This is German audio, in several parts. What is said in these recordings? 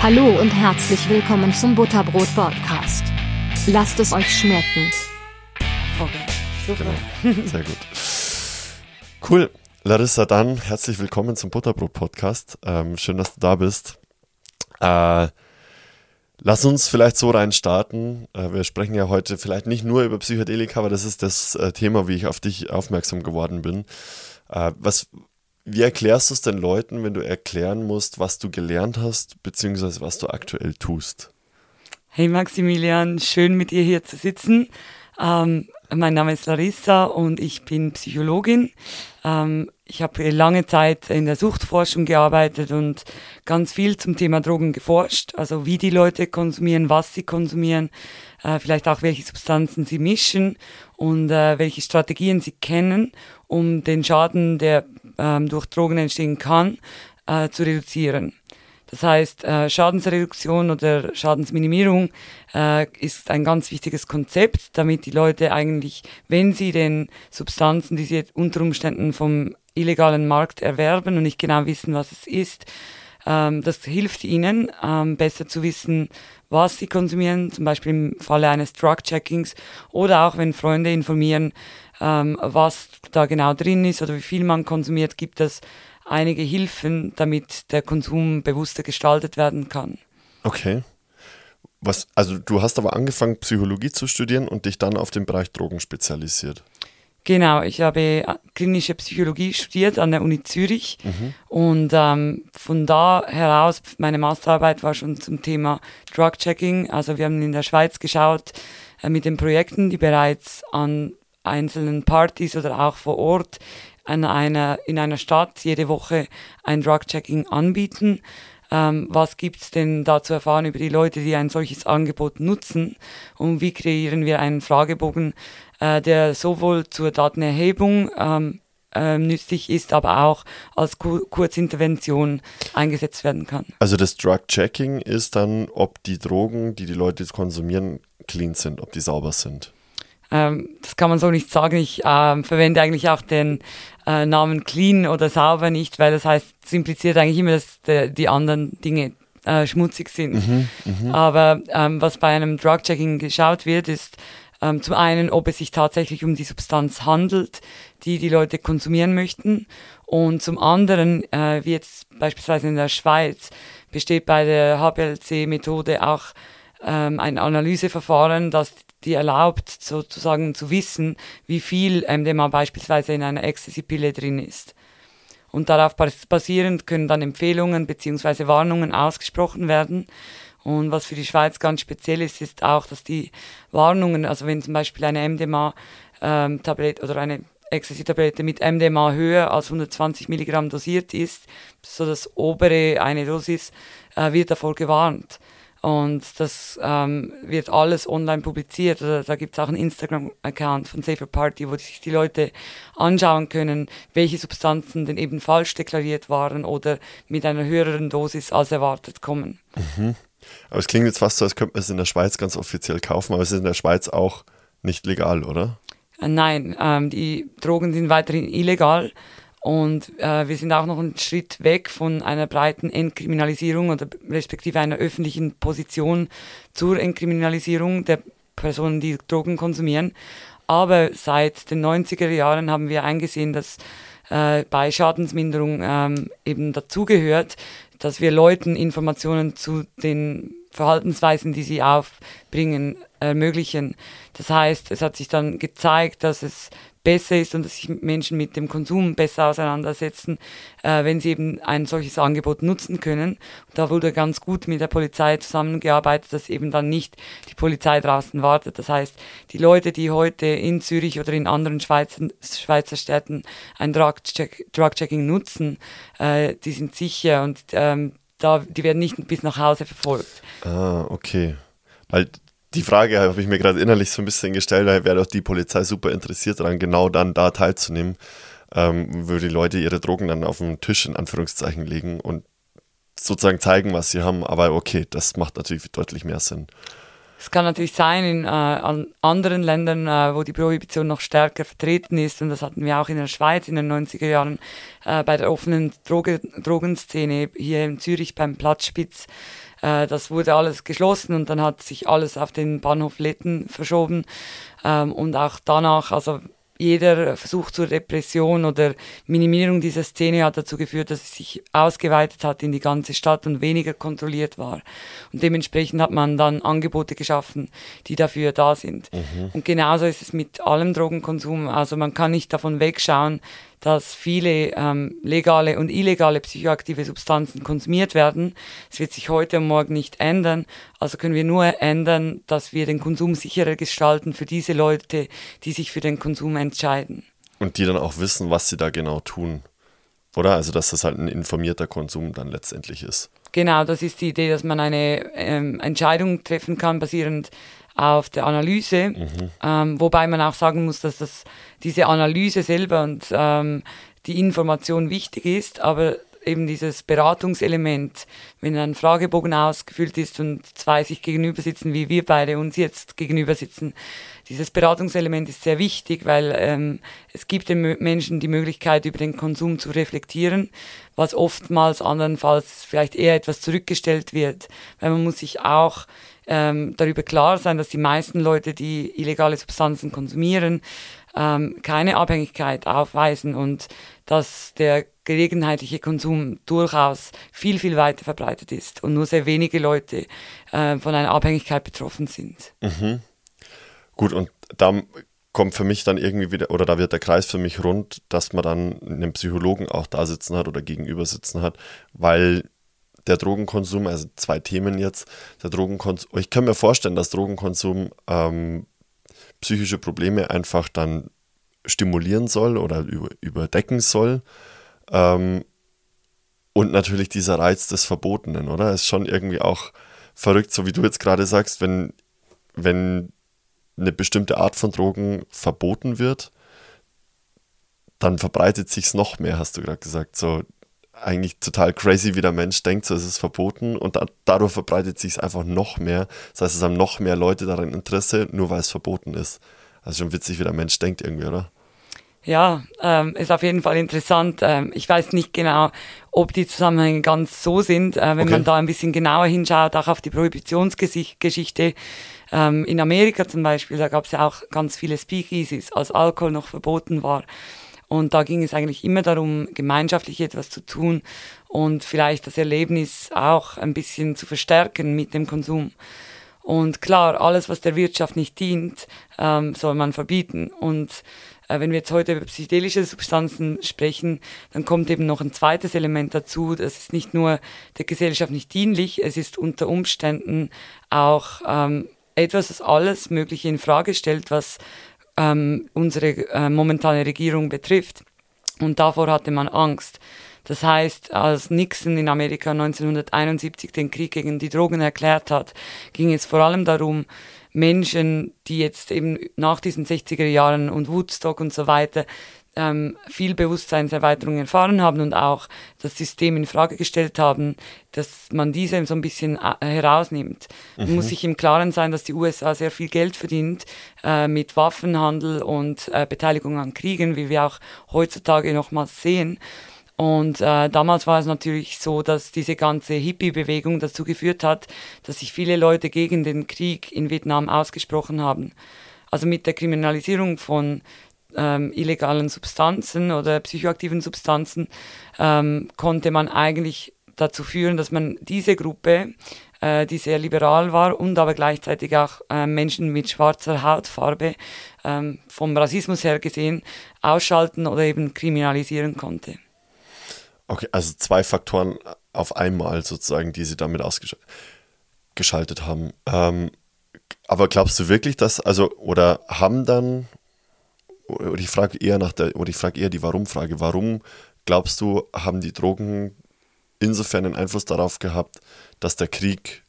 Hallo und herzlich willkommen zum Butterbrot Podcast. Lasst es euch schmecken. Okay, super. Genau. Sehr gut. Cool. Larissa, dann herzlich willkommen zum Butterbrot Podcast. Ähm, schön, dass du da bist. Äh, lass uns vielleicht so rein starten. Äh, wir sprechen ja heute vielleicht nicht nur über Psychedelika, aber das ist das äh, Thema, wie ich auf dich aufmerksam geworden bin. Äh, was, wie erklärst du es den Leuten, wenn du erklären musst, was du gelernt hast, beziehungsweise was du aktuell tust? Hey Maximilian, schön mit dir hier zu sitzen. Ähm, mein Name ist Larissa und ich bin Psychologin. Ähm, ich habe lange Zeit in der Suchtforschung gearbeitet und ganz viel zum Thema Drogen geforscht. Also wie die Leute konsumieren, was sie konsumieren, äh, vielleicht auch welche Substanzen sie mischen und äh, welche Strategien sie kennen, um den Schaden, der ähm, durch Drogen entstehen kann, äh, zu reduzieren. Das heißt, äh, Schadensreduktion oder Schadensminimierung äh, ist ein ganz wichtiges Konzept, damit die Leute eigentlich, wenn sie den Substanzen, die sie unter Umständen vom illegalen Markt erwerben und nicht genau wissen, was es ist, ähm, das hilft ihnen, ähm, besser zu wissen, was sie konsumieren, zum Beispiel im Falle eines Drug-Checkings oder auch wenn Freunde informieren, ähm, was da genau drin ist oder wie viel man konsumiert, gibt es einige Hilfen, damit der Konsum bewusster gestaltet werden kann. Okay. Was, also du hast aber angefangen, Psychologie zu studieren und dich dann auf den Bereich Drogen spezialisiert. Genau, ich habe klinische Psychologie studiert an der Uni Zürich mhm. und ähm, von da heraus, meine Masterarbeit war schon zum Thema Drug-Checking. Also wir haben in der Schweiz geschaut äh, mit den Projekten, die bereits an einzelnen Partys oder auch vor Ort an einer, in einer Stadt jede Woche ein Drug-Checking anbieten. Ähm, was gibt's denn da zu erfahren über die Leute, die ein solches Angebot nutzen? Und wie kreieren wir einen Fragebogen, äh, der sowohl zur Datenerhebung ähm, äh, nützlich ist, aber auch als Kur Kurzintervention eingesetzt werden kann. Also das Drug-Checking ist dann, ob die Drogen, die die Leute konsumieren, clean sind, ob die sauber sind. Ähm, das kann man so nicht sagen. Ich ähm, verwende eigentlich auch den äh, Namen clean oder sauber nicht, weil das heißt, es impliziert eigentlich immer, dass de, die anderen Dinge äh, schmutzig sind. Mhm, mh. Aber ähm, was bei einem Drug-Checking geschaut wird, ist ähm, zum einen, ob es sich tatsächlich um die Substanz handelt, die die Leute konsumieren möchten. Und zum anderen, äh, wie jetzt beispielsweise in der Schweiz, besteht bei der HPLC-Methode auch ähm, ein Analyseverfahren, das die erlaubt, sozusagen zu wissen, wie viel MDMA beispielsweise in einer Ecstasy-Pille drin ist. Und darauf basierend können dann Empfehlungen bzw. Warnungen ausgesprochen werden. Und was für die Schweiz ganz speziell ist, ist auch, dass die Warnungen, also wenn zum Beispiel eine MDMA-Tablette ähm, oder eine Ecstasy-Tablette mit MDMA höher als 120 Milligramm dosiert ist, so das obere eine Dosis, äh, wird davor gewarnt. Und das ähm, wird alles online publiziert. Oder da gibt es auch einen Instagram-Account von Safer Party, wo sich die Leute anschauen können, welche Substanzen denn eben falsch deklariert waren oder mit einer höheren Dosis als erwartet kommen. Mhm. Aber es klingt jetzt fast so, als könnte man es in der Schweiz ganz offiziell kaufen, aber es ist in der Schweiz auch nicht legal, oder? Äh, nein, ähm, die Drogen sind weiterhin illegal. Und äh, wir sind auch noch einen Schritt weg von einer breiten Entkriminalisierung oder respektive einer öffentlichen Position zur Entkriminalisierung der Personen, die Drogen konsumieren. Aber seit den 90er Jahren haben wir eingesehen, dass äh, bei Schadensminderung ähm, eben dazugehört, dass wir Leuten Informationen zu den Verhaltensweisen, die sie aufbringen, ermöglichen. Das heißt, es hat sich dann gezeigt, dass es besser ist und dass sich Menschen mit dem Konsum besser auseinandersetzen, äh, wenn sie eben ein solches Angebot nutzen können. Und da wurde ganz gut mit der Polizei zusammengearbeitet, dass eben dann nicht die Polizei draußen wartet. Das heißt, die Leute, die heute in Zürich oder in anderen Schweizer, Schweizer Städten ein Drug-Checking nutzen, äh, die sind sicher und ähm, da, die werden nicht bis nach Hause verfolgt. Ah, okay. Weil die Frage habe ich mir gerade innerlich so ein bisschen gestellt, da wäre doch die Polizei super interessiert daran, genau dann da teilzunehmen, ähm, würde die Leute ihre Drogen dann auf den Tisch in Anführungszeichen legen und sozusagen zeigen, was sie haben. Aber okay, das macht natürlich deutlich mehr Sinn. Es kann natürlich sein, in äh, an anderen Ländern, äh, wo die Prohibition noch stärker vertreten ist, und das hatten wir auch in der Schweiz in den 90er Jahren äh, bei der offenen Droge, Drogenszene hier in Zürich beim Platzspitz, Äh, das wurde alles geschlossen und dann hat sich alles auf den Bahnhof Letten verschoben. Ähm, und auch danach, also jeder Versuch zur Repression oder Minimierung dieser Szene hat dazu geführt, dass es sich ausgeweitet hat in die ganze Stadt und weniger kontrolliert war. Und dementsprechend hat man dann Angebote geschaffen, die dafür da sind. Mhm. Und genauso ist es mit allem Drogenkonsum. Also man kann nicht davon wegschauen, dass viele ähm, legale und illegale psychoaktive Substanzen konsumiert werden. Es wird sich heute und morgen nicht ändern. Also können wir nur ändern, dass wir den Konsum sicherer gestalten für diese Leute, die sich für den Konsum entscheiden. Und die dann auch wissen, was sie da genau tun. Oder? Also, dass das halt ein informierter Konsum dann letztendlich ist. Genau, das ist die Idee, dass man eine ähm, Entscheidung treffen kann, basierend auf der Analyse, mhm. ähm, wobei man auch sagen muss, dass das, diese Analyse selber und ähm, die Information wichtig ist, aber eben dieses Beratungselement, wenn ein Fragebogen ausgefüllt ist und zwei sich gegenüber sitzen, wie wir beide uns jetzt gegenüber sitzen, dieses Beratungselement ist sehr wichtig, weil ähm, es gibt den Menschen die Möglichkeit, über den Konsum zu reflektieren, was oftmals andernfalls vielleicht eher etwas zurückgestellt wird, weil man muss sich auch ähm, darüber klar sein, dass die meisten Leute, die illegale Substanzen konsumieren, ähm, keine Abhängigkeit aufweisen und dass der gelegenheitliche Konsum durchaus viel, viel weiter verbreitet ist und nur sehr wenige Leute äh, von einer Abhängigkeit betroffen sind. Mhm. Gut, und da kommt für mich dann irgendwie wieder, oder da wird der Kreis für mich rund, dass man dann einen Psychologen auch da sitzen hat oder gegenüber sitzen hat, weil der Drogenkonsum, also zwei Themen jetzt, der Drogenkonsum, ich kann mir vorstellen, dass Drogenkonsum ähm, psychische Probleme einfach dann stimulieren soll oder über, überdecken soll. Ähm, und natürlich dieser Reiz des Verbotenen, oder? Ist schon irgendwie auch verrückt, so wie du jetzt gerade sagst, wenn, wenn eine bestimmte Art von Drogen verboten wird, dann verbreitet sich es noch mehr, hast du gerade gesagt. So, eigentlich total crazy, wie der Mensch denkt, so ist es verboten und da, dadurch verbreitet sich es einfach noch mehr. Das heißt, es haben noch mehr Leute daran Interesse, nur weil es verboten ist. Also schon witzig, wie der Mensch denkt irgendwie, oder? Ja, ähm, ist auf jeden Fall interessant. Ähm, ich weiß nicht genau, ob die Zusammenhänge ganz so sind. Äh, wenn okay. man da ein bisschen genauer hinschaut, auch auf die Prohibitionsgeschichte. Ähm, in Amerika zum Beispiel, da gab es ja auch ganz viele Speakeasies, als Alkohol noch verboten war. Und da ging es eigentlich immer darum, gemeinschaftlich etwas zu tun und vielleicht das Erlebnis auch ein bisschen zu verstärken mit dem Konsum. Und klar, alles, was der Wirtschaft nicht dient, ähm, soll man verbieten. Und äh, wenn wir jetzt heute über psychedelische Substanzen sprechen, dann kommt eben noch ein zweites Element dazu. Das ist nicht nur der Gesellschaft nicht dienlich, es ist unter Umständen auch ähm, etwas, das alles Mögliche in Frage stellt, was ähm, unsere äh, momentane Regierung betrifft. Und davor hatte man Angst. Das heißt, als Nixon in Amerika 1971 den Krieg gegen die Drogen erklärt hat, ging es vor allem darum, Menschen, die jetzt eben nach diesen 60er Jahren und Woodstock und so weiter ähm, viel Bewusstseinserweiterung erfahren haben und auch das System in Frage gestellt haben, dass man diese so ein bisschen äh, herausnimmt. Man muss mhm. sich im Klaren sein, dass die USA sehr viel Geld verdient äh, mit Waffenhandel und äh, Beteiligung an Kriegen, wie wir auch heutzutage nochmals sehen. Und äh, damals war es natürlich so, dass diese ganze Hippie-Bewegung dazu geführt hat, dass sich viele Leute gegen den Krieg in Vietnam ausgesprochen haben. Also mit der Kriminalisierung von ähm, illegalen Substanzen oder psychoaktiven Substanzen ähm, konnte man eigentlich dazu führen, dass man diese Gruppe, äh, die sehr liberal war und aber gleichzeitig auch äh, Menschen mit schwarzer Hautfarbe ähm, vom Rassismus her gesehen ausschalten oder eben kriminalisieren konnte. Okay, also zwei Faktoren auf einmal sozusagen, die sie damit ausgeschaltet haben. Ähm, aber glaubst du wirklich, dass, also, oder haben dann oder ich frage eher nach der, oder ich frage eher die Warum-Frage. Warum glaubst du, haben die Drogen insofern einen Einfluss darauf gehabt, dass der Krieg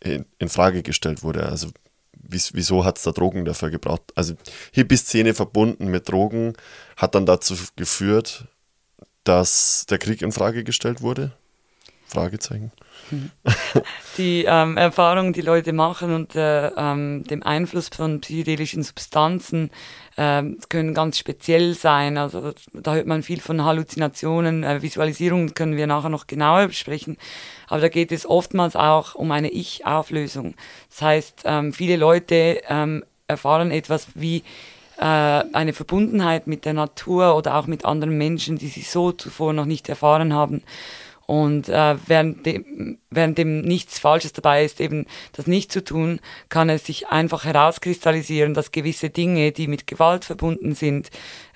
in, in Frage gestellt wurde? Also wieso hat es da Drogen dafür gebraucht? Also Hippie-Szene verbunden mit Drogen hat dann dazu geführt, dass der Krieg in Frage gestellt wurde? Fragezeichen. Die ähm, Erfahrungen, die Leute machen und äh, ähm, dem Einfluss von psychedelischen Substanzen ähm, können ganz speziell sein. Also da hört man viel von Halluzinationen, äh, Visualisierungen können wir nachher noch genauer besprechen. Aber da geht es oftmals auch um eine Ich-Auflösung. Das heißt, ähm, viele Leute ähm, erfahren etwas wie äh, eine Verbundenheit mit der Natur oder auch mit anderen Menschen, die sie so zuvor noch nicht erfahren haben. Und äh, während, dem, während dem nichts Falsches dabei ist, eben das nicht zu tun, kann es sich einfach herauskristallisieren, dass gewisse Dinge, die mit Gewalt verbunden sind,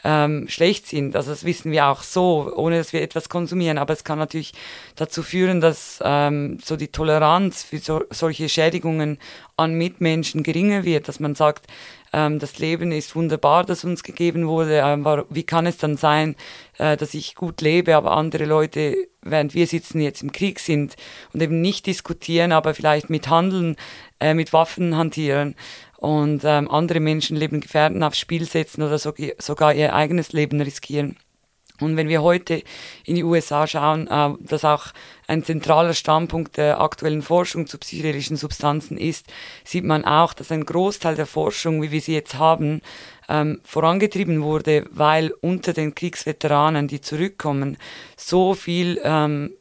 ähm, schlecht sind. Also das wissen wir auch so, ohne dass wir etwas konsumieren. Aber es kann natürlich dazu führen, dass ähm, so die Toleranz für so, solche Schädigungen an Mitmenschen geringer wird, dass man sagt, ähm, das Leben ist wunderbar, das uns gegeben wurde. Ähm, wie kann es dann sein, äh, dass ich gut lebe, aber andere Leute, während wir sitzen, jetzt im Krieg sind und eben nicht diskutieren, aber vielleicht mit Handeln, äh, mit Waffen hantieren und ähm, andere Menschenleben gefährden, aufs Spiel setzen oder so, sogar ihr eigenes Leben riskieren. Und wenn wir heute in die USA schauen, äh, dass auch ein zentraler Standpunkt der aktuellen Forschung zu psychedelischen Substanzen ist, sieht man auch, dass ein Großteil der Forschung, wie wir sie jetzt haben, ähm, vorangetrieben wurde, weil unter den Kriegsveteranen, die zurückkommen, so viel ähm,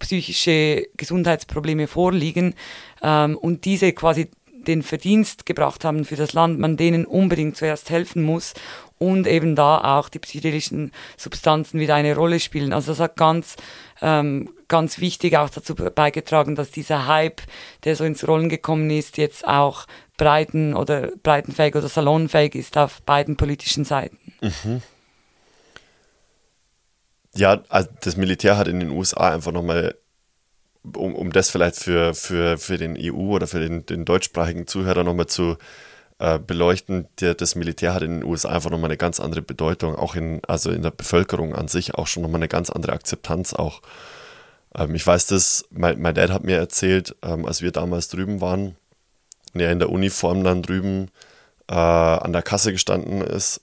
psychische Gesundheitsprobleme vorliegen ähm, und diese quasi den Verdienst gebracht haben für das Land, man denen unbedingt zuerst helfen muss und eben da auch die psychedelischen Substanzen wieder eine Rolle spielen. Also das hat ganz, ähm, ganz wichtig auch dazu beigetragen, dass dieser Hype, der so ins Rollen gekommen ist, jetzt auch breiten oder breitenfähig oder salonfähig ist auf beiden politischen Seiten. Mhm. Ja, also das Militär hat in den USA einfach nochmal um, um das vielleicht für, für, für den EU oder für den, den deutschsprachigen Zuhörer nochmal zu äh, beleuchten, das Militär hat in den USA einfach nochmal eine ganz andere Bedeutung, auch in, also in der Bevölkerung an sich auch schon nochmal eine ganz andere Akzeptanz auch. Ähm, ich weiß das, mein, mein Dad hat mir erzählt, ähm, als wir damals drüben waren, der in der Uniform dann drüben äh, an der Kasse gestanden ist,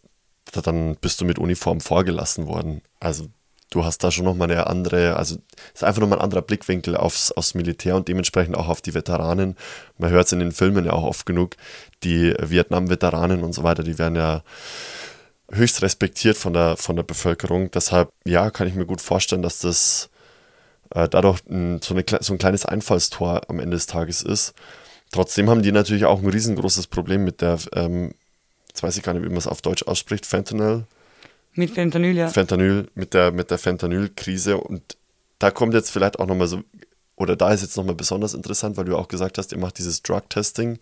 dann bist du mit Uniform vorgelassen worden. Also du hast da schon nochmal eine andere, also ist einfach nochmal ein anderer Blickwinkel aufs, aufs Militär und dementsprechend auch auf die Veteranen. Man hört es in den Filmen ja auch oft genug, die Vietnam-Veteranen und so weiter, die werden ja höchst respektiert von der, von der Bevölkerung. Deshalb, ja, kann ich mir gut vorstellen, dass das äh, dadurch ein, so, eine, so ein kleines Einfallstor am Ende des Tages ist. Trotzdem haben die natürlich auch ein riesengroßes Problem mit der, ähm, jetzt weiß ich gar nicht, wie man es auf Deutsch ausspricht, Fentanyl. Mit Fentanyl, ja. Fentanyl, mit der, mit der Fentanyl-Krise. Und da kommt jetzt vielleicht auch nochmal so, oder da ist jetzt nochmal besonders interessant, weil du auch gesagt hast, ihr macht dieses Drug-Testing.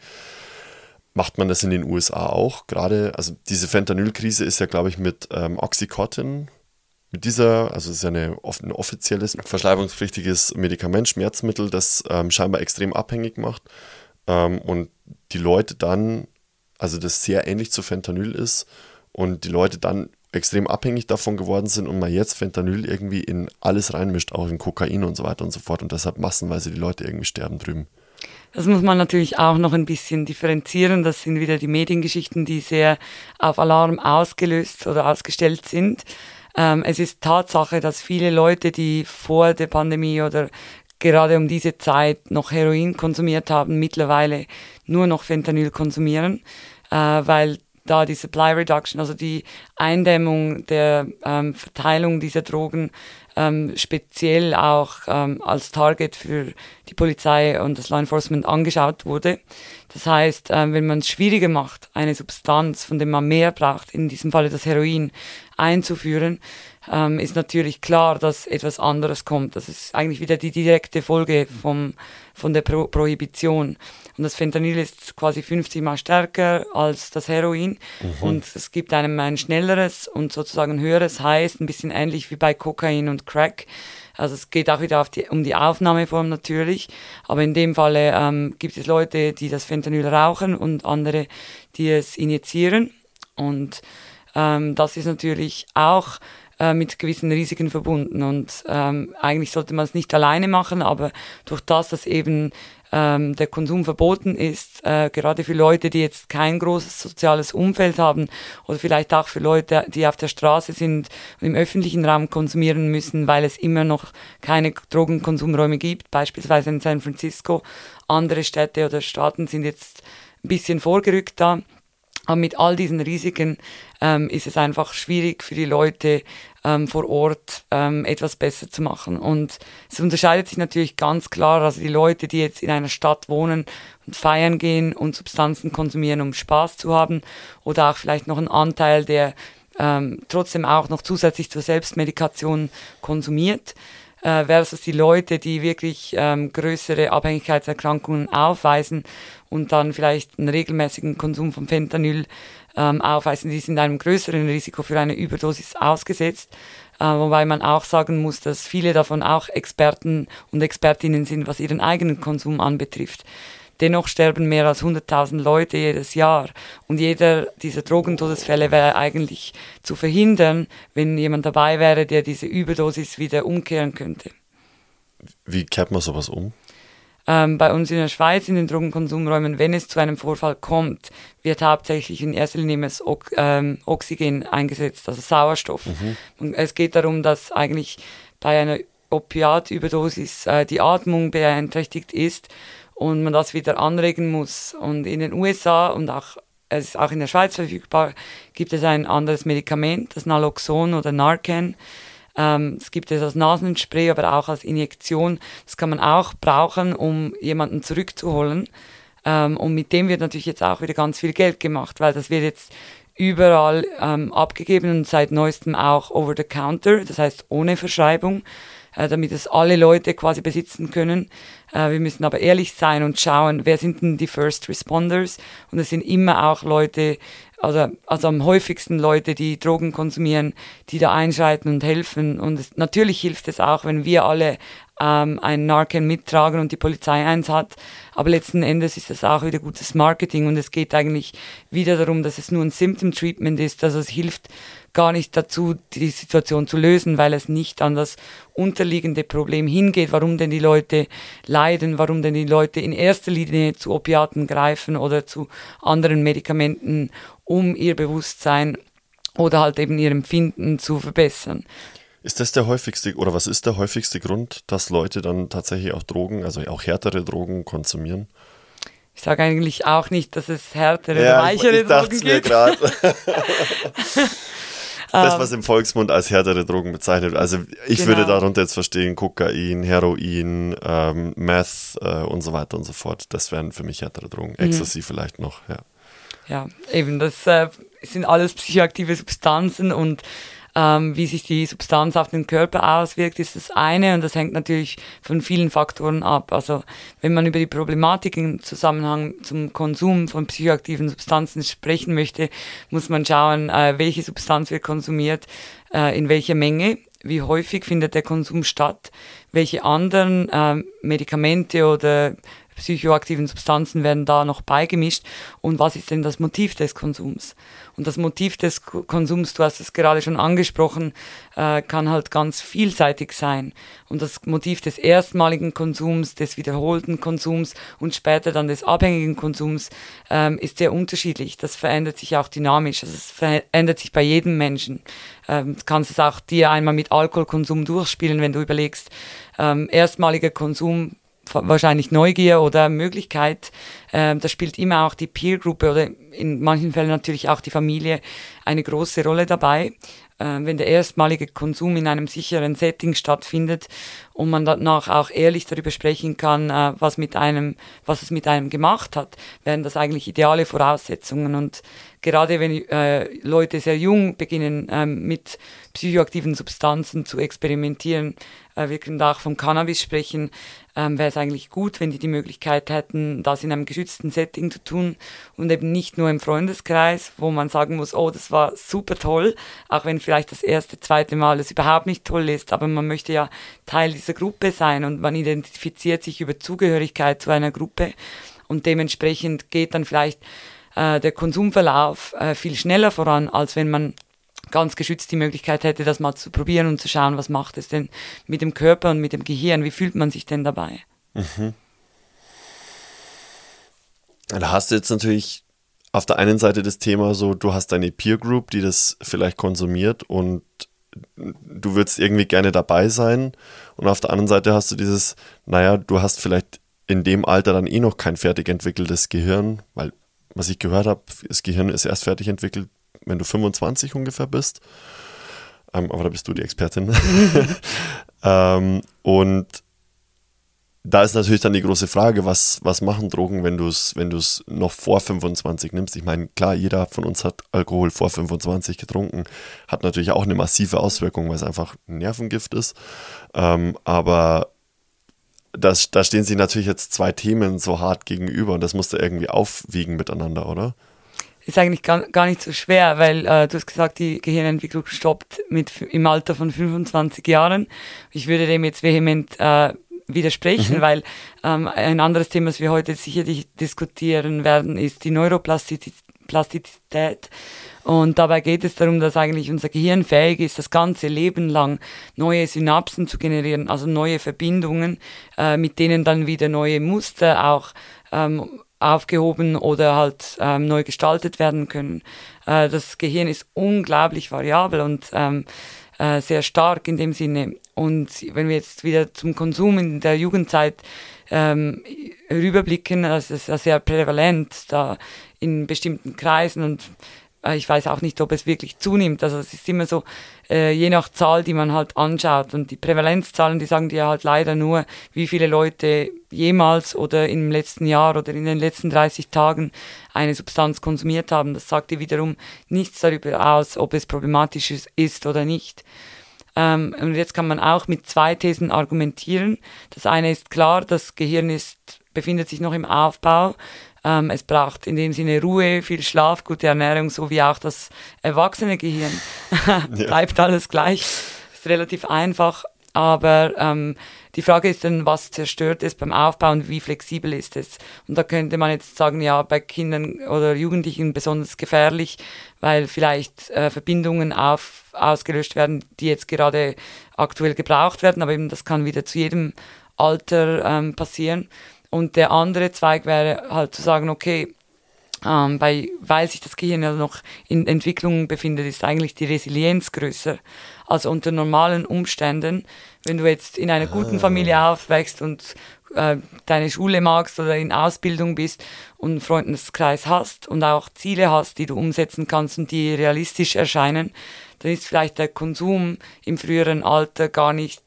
Macht man das in den USA auch? Gerade, also diese Fentanyl-Krise ist ja, glaube ich, mit ähm, Oxycontin, mit dieser, also es ist ja eine, ein offizielles, verschreibungspflichtiges Medikament, Schmerzmittel, das ähm, scheinbar extrem abhängig macht. Ähm, und die Leute dann, also das sehr ähnlich zu Fentanyl ist und die Leute dann extrem abhängig davon geworden sind und man jetzt Fentanyl irgendwie in alles reinmischt, auch in Kokain und so weiter und so fort und deshalb massenweise die Leute irgendwie sterben drüben. Das muss man natürlich auch noch ein bisschen differenzieren. Das sind wieder die Mediengeschichten, die sehr auf Alarm ausgelöst oder ausgestellt sind. Ähm, es ist Tatsache, dass viele Leute, die vor der Pandemie oder gerade um diese Zeit noch Heroin konsumiert haben, mittlerweile nur noch Fentanyl konsumieren, äh, weil da die Supply Reduction, also die Eindämmung der ähm, Verteilung dieser Drogen ähm, speziell auch ähm, als Target für die Polizei und das Law Enforcement angeschaut wurde. Das heißt, ähm, wenn man es schwieriger macht, eine Substanz, von der man mehr braucht, in diesem Falle das Heroin, einzuführen, ähm, ist natürlich klar, dass etwas anderes kommt. Das ist eigentlich wieder die direkte Folge vom, von der Pro Prohibition. Und das Fentanyl ist quasi 50 mal stärker als das Heroin. Mhm. Und es gibt einem ein schnelleres und sozusagen höheres Heiß, ein bisschen ähnlich wie bei Kokain und Crack. Also es geht auch wieder die, um die Aufnahmeform natürlich. Aber in dem Falle ähm, gibt es Leute, die das Fentanyl rauchen und andere, die es injizieren. Und ähm, das ist natürlich auch äh, mit gewissen Risiken verbunden. Und ähm, eigentlich sollte man es nicht alleine machen, aber durch das, dass eben ähm, der Konsum verboten ist, äh, gerade für Leute, die jetzt kein großes soziales Umfeld haben oder vielleicht auch für Leute, die auf der Straße sind und im öffentlichen Raum konsumieren müssen, weil es immer noch keine Drogenkonsumräume gibt, beispielsweise in San Francisco. Andere Städte oder Staaten sind jetzt ein bisschen vorgerückt da. Aber mit all diesen Risiken ähm, ist es einfach schwierig für die Leute ähm, vor Ort ähm, etwas besser zu machen. Und es unterscheidet sich natürlich ganz klar, also die Leute, die jetzt in einer Stadt wohnen und feiern gehen und Substanzen konsumieren, um Spaß zu haben, oder auch vielleicht noch einen Anteil, der ähm, trotzdem auch noch zusätzlich zur Selbstmedikation konsumiert äh, versus die Leute, die wirklich ähm, größere Abhängigkeitserkrankungen aufweisen und dann vielleicht einen regelmäßigen Konsum von Fentanyl ähm, aufweisen, die sind einem größeren Risiko für eine Überdosis ausgesetzt. Äh, wobei man auch sagen muss, dass viele davon auch Experten und Expertinnen sind, was ihren eigenen Konsum anbetrifft. Dennoch sterben mehr als 100.000 Leute jedes Jahr. Und jeder dieser Drogentodesfälle wäre eigentlich zu verhindern, wenn jemand dabei wäre, der diese Überdosis wieder umkehren könnte. Wie kehrt man sowas um? Ähm, bei uns in der Schweiz in den Drogenkonsumräumen, wenn es zu einem Vorfall kommt, wird hauptsächlich in erster Linie o ähm, Oxygen eingesetzt, also Sauerstoff. Mhm. Und es geht darum, dass eigentlich bei einer Opiatüberdosis äh, die Atmung beeinträchtigt ist und man das wieder anregen muss. Und in den USA und auch, es ist auch in der Schweiz verfügbar, gibt es ein anderes Medikament, das Naloxon oder Narcan. Ähm, es gibt es als Nasenspray, aber auch als Injektion. Das kann man auch brauchen, um jemanden zurückzuholen. Ähm, und mit dem wird natürlich jetzt auch wieder ganz viel Geld gemacht, weil das wird jetzt überall ähm, abgegeben und seit neuestem auch over the counter, das heißt ohne Verschreibung äh, damit es alle Leute quasi besitzen können. Äh, wir müssen aber ehrlich sein und schauen, wer sind denn die First Responders? Und es sind immer auch Leute, also, also am häufigsten Leute, die Drogen konsumieren, die da einschreiten und helfen. Und es, natürlich hilft es auch, wenn wir alle ähm, ein Narcan mittragen und die Polizei eins hat. Aber letzten Endes ist das auch wieder gutes Marketing und es geht eigentlich wieder darum, dass es nur ein Symptom Treatment ist. Also es hilft gar nicht dazu, die Situation zu lösen, weil es nicht an das unterliegende Problem hingeht, warum denn die Leute leiden, warum denn die Leute in erster Linie zu Opiaten greifen oder zu anderen Medikamenten, um ihr Bewusstsein oder halt eben ihr Empfinden zu verbessern. Ist das der häufigste oder was ist der häufigste Grund, dass Leute dann tatsächlich auch Drogen, also auch härtere Drogen konsumieren? Ich sage eigentlich auch nicht, dass es härtere ja, oder weichere ich, Drogen gibt. Mir das, ähm, was im Volksmund als härtere Drogen bezeichnet wird. Also ich genau. würde darunter jetzt verstehen Kokain, Heroin, ähm, Meth äh, und so weiter und so fort. Das wären für mich härtere Drogen. Mhm. Ecstasy vielleicht noch, ja. Ja, eben, das äh, sind alles psychoaktive Substanzen und ähm, wie sich die Substanz auf den Körper auswirkt, ist das eine und das hängt natürlich von vielen Faktoren ab. Also wenn man über die Problematik im Zusammenhang zum Konsum von psychoaktiven Substanzen sprechen möchte, muss man schauen, äh, welche Substanz wird konsumiert, äh, in welcher Menge, wie häufig findet der Konsum statt, welche anderen äh, Medikamente oder psychoaktiven Substanzen werden da noch beigemischt und was ist denn das Motiv des Konsums? Und das Motiv des Konsums, du hast es gerade schon angesprochen, äh, kann halt ganz vielseitig sein. Und das Motiv des erstmaligen Konsums, des wiederholten Konsums und später dann des abhängigen Konsums ähm, ist sehr unterschiedlich. Das verändert sich auch dynamisch. Also es verändert sich bei jedem Menschen. Ähm, du kannst es auch dir einmal mit Alkoholkonsum durchspielen, wenn du überlegst, ähm, erstmaliger Konsum wahrscheinlich Neugier oder Möglichkeit. Ähm, da spielt immer auch die Peer-Gruppe oder in manchen Fällen natürlich auch die Familie eine große Rolle dabei. Äh, wenn der erstmalige Konsum in einem sicheren Setting stattfindet und man danach auch ehrlich darüber sprechen kann, äh, was mit einem, was es mit einem gemacht hat, wären das eigentlich ideale Voraussetzungen. Und gerade wenn äh, Leute sehr jung beginnen, ähm, mit psychoaktiven Substanzen zu experimentieren, äh, wir können da auch vom Cannabis sprechen, ähm, wäre es eigentlich gut, wenn die die Möglichkeit hätten, das in einem geschützten Setting zu tun und eben nicht nur im Freundeskreis, wo man sagen muss, oh, das war super toll, auch wenn vielleicht das erste, zweite Mal es überhaupt nicht toll ist, aber man möchte ja Teil dieser Gruppe sein und man identifiziert sich über Zugehörigkeit zu einer Gruppe und dementsprechend geht dann vielleicht äh, der Konsumverlauf äh, viel schneller voran, als wenn man ganz geschützt die Möglichkeit hätte, das mal zu probieren und zu schauen, was macht es denn mit dem Körper und mit dem Gehirn, wie fühlt man sich denn dabei? Mhm. Da hast du jetzt natürlich auf der einen Seite das Thema so, du hast deine Peer Group, die das vielleicht konsumiert und du würdest irgendwie gerne dabei sein. Und auf der anderen Seite hast du dieses, naja, du hast vielleicht in dem Alter dann eh noch kein fertig entwickeltes Gehirn, weil, was ich gehört habe, das Gehirn ist erst fertig entwickelt, wenn du 25 ungefähr bist. Ähm, aber da bist du die Expertin. ähm, und da ist natürlich dann die große Frage, was, was machen Drogen, wenn du es wenn noch vor 25 nimmst? Ich meine, klar, jeder von uns hat Alkohol vor 25 getrunken, hat natürlich auch eine massive Auswirkung, weil es einfach ein Nervengift ist. Ähm, aber das, da stehen sich natürlich jetzt zwei Themen so hart gegenüber und das musst du irgendwie aufwiegen miteinander, oder? Ist eigentlich gar, gar nicht so schwer, weil äh, du hast gesagt, die Gehirnentwicklung stoppt mit, im Alter von 25 Jahren. Ich würde dem jetzt vehement äh, widersprechen, mhm. weil ähm, ein anderes Thema, das wir heute sicherlich diskutieren werden, ist die Neuroplastizität. Und dabei geht es darum, dass eigentlich unser Gehirn fähig ist, das ganze Leben lang neue Synapsen zu generieren, also neue Verbindungen, äh, mit denen dann wieder neue Muster auch ähm, aufgehoben oder halt ähm, neu gestaltet werden können. Äh, das Gehirn ist unglaublich variabel und ähm, äh, sehr stark in dem Sinne. Und wenn wir jetzt wieder zum Konsum in der Jugendzeit ähm, rüberblicken, das ist ja sehr prävalent da in bestimmten Kreisen und ich weiß auch nicht, ob es wirklich zunimmt. Also es ist immer so, äh, je nach Zahl, die man halt anschaut. Und die Prävalenzzahlen, die sagen dir halt leider nur, wie viele Leute jemals oder im letzten Jahr oder in den letzten 30 Tagen eine Substanz konsumiert haben. Das sagt dir wiederum nichts darüber aus, ob es problematisch ist oder nicht. Ähm, und jetzt kann man auch mit zwei Thesen argumentieren. Das eine ist klar, das Gehirn ist, befindet sich noch im Aufbau. Ähm, es braucht in dem Sinne Ruhe, viel Schlaf, gute Ernährung, so wie auch das erwachsene Gehirn. Bleibt alles gleich. Ist relativ einfach. Aber ähm, die Frage ist dann, was zerstört es beim Aufbau und wie flexibel ist es? Und da könnte man jetzt sagen, ja, bei Kindern oder Jugendlichen besonders gefährlich, weil vielleicht äh, Verbindungen auf, ausgelöscht werden, die jetzt gerade aktuell gebraucht werden, aber eben das kann wieder zu jedem Alter ähm, passieren. Und der andere Zweig wäre halt zu sagen, okay, ähm, bei, weil sich das Gehirn ja noch in Entwicklung befindet, ist eigentlich die Resilienz größer. Also unter normalen Umständen, wenn du jetzt in einer guten Familie ah. aufwächst und äh, deine Schule magst oder in Ausbildung bist und einen Freundeskreis hast und auch Ziele hast, die du umsetzen kannst und die realistisch erscheinen, dann ist vielleicht der Konsum im früheren Alter gar nicht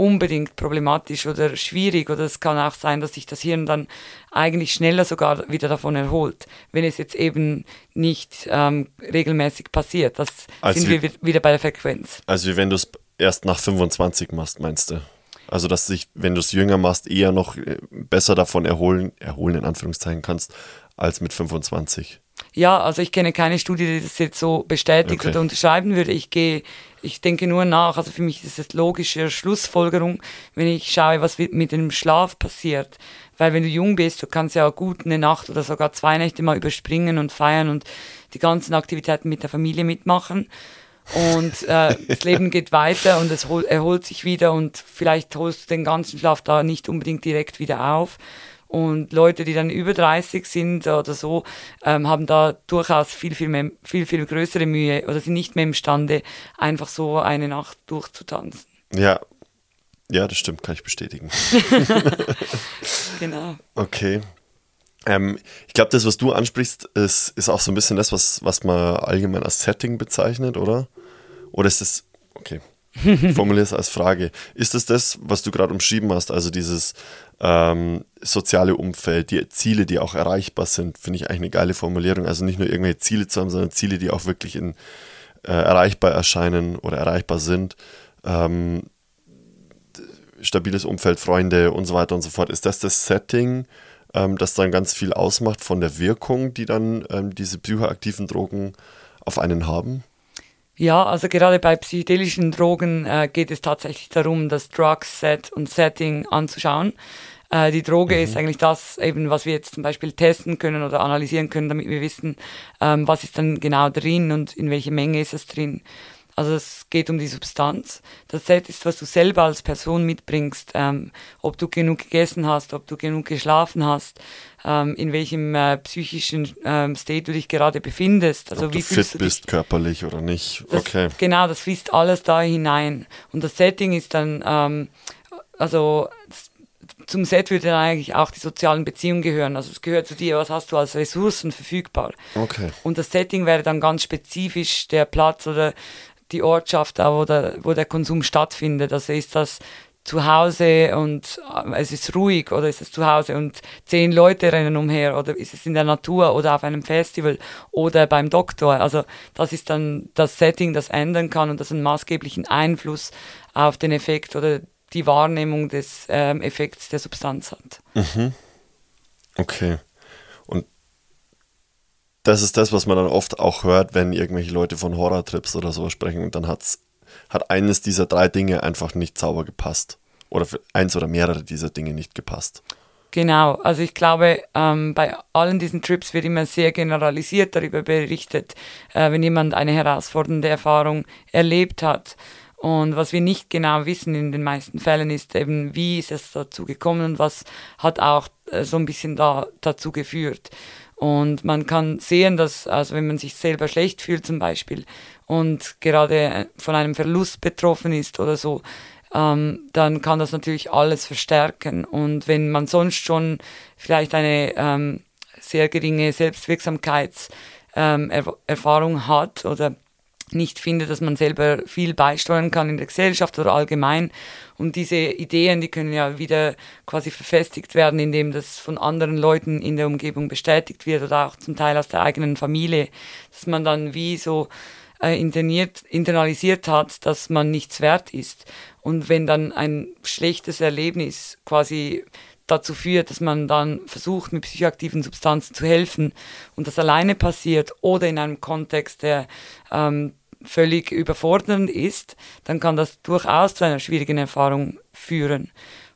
unbedingt problematisch oder schwierig oder es kann auch sein, dass sich das Hirn dann eigentlich schneller sogar wieder davon erholt, wenn es jetzt eben nicht ähm, regelmäßig passiert. Das also sind wir wieder bei der Frequenz. Also wie wenn du es erst nach 25 machst, meinst du? Also dass sich, wenn du es jünger machst, eher noch äh, besser davon erholen, erholen in Anführungszeichen kannst, als mit 25. Ja, also ich kenne keine Studie, die das jetzt so bestätigt okay. oder unterschreiben würde. Ich gehe, ich denke nur nach. Also für mich ist es logische Schlussfolgerung, wenn ich schaue, was mit dem Schlaf passiert. Weil wenn du jung bist, du kannst ja gut eine Nacht oder sogar zwei Nächte mal überspringen und feiern und die ganzen Aktivitäten mit der Familie mitmachen. Und äh, das Leben geht weiter und es erholt sich wieder und vielleicht holst du den ganzen Schlaf da nicht unbedingt direkt wieder auf. Und Leute, die dann über 30 sind oder so, ähm, haben da durchaus viel, viel, mehr, viel, viel größere Mühe oder sind nicht mehr imstande, einfach so eine Nacht durchzutanzen. Ja, ja, das stimmt, kann ich bestätigen. genau. Okay. Ähm, ich glaube, das, was du ansprichst, ist, ist auch so ein bisschen das, was, was man allgemein als Setting bezeichnet, oder? Oder ist das, okay, formuliere es als Frage. Ist es das, was du gerade umschrieben hast, also dieses ähm, soziale Umfeld, die Ziele, die auch erreichbar sind, finde ich eigentlich eine geile Formulierung. Also nicht nur irgendwelche Ziele zu haben, sondern Ziele, die auch wirklich in, äh, erreichbar erscheinen oder erreichbar sind. Ähm, stabiles Umfeld, Freunde und so weiter und so fort. Ist das das Setting, ähm, das dann ganz viel ausmacht von der Wirkung, die dann ähm, diese psychoaktiven Drogen auf einen haben? Ja, also gerade bei psychedelischen Drogen äh, geht es tatsächlich darum, das Drug-Set und Setting anzuschauen. Äh, die Droge mhm. ist eigentlich das, eben, was wir jetzt zum Beispiel testen können oder analysieren können, damit wir wissen, ähm, was ist dann genau drin und in welcher Menge ist es drin. Also es geht um die Substanz. Das Set ist, was du selber als Person mitbringst, ähm, ob du genug gegessen hast, ob du genug geschlafen hast, ähm, in welchem äh, psychischen ähm, State du dich gerade befindest. Also Ob wie du fit du bist, körperlich oder nicht. Das, okay. Genau, das fließt alles da hinein. Und das Setting ist dann, ähm, also zum Set würde dann eigentlich auch die sozialen Beziehungen gehören. Also es gehört zu dir, was hast du als Ressourcen verfügbar. Okay. Und das Setting wäre dann ganz spezifisch der Platz oder die Ortschaft, wo der, wo der Konsum stattfindet. Also ist das zu Hause und äh, es ist ruhig oder ist es zu Hause und zehn Leute rennen umher oder ist es in der Natur oder auf einem Festival oder beim Doktor. Also das ist dann das Setting, das ändern kann und das einen maßgeblichen Einfluss auf den Effekt oder die Wahrnehmung des ähm, Effekts der Substanz hat. Okay. Und das ist das, was man dann oft auch hört, wenn irgendwelche Leute von Horrortrips oder so sprechen und dann hat's, hat eines dieser drei Dinge einfach nicht sauber gepasst. Oder für eins oder mehrere dieser Dinge nicht gepasst. Genau, also ich glaube, ähm, bei allen diesen Trips wird immer sehr generalisiert darüber berichtet, äh, wenn jemand eine herausfordernde Erfahrung erlebt hat. Und was wir nicht genau wissen in den meisten Fällen ist eben, wie ist es dazu gekommen und was hat auch äh, so ein bisschen da, dazu geführt. Und man kann sehen, dass, also wenn man sich selber schlecht fühlt zum Beispiel und gerade äh, von einem Verlust betroffen ist oder so, ähm, dann kann das natürlich alles verstärken. Und wenn man sonst schon vielleicht eine ähm, sehr geringe Selbstwirksamkeitserfahrung ähm, hat oder nicht findet, dass man selber viel beisteuern kann in der Gesellschaft oder allgemein. Und diese Ideen, die können ja wieder quasi verfestigt werden, indem das von anderen Leuten in der Umgebung bestätigt wird oder auch zum Teil aus der eigenen Familie, dass man dann wie so äh, internalisiert hat, dass man nichts wert ist. Und wenn dann ein schlechtes Erlebnis quasi dazu führt, dass man dann versucht, mit psychoaktiven Substanzen zu helfen und das alleine passiert oder in einem Kontext, der ähm, völlig überfordernd ist, dann kann das durchaus zu einer schwierigen Erfahrung führen.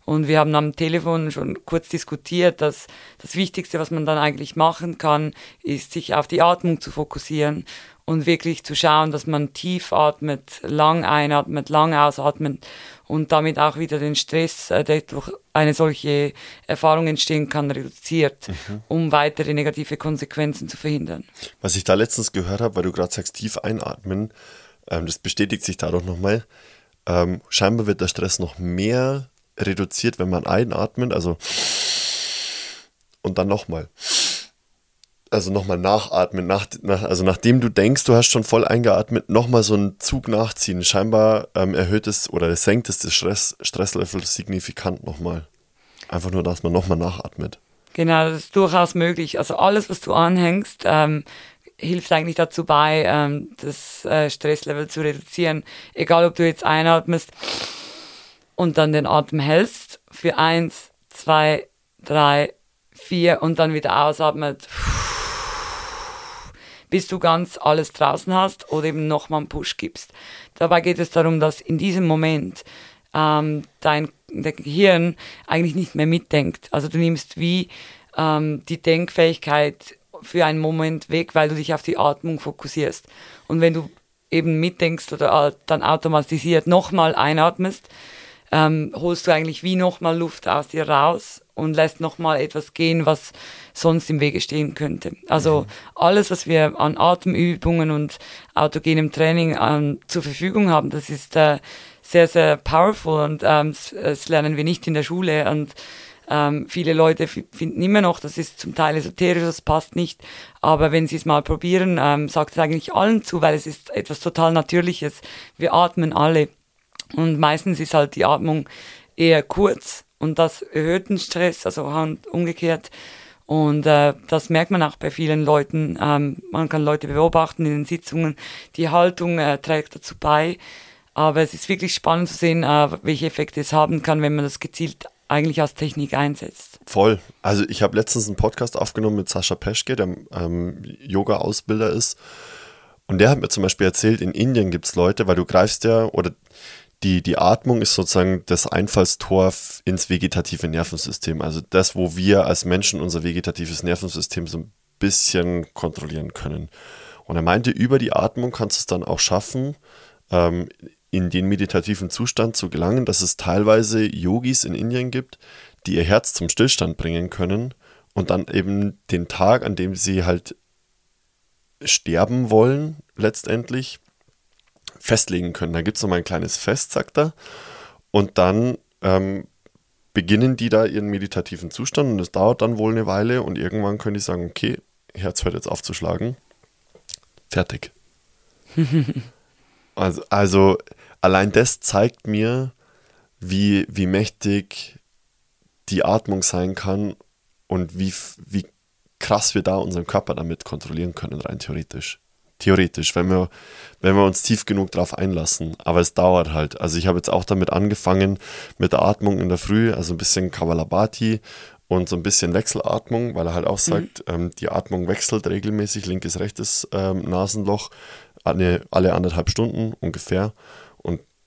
Und wir haben am Telefon schon kurz diskutiert, dass das Wichtigste, was man dann eigentlich machen kann, ist, sich auf die Atmung zu fokussieren und wirklich zu schauen, dass man tief atmet, lang einatmet, lang ausatmet und damit auch wieder den Stress, äh, der durch eine solche Erfahrung entstehen kann, reduziert, um weitere negative Konsequenzen zu verhindern. Was ich da letztens gehört habe, weil du gerade sagst, tief einatmen, ähm, das bestätigt sich dadurch nochmal. Ähm, scheinbar wird der Stress noch mehr reduziert, wenn man einatmet, also und dann nochmal. Also nochmal nachatmen, nach, nach, also nachdem du denkst, du hast schon voll eingeatmet, nochmal so einen Zug nachziehen. Scheinbar ähm, erhöht es oder senkt es das Stress, Stresslevel signifikant nochmal. Einfach nur, dass man nochmal nachatmet. Genau, das ist durchaus möglich. Also alles, was du anhängst, ähm, hilft eigentlich dazu bei, ähm, das äh, Stresslevel zu reduzieren. Egal, ob du jetzt einatmest und dann den Atem hältst für eins, zwei, drei, vier und dann wieder ausatmet, bis du ganz alles draußen hast oder eben nochmal einen Push gibst. Dabei geht es darum, dass in diesem Moment ähm, dein, Gehirn eigentlich nicht mehr mitdenkt. Also du nimmst wie ähm, die Denkfähigkeit für einen Moment weg, weil du dich auf die Atmung fokussierst. Und wenn du eben mitdenkst oder äh, dann automatisiert nochmal einatmest, ähm, holst du eigentlich wie nochmal Luft aus dir raus und lässt nochmal etwas gehen, was sonst im Wege stehen könnte. Also alles, was wir an Atemübungen und autogenem Training ähm, zur Verfügung haben, das ist äh, sehr, sehr powerful und ähm, das, das lernen wir nicht in der Schule und ähm, viele Leute finden immer noch, das ist zum Teil esoterisch, das passt nicht. Aber wenn sie es mal probieren, ähm, sagt es eigentlich allen zu, weil es ist etwas total Natürliches. Wir atmen alle. Und meistens ist halt die Atmung eher kurz und das erhöht den Stress, also umgekehrt. Und äh, das merkt man auch bei vielen Leuten. Ähm, man kann Leute beobachten in den Sitzungen. Die Haltung äh, trägt dazu bei. Aber es ist wirklich spannend zu sehen, äh, welche Effekte es haben kann, wenn man das gezielt eigentlich als Technik einsetzt. Voll. Also ich habe letztens einen Podcast aufgenommen mit Sascha Peschke, der ähm, Yoga-Ausbilder ist. Und der hat mir zum Beispiel erzählt, in Indien gibt es Leute, weil du greifst ja, oder die, die Atmung ist sozusagen das Einfallstor ins vegetative Nervensystem. Also das, wo wir als Menschen unser vegetatives Nervensystem so ein bisschen kontrollieren können. Und er meinte, über die Atmung kannst du es dann auch schaffen, ähm, in den meditativen Zustand zu gelangen, dass es teilweise Yogis in Indien gibt, die ihr Herz zum Stillstand bringen können und dann eben den Tag, an dem sie halt sterben wollen, letztendlich festlegen können. Da gibt es nochmal ein kleines Fest, sagt er. Und dann ähm, beginnen die da ihren meditativen Zustand und es dauert dann wohl eine Weile und irgendwann können die sagen, okay, Herz hört jetzt auf zu schlagen. Fertig. also, also allein das zeigt mir, wie, wie mächtig die Atmung sein kann und wie, wie krass wir da unseren Körper damit kontrollieren können, rein theoretisch. Theoretisch, wenn wir, wenn wir uns tief genug darauf einlassen. Aber es dauert halt. Also ich habe jetzt auch damit angefangen, mit der Atmung in der Früh, also ein bisschen Kavalabhati und so ein bisschen Wechselatmung, weil er halt auch mhm. sagt, mhm. ähm, die Atmung wechselt regelmäßig, linkes, rechtes ähm, Nasenloch, eine, alle anderthalb Stunden ungefähr.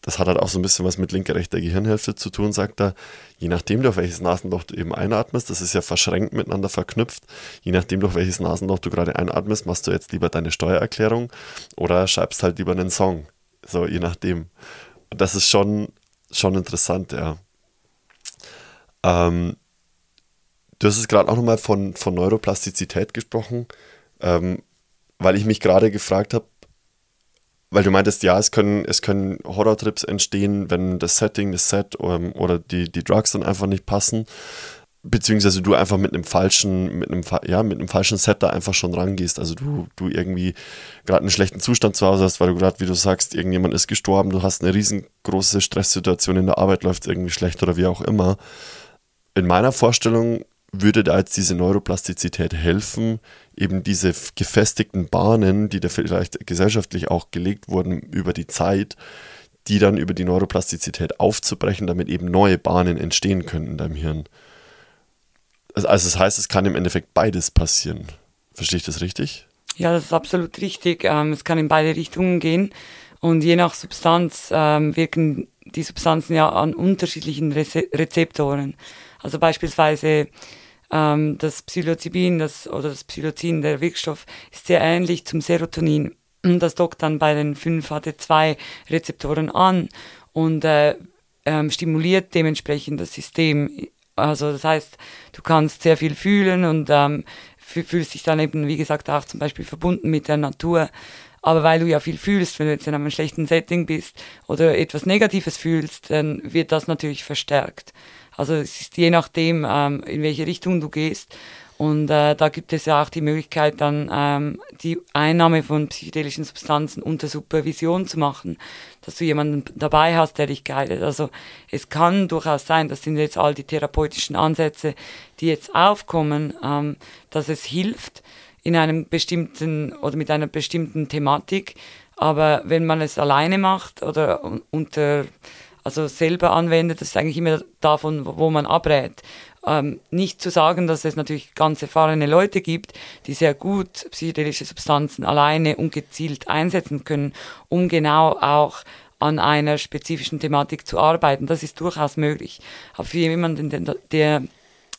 Das hat halt auch so ein bisschen was mit linker, rechter Gehirnhälfte zu tun, sagt er. Je nachdem, durch welches Nasenloch du eben einatmest, das ist ja verschränkt miteinander verknüpft. Je nachdem, durch welches Nasenloch du gerade einatmest, machst du jetzt lieber deine Steuererklärung oder schreibst halt lieber einen Song. So, je nachdem. Und das ist schon, schon interessant, ja. Ähm, du hast es gerade auch nochmal von, von Neuroplastizität gesprochen, ähm, weil ich mich gerade gefragt habe, weil du meintest, ja, es können, es können Horrortrips entstehen, wenn das Setting, das Set ähm, oder die, die Drugs dann einfach nicht passen. Beziehungsweise du einfach mit einem falschen, mit einem, ja, mit einem falschen Set da einfach schon rangehst. Also du, du irgendwie gerade einen schlechten Zustand zu Hause hast, weil du gerade, wie du sagst, irgendjemand ist gestorben, du hast eine riesengroße Stresssituation in der Arbeit, läuft irgendwie schlecht oder wie auch immer. In meiner Vorstellung würde da jetzt diese Neuroplastizität helfen, eben diese gefestigten Bahnen, die da vielleicht gesellschaftlich auch gelegt wurden über die Zeit, die dann über die Neuroplastizität aufzubrechen, damit eben neue Bahnen entstehen können in deinem Hirn. Also, also das heißt, es kann im Endeffekt beides passieren. Verstehe ich das richtig? Ja, das ist absolut richtig. Ähm, es kann in beide Richtungen gehen. Und je nach Substanz ähm, wirken die Substanzen ja an unterschiedlichen Rezeptoren. Also beispielsweise ähm, das Psilocybin das, oder das Psilocin, der Wirkstoff, ist sehr ähnlich zum Serotonin. Das dockt dann bei den 5-HT2-Rezeptoren an und äh, ähm, stimuliert dementsprechend das System. Also das heißt, du kannst sehr viel fühlen und ähm, fühlst dich dann eben, wie gesagt, auch zum Beispiel verbunden mit der Natur. Aber weil du ja viel fühlst, wenn du jetzt in einem schlechten Setting bist oder etwas Negatives fühlst, dann wird das natürlich verstärkt. Also es ist je nachdem, ähm, in welche Richtung du gehst. Und äh, da gibt es ja auch die Möglichkeit, dann ähm, die Einnahme von psychedelischen Substanzen unter Supervision zu machen, dass du jemanden dabei hast, der dich guidet. Also es kann durchaus sein, das sind jetzt all die therapeutischen Ansätze, die jetzt aufkommen, ähm, dass es hilft in einem bestimmten oder mit einer bestimmten Thematik. Aber wenn man es alleine macht oder unter also selber anwendet, das ist eigentlich immer davon, wo man abrät. Ähm, nicht zu sagen, dass es natürlich ganz erfahrene Leute gibt, die sehr gut psychedelische Substanzen alleine und gezielt einsetzen können, um genau auch an einer spezifischen Thematik zu arbeiten. Das ist durchaus möglich. Aber für jemanden, der,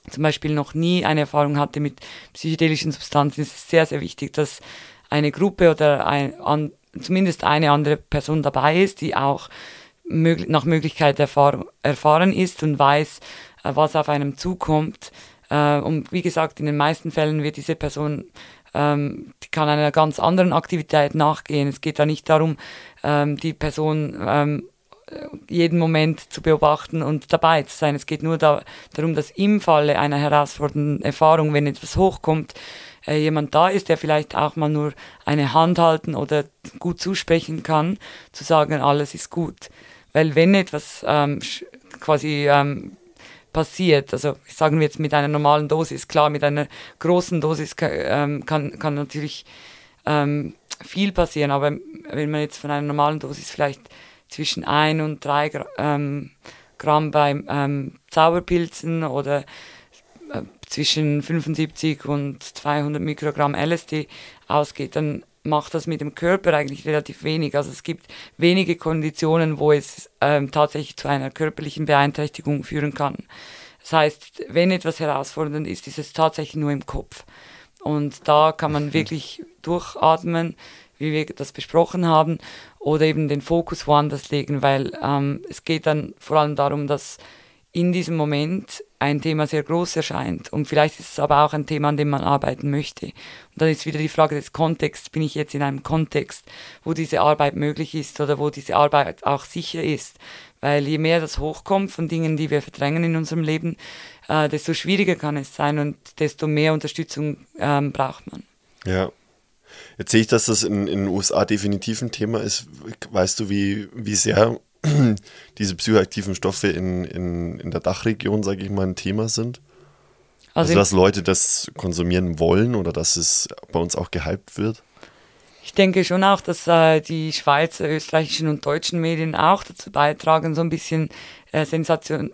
zum Beispiel noch nie eine Erfahrung hatte mit psychedelischen Substanzen, ist es sehr, sehr wichtig, dass eine Gruppe oder ein, an, zumindest eine andere Person dabei ist, die auch nach Möglichkeit erfahr erfahren ist und weiß, äh, was auf einem zukommt. Äh, und wie gesagt, in den meisten Fällen wird diese Person, ähm, die kann einer ganz anderen Aktivität nachgehen. Es geht da nicht darum, ähm, die Person ähm, jeden Moment zu beobachten und dabei zu sein. Es geht nur da, darum, dass im Falle einer herausfordernden Erfahrung, wenn etwas hochkommt, äh, jemand da ist, der vielleicht auch mal nur eine Hand halten oder gut zusprechen kann, zu sagen, alles ist gut. Weil wenn etwas ähm, quasi ähm, passiert, also sagen wir jetzt mit einer normalen Dosis, klar, mit einer großen Dosis ähm, kann, kann natürlich ähm, viel passieren, aber wenn man jetzt von einer normalen Dosis vielleicht zwischen 1 und 3 ähm, Gramm bei ähm, Zauberpilzen oder äh, zwischen 75 und 200 Mikrogramm LSD ausgeht, dann macht das mit dem Körper eigentlich relativ wenig. Also es gibt wenige Konditionen, wo es ähm, tatsächlich zu einer körperlichen Beeinträchtigung führen kann. Das heißt, wenn etwas herausfordernd ist, ist es tatsächlich nur im Kopf. Und da kann man mhm. wirklich durchatmen, wie wir das besprochen haben, oder eben den Fokus woanders legen, weil ähm, es geht dann vor allem darum, dass in diesem Moment ein Thema sehr groß erscheint und vielleicht ist es aber auch ein Thema, an dem man arbeiten möchte. Und dann ist wieder die Frage des Kontexts, bin ich jetzt in einem Kontext, wo diese Arbeit möglich ist oder wo diese Arbeit auch sicher ist. Weil je mehr das hochkommt von Dingen, die wir verdrängen in unserem Leben, äh, desto schwieriger kann es sein und desto mehr Unterstützung ähm, braucht man. Ja. Jetzt sehe ich, dass das in, in den USA definitiv ein Thema ist. Weißt du, wie, wie sehr diese psychoaktiven Stoffe in, in, in der Dachregion, sage ich mal, ein Thema sind? Also, also dass Leute das konsumieren wollen oder dass es bei uns auch gehypt wird? Ich denke schon auch, dass äh, die Schweizer, österreichischen und deutschen Medien auch dazu beitragen, so ein bisschen äh, Sensation,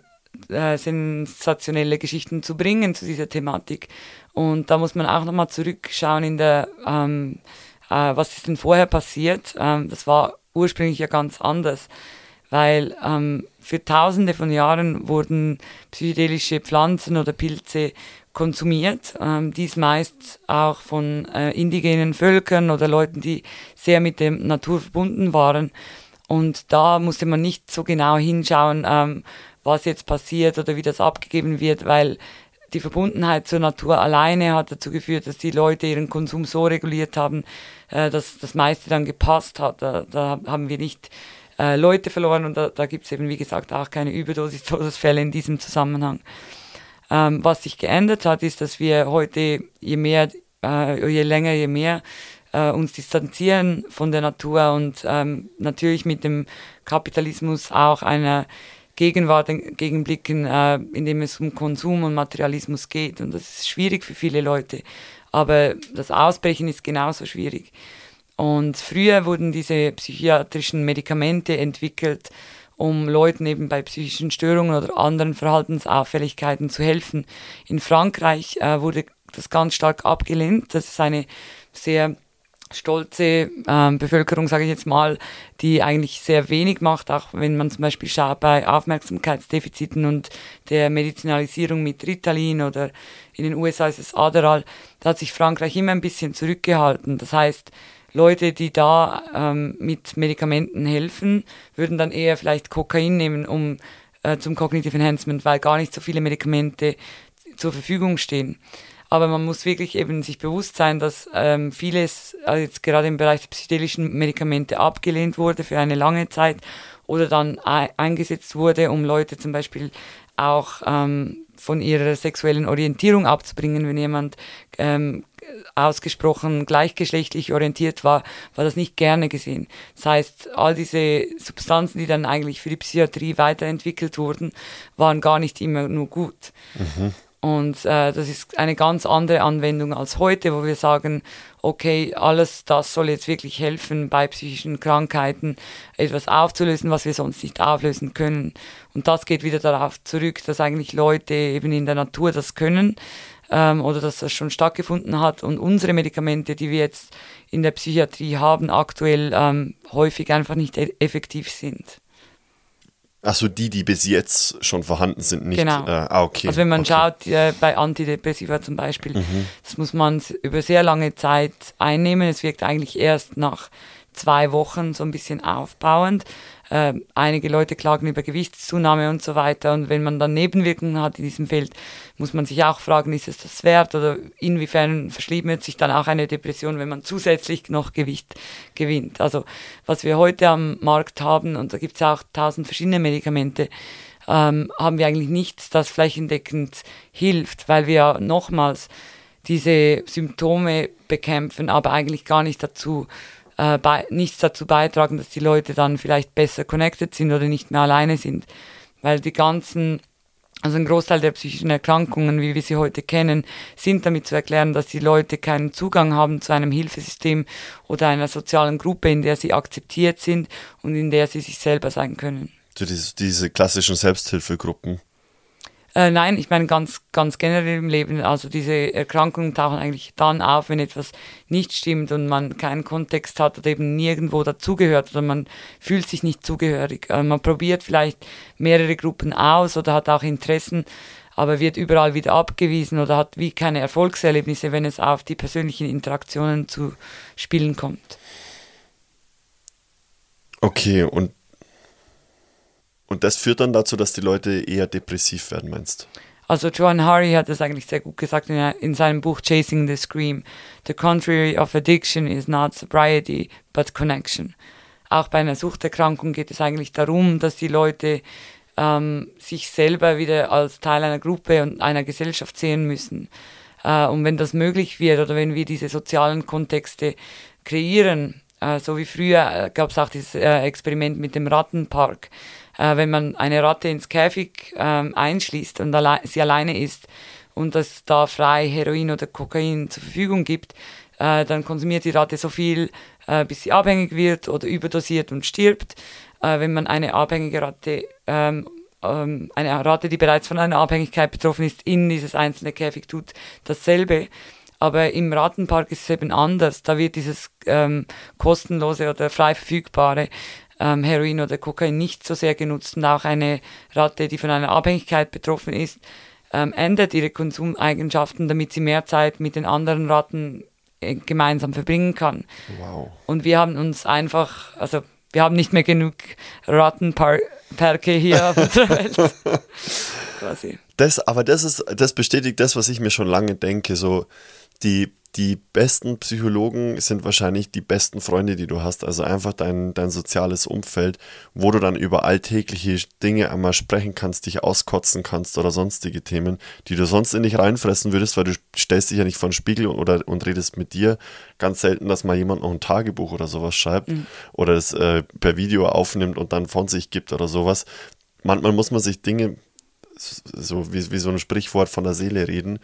äh, sensationelle Geschichten zu bringen zu dieser Thematik. Und da muss man auch nochmal zurückschauen in der, ähm, äh, was ist denn vorher passiert? Ähm, das war ursprünglich ja ganz anders weil ähm, für tausende von Jahren wurden psychedelische Pflanzen oder Pilze konsumiert, ähm, dies meist auch von äh, indigenen Völkern oder Leuten, die sehr mit der Natur verbunden waren. Und da musste man nicht so genau hinschauen, ähm, was jetzt passiert oder wie das abgegeben wird, weil die Verbundenheit zur Natur alleine hat dazu geführt, dass die Leute ihren Konsum so reguliert haben, äh, dass das meiste dann gepasst hat. Da, da haben wir nicht äh, Leute verloren und da, da gibt es eben, wie gesagt, auch keine Überdosis-Todesfälle in diesem Zusammenhang. Ähm, was sich geändert hat, ist, dass wir heute je mehr, äh, je länger, je mehr äh, uns distanzieren von der Natur und ähm, natürlich mit dem Kapitalismus auch einer Gegenwart entgegenblicken, äh, indem es um Konsum und Materialismus geht. Und das ist schwierig für viele Leute. Aber das Ausbrechen ist genauso schwierig. Und früher wurden diese psychiatrischen Medikamente entwickelt, um Leuten eben bei psychischen Störungen oder anderen Verhaltensauffälligkeiten zu helfen. In Frankreich äh, wurde das ganz stark abgelehnt. Das ist eine sehr stolze ähm, Bevölkerung, sage ich jetzt mal, die eigentlich sehr wenig macht, auch wenn man zum Beispiel schaut bei Aufmerksamkeitsdefiziten und der Medizinalisierung mit Ritalin oder in den USA ist es Adderall, da hat sich Frankreich immer ein bisschen zurückgehalten. Das heißt, Leute, die da ähm, mit Medikamenten helfen, würden dann eher vielleicht Kokain nehmen, um äh, zum Cognitive Enhancement, weil gar nicht so viele Medikamente zur Verfügung stehen. Aber man muss wirklich eben sich bewusst sein, dass ähm, vieles, also jetzt gerade im Bereich der psychedelischen Medikamente, abgelehnt wurde für eine lange Zeit oder dann eingesetzt wurde, um Leute zum Beispiel auch ähm, von ihrer sexuellen Orientierung abzubringen. Wenn jemand ähm, ausgesprochen gleichgeschlechtlich orientiert war, war das nicht gerne gesehen. Das heißt, all diese Substanzen, die dann eigentlich für die Psychiatrie weiterentwickelt wurden, waren gar nicht immer nur gut. Mhm. Und äh, das ist eine ganz andere Anwendung als heute, wo wir sagen, okay, alles das soll jetzt wirklich helfen, bei psychischen Krankheiten etwas aufzulösen, was wir sonst nicht auflösen können. Und das geht wieder darauf zurück, dass eigentlich Leute eben in der Natur das können ähm, oder dass das schon stattgefunden hat und unsere Medikamente, die wir jetzt in der Psychiatrie haben, aktuell ähm, häufig einfach nicht e effektiv sind. Achso, die, die bis jetzt schon vorhanden sind, nicht. Genau. Äh, ah, okay. Also wenn man okay. schaut, äh, bei Antidepressiva zum Beispiel, mhm. das muss man über sehr lange Zeit einnehmen. Es wirkt eigentlich erst nach zwei Wochen so ein bisschen aufbauend. Äh, einige Leute klagen über Gewichtszunahme und so weiter. Und wenn man dann Nebenwirkungen hat in diesem Feld, muss man sich auch fragen, ist es das wert oder inwiefern verschlimmert sich dann auch eine Depression, wenn man zusätzlich noch Gewicht gewinnt. Also was wir heute am Markt haben, und da gibt es auch tausend verschiedene Medikamente, ähm, haben wir eigentlich nichts, das flächendeckend hilft, weil wir nochmals diese Symptome bekämpfen, aber eigentlich gar nicht dazu äh, bei, nichts dazu beitragen, dass die Leute dann vielleicht besser connected sind oder nicht mehr alleine sind. Weil die ganzen, also ein Großteil der psychischen Erkrankungen, wie wir sie heute kennen, sind damit zu erklären, dass die Leute keinen Zugang haben zu einem Hilfesystem oder einer sozialen Gruppe, in der sie akzeptiert sind und in der sie sich selber sein können. Diese, diese klassischen Selbsthilfegruppen. Äh, nein, ich meine ganz, ganz generell im Leben. Also diese Erkrankungen tauchen eigentlich dann auf, wenn etwas nicht stimmt und man keinen Kontext hat oder eben nirgendwo dazugehört oder man fühlt sich nicht zugehörig. Äh, man probiert vielleicht mehrere Gruppen aus oder hat auch Interessen, aber wird überall wieder abgewiesen oder hat wie keine Erfolgserlebnisse, wenn es auf die persönlichen Interaktionen zu spielen kommt. Okay, und, und das führt dann dazu, dass die Leute eher depressiv werden, meinst du? Also Joan Hari hat das eigentlich sehr gut gesagt in, in, seinem Buch Chasing the Scream. The contrary of addiction is not sobriety, but connection. Auch bei einer Suchterkrankung geht es eigentlich darum, dass die Leute ähm, sich selber wieder als Teil einer Gruppe und einer Gesellschaft sehen müssen. Äh, und wenn das möglich wird oder wenn wir diese sozialen Kontexte kreieren, äh, so wie früher äh, gab es auch dieses äh, Experiment mit dem Rattenpark, äh, wenn man eine Ratte ins Käfig ähm, einschließt und alle sie alleine ist und es da frei Heroin oder Kokain zur Verfügung gibt, äh, dann konsumiert die Ratte so viel, bis sie abhängig wird oder überdosiert und stirbt. wenn man eine abhängige Ratte ähm, ähm, eine Ratte, die bereits von einer Abhängigkeit betroffen ist, in dieses einzelne Käfig tut dasselbe. Aber im Rattenpark ist es eben anders. Da wird dieses ähm, kostenlose oder frei verfügbare ähm, Heroin oder Kokain nicht so sehr genutzt. Und auch eine Ratte, die von einer Abhängigkeit betroffen ist, ähm, ändert ihre Konsumeigenschaften, damit sie mehr Zeit mit den anderen Ratten äh, gemeinsam verbringen kann. Wow. Und wir haben uns einfach, also wir haben nicht mehr genug Rattenparke hier auf unserer Welt. Quasi. Das, aber das ist, das bestätigt das, was ich mir schon lange denke. So, die, die besten Psychologen sind wahrscheinlich die besten Freunde, die du hast. Also einfach dein, dein soziales Umfeld, wo du dann über alltägliche Dinge einmal sprechen kannst, dich auskotzen kannst oder sonstige Themen, die du sonst in dich reinfressen würdest, weil du stellst dich ja nicht vor den Spiegel oder, und redest mit dir. Ganz selten, dass mal jemand noch ein Tagebuch oder sowas schreibt mhm. oder es äh, per Video aufnimmt und dann von sich gibt oder sowas. Manchmal muss man sich Dinge so wie, wie so ein Sprichwort von der Seele reden.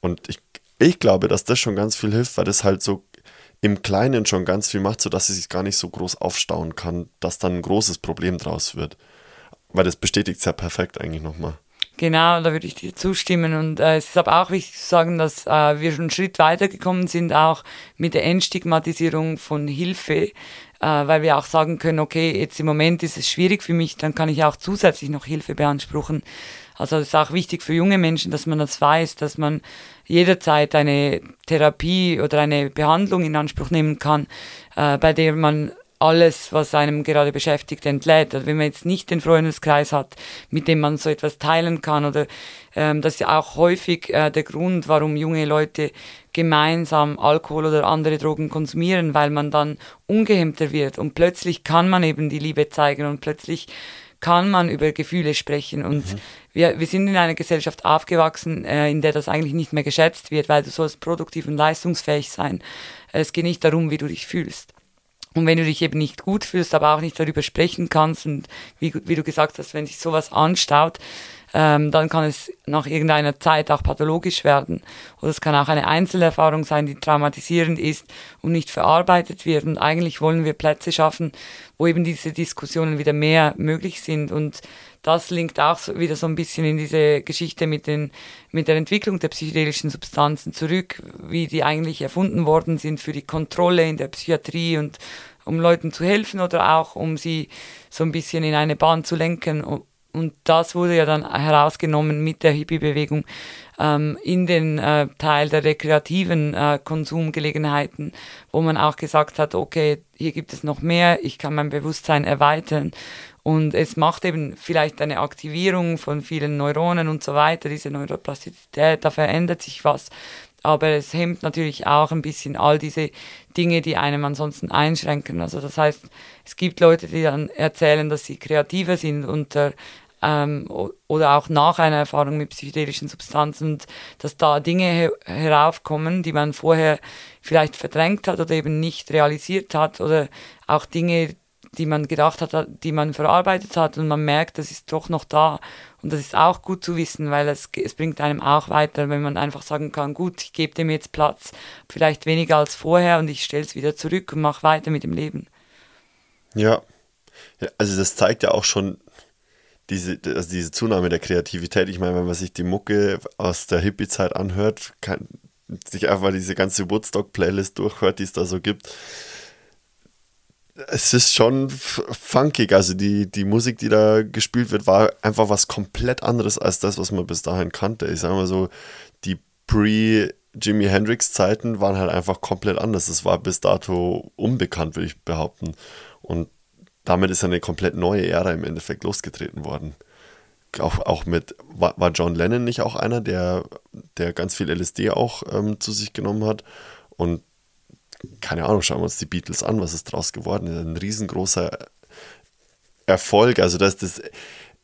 Und ich ich glaube, dass das schon ganz viel hilft, weil das halt so im Kleinen schon ganz viel macht, sodass sie sich gar nicht so groß aufstauen kann, dass dann ein großes Problem draus wird. Weil das bestätigt es ja perfekt eigentlich nochmal. Genau, da würde ich dir zustimmen. Und äh, es ist aber auch wichtig zu sagen, dass äh, wir schon einen Schritt weitergekommen sind, auch mit der Entstigmatisierung von Hilfe, äh, weil wir auch sagen können, okay, jetzt im Moment ist es schwierig für mich, dann kann ich auch zusätzlich noch Hilfe beanspruchen. Also es ist auch wichtig für junge Menschen, dass man das weiß, dass man jederzeit eine Therapie oder eine Behandlung in Anspruch nehmen kann, äh, bei der man alles, was einem gerade beschäftigt, entlädt. Also wenn man jetzt nicht den Freundeskreis hat, mit dem man so etwas teilen kann oder ähm, das ist ja auch häufig äh, der Grund, warum junge Leute gemeinsam Alkohol oder andere Drogen konsumieren, weil man dann ungehemmter wird und plötzlich kann man eben die Liebe zeigen und plötzlich kann man über Gefühle sprechen. Und mhm. wir, wir sind in einer Gesellschaft aufgewachsen, äh, in der das eigentlich nicht mehr geschätzt wird, weil du sollst produktiv und leistungsfähig sein. Es geht nicht darum, wie du dich fühlst. Und wenn du dich eben nicht gut fühlst, aber auch nicht darüber sprechen kannst und wie, wie du gesagt hast, wenn sich sowas anstaut, ähm, dann kann es nach irgendeiner Zeit auch pathologisch werden. Oder es kann auch eine Einzelerfahrung sein, die traumatisierend ist und nicht verarbeitet wird. Und eigentlich wollen wir Plätze schaffen, wo eben diese Diskussionen wieder mehr möglich sind. Und das linkt auch wieder so ein bisschen in diese Geschichte mit, den, mit der Entwicklung der psychedelischen Substanzen zurück, wie die eigentlich erfunden worden sind für die Kontrolle in der Psychiatrie und um Leuten zu helfen oder auch um sie so ein bisschen in eine Bahn zu lenken. Und das wurde ja dann herausgenommen mit der Hippie-Bewegung ähm, in den äh, Teil der rekreativen äh, Konsumgelegenheiten, wo man auch gesagt hat, okay, hier gibt es noch mehr, ich kann mein Bewusstsein erweitern. Und es macht eben vielleicht eine Aktivierung von vielen Neuronen und so weiter, diese Neuroplastizität, da verändert sich was. Aber es hemmt natürlich auch ein bisschen all diese Dinge, die einem ansonsten einschränken. Also das heißt, es gibt Leute, die dann erzählen, dass sie kreativer sind unter ähm, oder auch nach einer Erfahrung mit psychedelischen Substanzen, dass da Dinge her heraufkommen, die man vorher vielleicht verdrängt hat oder eben nicht realisiert hat oder auch Dinge, die man gedacht hat, die man verarbeitet hat und man merkt, das ist doch noch da. Und das ist auch gut zu wissen, weil es, es bringt einem auch weiter, wenn man einfach sagen kann, gut, ich gebe dem jetzt Platz, vielleicht weniger als vorher und ich stelle es wieder zurück und mache weiter mit dem Leben. Ja. ja, also das zeigt ja auch schon diese, also diese Zunahme der Kreativität, ich meine, wenn man sich die Mucke aus der Hippie-Zeit anhört, kann sich einfach diese ganze Woodstock-Playlist durchhört, die es da so gibt. Es ist schon funkig. Also die, die Musik, die da gespielt wird, war einfach was komplett anderes als das, was man bis dahin kannte. Ich sage mal so, die Pre-Jimi Hendrix-Zeiten waren halt einfach komplett anders. Das war bis dato unbekannt, würde ich behaupten. Und damit ist eine komplett neue Ära im Endeffekt losgetreten worden. Auch, auch mit, war, John Lennon nicht auch einer, der, der ganz viel LSD auch ähm, zu sich genommen hat? Und keine Ahnung, schauen wir uns die Beatles an, was ist draus geworden? Ein riesengroßer Erfolg. Also, dass das,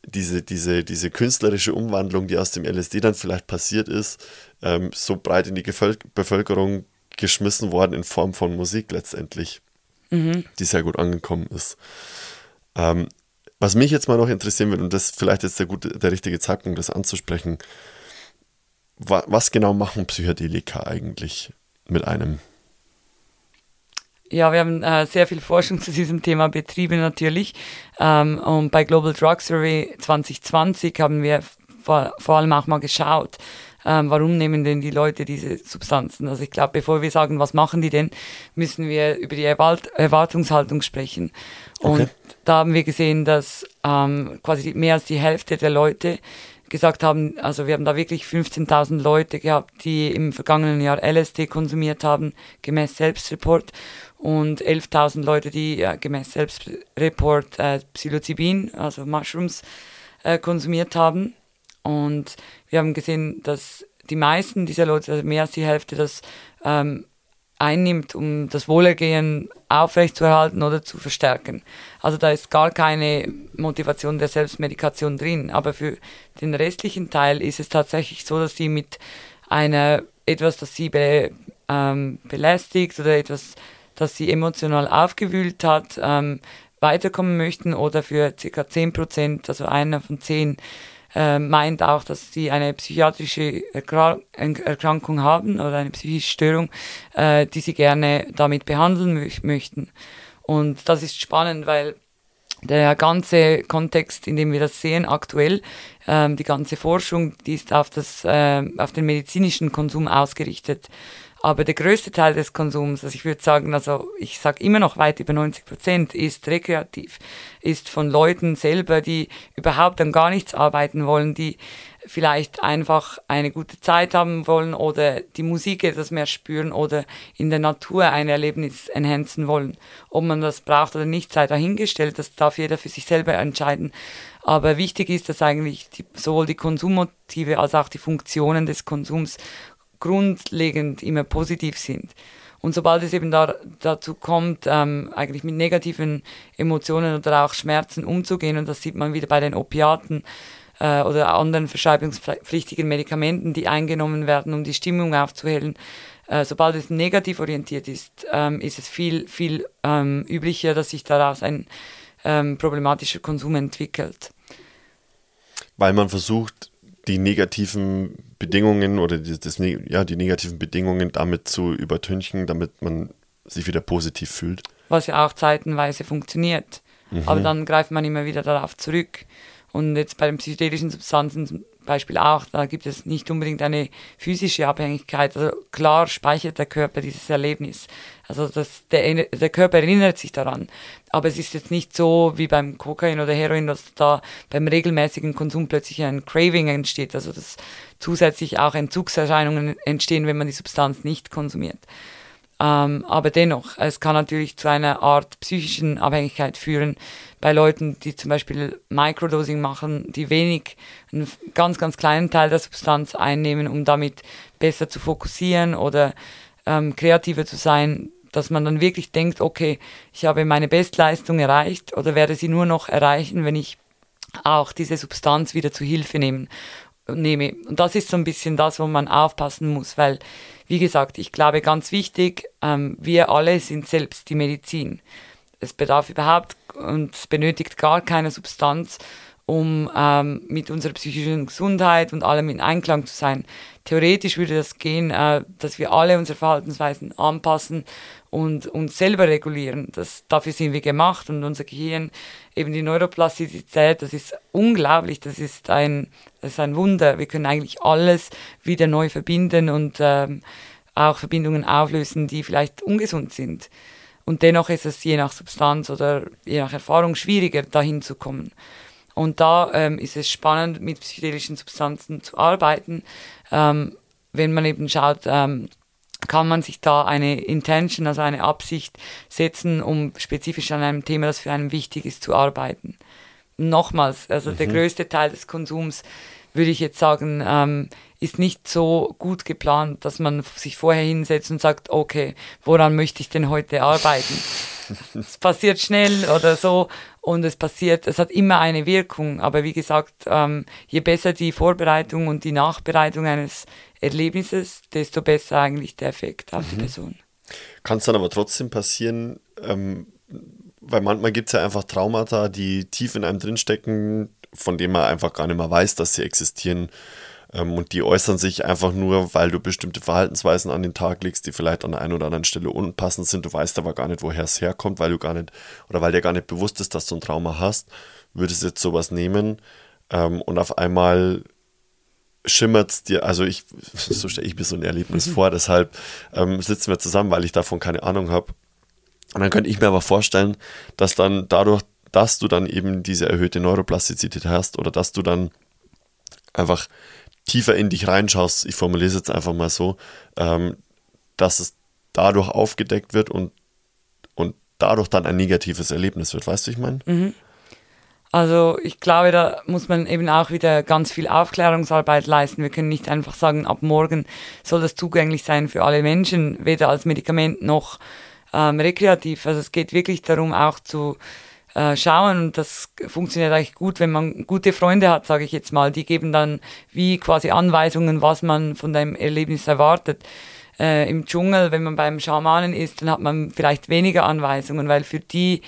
diese, diese, diese künstlerische Umwandlung, die aus dem LSD dann vielleicht passiert ist, ähm, so breit in die Bevölkerung geschmissen worden in Form von Musik letztendlich, mhm. die sehr gut angekommen ist. Ähm, was mich jetzt mal noch interessieren würde, und das ist vielleicht jetzt der, gute, der richtige Zeitpunkt, das anzusprechen, wa was genau machen Psychedelika eigentlich mit einem? Ja, wir haben äh, sehr viel Forschung zu diesem Thema betrieben natürlich. Ähm, und bei Global Drug Survey 2020 haben wir vor, vor allem auch mal geschaut, ähm, warum nehmen denn die Leute diese Substanzen? Also ich glaube, bevor wir sagen, was machen die denn, müssen wir über die Erwart Erwartungshaltung sprechen. Und okay. da haben wir gesehen, dass ähm, quasi mehr als die Hälfte der Leute gesagt haben, also wir haben da wirklich 15.000 Leute gehabt, die im vergangenen Jahr LSD konsumiert haben, gemäß Selbstreport und 11.000 Leute, die äh, gemäß Selbstreport äh, Psilocybin, also Mushrooms, äh, konsumiert haben. Und wir haben gesehen, dass die meisten dieser Leute, also mehr als die Hälfte, das ähm, einnimmt, um das Wohlergehen aufrechtzuerhalten oder zu verstärken. Also da ist gar keine Motivation der Selbstmedikation drin. Aber für den restlichen Teil ist es tatsächlich so, dass sie mit einer etwas, das sie be, ähm, belästigt oder etwas, das sie emotional aufgewühlt hat, ähm, weiterkommen möchten oder für ca. 10 Prozent, also einer von zehn, äh, meint auch, dass sie eine psychiatrische Erkrankung haben oder eine psychische Störung, äh, die sie gerne damit behandeln mö möchten. Und das ist spannend, weil der ganze Kontext, in dem wir das sehen, aktuell, ähm, die ganze Forschung, die ist auf, das, äh, auf den medizinischen Konsum ausgerichtet. Aber der größte Teil des Konsums, also ich würde sagen, also ich sage immer noch weit über 90 Prozent, ist rekreativ, ist von Leuten selber, die überhaupt an gar nichts arbeiten wollen, die vielleicht einfach eine gute Zeit haben wollen oder die Musik etwas mehr spüren oder in der Natur ein Erlebnis enhancen wollen. Ob man das braucht oder nicht, sei dahingestellt, das darf jeder für sich selber entscheiden. Aber wichtig ist, dass eigentlich die, sowohl die Konsummotive als auch die Funktionen des Konsums grundlegend immer positiv sind. Und sobald es eben da, dazu kommt, ähm, eigentlich mit negativen Emotionen oder auch Schmerzen umzugehen, und das sieht man wieder bei den Opiaten äh, oder anderen verschreibungspflichtigen Medikamenten, die eingenommen werden, um die Stimmung aufzuhellen, äh, sobald es negativ orientiert ist, ähm, ist es viel, viel ähm, üblicher, dass sich daraus ein ähm, problematischer Konsum entwickelt. Weil man versucht, die negativen Bedingungen oder die, das, ja, die negativen Bedingungen damit zu übertünchen, damit man sich wieder positiv fühlt. Was ja auch zeitenweise funktioniert. Mhm. Aber dann greift man immer wieder darauf zurück. Und jetzt bei den psychedelischen Substanzen Beispiel auch, da gibt es nicht unbedingt eine physische Abhängigkeit. Also klar speichert der Körper dieses Erlebnis. Also das, der, der Körper erinnert sich daran. Aber es ist jetzt nicht so wie beim Kokain oder Heroin, dass da beim regelmäßigen Konsum plötzlich ein Craving entsteht. Also dass zusätzlich auch Entzugserscheinungen entstehen, wenn man die Substanz nicht konsumiert. Ähm, aber dennoch, es kann natürlich zu einer Art psychischen Abhängigkeit führen bei Leuten, die zum Beispiel Microdosing machen, die wenig, einen ganz, ganz kleinen Teil der Substanz einnehmen, um damit besser zu fokussieren oder ähm, kreativer zu sein, dass man dann wirklich denkt, okay, ich habe meine Bestleistung erreicht oder werde sie nur noch erreichen, wenn ich auch diese Substanz wieder zu Hilfe nehme. Und das ist so ein bisschen das, wo man aufpassen muss, weil, wie gesagt, ich glaube ganz wichtig, ähm, wir alle sind selbst die Medizin. Es bedarf überhaupt und es benötigt gar keine Substanz, um ähm, mit unserer psychischen Gesundheit und allem in Einklang zu sein. Theoretisch würde das gehen, äh, dass wir alle unsere Verhaltensweisen anpassen und uns selber regulieren. Das, dafür sind wir gemacht und unser Gehirn, eben die Neuroplastizität, das ist unglaublich, das ist ein, das ist ein Wunder. Wir können eigentlich alles wieder neu verbinden und ähm, auch Verbindungen auflösen, die vielleicht ungesund sind. Und dennoch ist es je nach Substanz oder je nach Erfahrung schwieriger, dahin zu kommen. Und da ähm, ist es spannend, mit psychedelischen Substanzen zu arbeiten, ähm, wenn man eben schaut, ähm, kann man sich da eine Intention, also eine Absicht setzen, um spezifisch an einem Thema, das für einen wichtig ist, zu arbeiten. Nochmals, also mhm. der größte Teil des Konsums, würde ich jetzt sagen, ähm, ist nicht so gut geplant, dass man sich vorher hinsetzt und sagt, okay, woran möchte ich denn heute arbeiten? es passiert schnell oder so und es passiert, es hat immer eine Wirkung, aber wie gesagt, ähm, je besser die Vorbereitung und die Nachbereitung eines Erlebnisses, desto besser eigentlich der Effekt auf mhm. die Person. Kann es dann aber trotzdem passieren, ähm, weil manchmal gibt es ja einfach Traumata, die tief in einem drinstecken, von denen man einfach gar nicht mehr weiß, dass sie existieren. Ähm, und die äußern sich einfach nur, weil du bestimmte Verhaltensweisen an den Tag legst, die vielleicht an der einen oder anderen Stelle unpassend sind. Du weißt aber gar nicht, woher es herkommt, weil du gar nicht, oder weil dir gar nicht bewusst ist, dass du ein Trauma hast. Würdest jetzt sowas nehmen ähm, und auf einmal schimmert es dir, also ich, so stelle ich mir so ein Erlebnis mhm. vor, deshalb ähm, sitzen wir zusammen, weil ich davon keine Ahnung habe. Und dann könnte ich mir aber vorstellen, dass dann dadurch, dass du dann eben diese erhöhte Neuroplastizität hast oder dass du dann einfach tiefer in dich reinschaust, ich formuliere es jetzt einfach mal so, ähm, dass es dadurch aufgedeckt wird und, und dadurch dann ein negatives Erlebnis wird. Weißt du, ich meine? Mhm. Also ich glaube, da muss man eben auch wieder ganz viel Aufklärungsarbeit leisten. Wir können nicht einfach sagen, ab morgen soll das zugänglich sein für alle Menschen, weder als Medikament noch ähm, rekreativ. Also es geht wirklich darum, auch zu äh, schauen und das funktioniert eigentlich gut, wenn man gute Freunde hat, sage ich jetzt mal. Die geben dann wie quasi Anweisungen, was man von dem Erlebnis erwartet. Äh, Im Dschungel, wenn man beim Schamanen ist, dann hat man vielleicht weniger Anweisungen, weil für die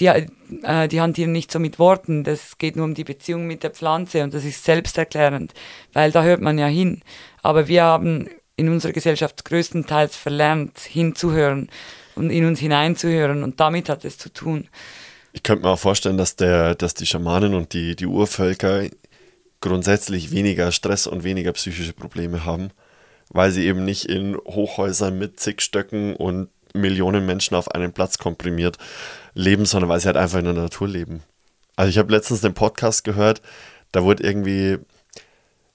die, äh, die hantieren nicht so mit Worten, das geht nur um die Beziehung mit der Pflanze und das ist selbsterklärend, weil da hört man ja hin. Aber wir haben in unserer Gesellschaft größtenteils verlernt, hinzuhören und in uns hineinzuhören und damit hat es zu tun. Ich könnte mir auch vorstellen, dass, der, dass die Schamanen und die, die Urvölker grundsätzlich weniger Stress und weniger psychische Probleme haben, weil sie eben nicht in Hochhäusern mit zig Stöcken und Millionen Menschen auf einen Platz komprimiert leben, sondern weil sie halt einfach in der Natur leben. Also ich habe letztens den Podcast gehört, da wurde irgendwie,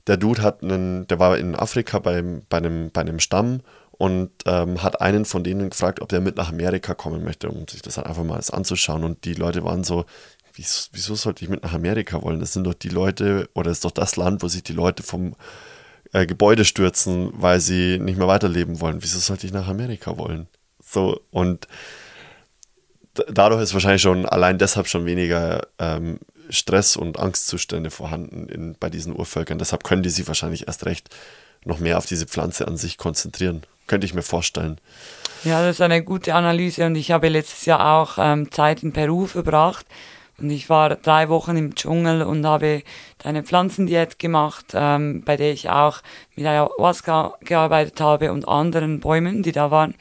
der Dude hat einen, der war in Afrika beim, bei, einem, bei einem Stamm und ähm, hat einen von denen gefragt, ob der mit nach Amerika kommen möchte, um sich das halt einfach mal anzuschauen. Und die Leute waren so, wieso, wieso sollte ich mit nach Amerika wollen? Das sind doch die Leute, oder das ist doch das Land, wo sich die Leute vom äh, Gebäude stürzen, weil sie nicht mehr weiterleben wollen. Wieso sollte ich nach Amerika wollen? So, und dadurch ist wahrscheinlich schon allein deshalb schon weniger ähm, Stress und Angstzustände vorhanden in, bei diesen Urvölkern. Deshalb können die sich wahrscheinlich erst recht noch mehr auf diese Pflanze an sich konzentrieren. Könnte ich mir vorstellen. Ja, das ist eine gute Analyse und ich habe letztes Jahr auch ähm, Zeit in Peru verbracht und ich war drei Wochen im Dschungel und habe eine Pflanzendiät gemacht, ähm, bei der ich auch mit Ayahuasca gearbeitet habe und anderen Bäumen, die da waren.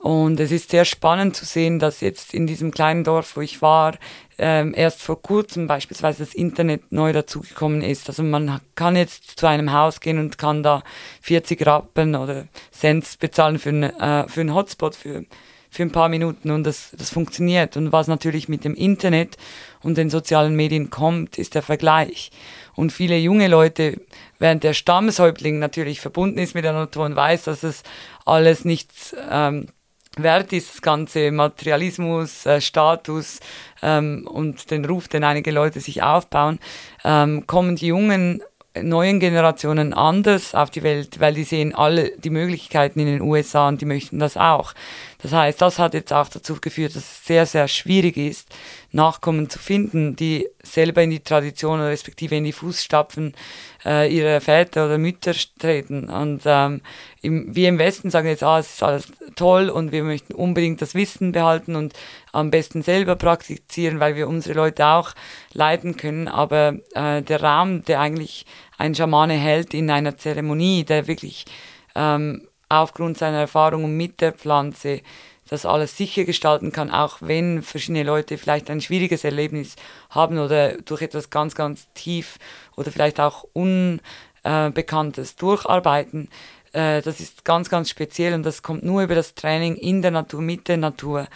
Und es ist sehr spannend zu sehen, dass jetzt in diesem kleinen Dorf, wo ich war, ähm, erst vor kurzem beispielsweise das Internet neu dazugekommen ist. Also man kann jetzt zu einem Haus gehen und kann da 40 Rappen oder Cents bezahlen für, eine, äh, für einen Hotspot für, für ein paar Minuten und das, das funktioniert. Und was natürlich mit dem Internet und den sozialen Medien kommt, ist der Vergleich. Und viele junge Leute, während der Stammeshäuptling natürlich verbunden ist mit der Natur und weiß, dass es alles nichts ähm, wert ist, das ganze Materialismus, äh, Status ähm, und den Ruf, den einige Leute sich aufbauen, ähm, kommen die jungen neuen Generationen anders auf die Welt, weil die sehen alle die Möglichkeiten in den USA und die möchten das auch. Das heißt, das hat jetzt auch dazu geführt, dass es sehr, sehr schwierig ist, Nachkommen zu finden, die selber in die Tradition respektive in die Fußstapfen äh, ihrer Väter oder Mütter treten. Und ähm, im, wir im Westen sagen jetzt, ah, es ist alles toll und wir möchten unbedingt das Wissen behalten und am besten selber praktizieren, weil wir unsere Leute auch leiten können. Aber äh, der Raum, der eigentlich ein Schamane hält in einer Zeremonie, der wirklich ähm, aufgrund seiner Erfahrungen mit der Pflanze das alles sicher gestalten kann, auch wenn verschiedene Leute vielleicht ein schwieriges Erlebnis haben oder durch etwas ganz, ganz tief oder vielleicht auch Unbekanntes durcharbeiten. Äh, das ist ganz, ganz speziell und das kommt nur über das Training in der Natur, mit der Natur.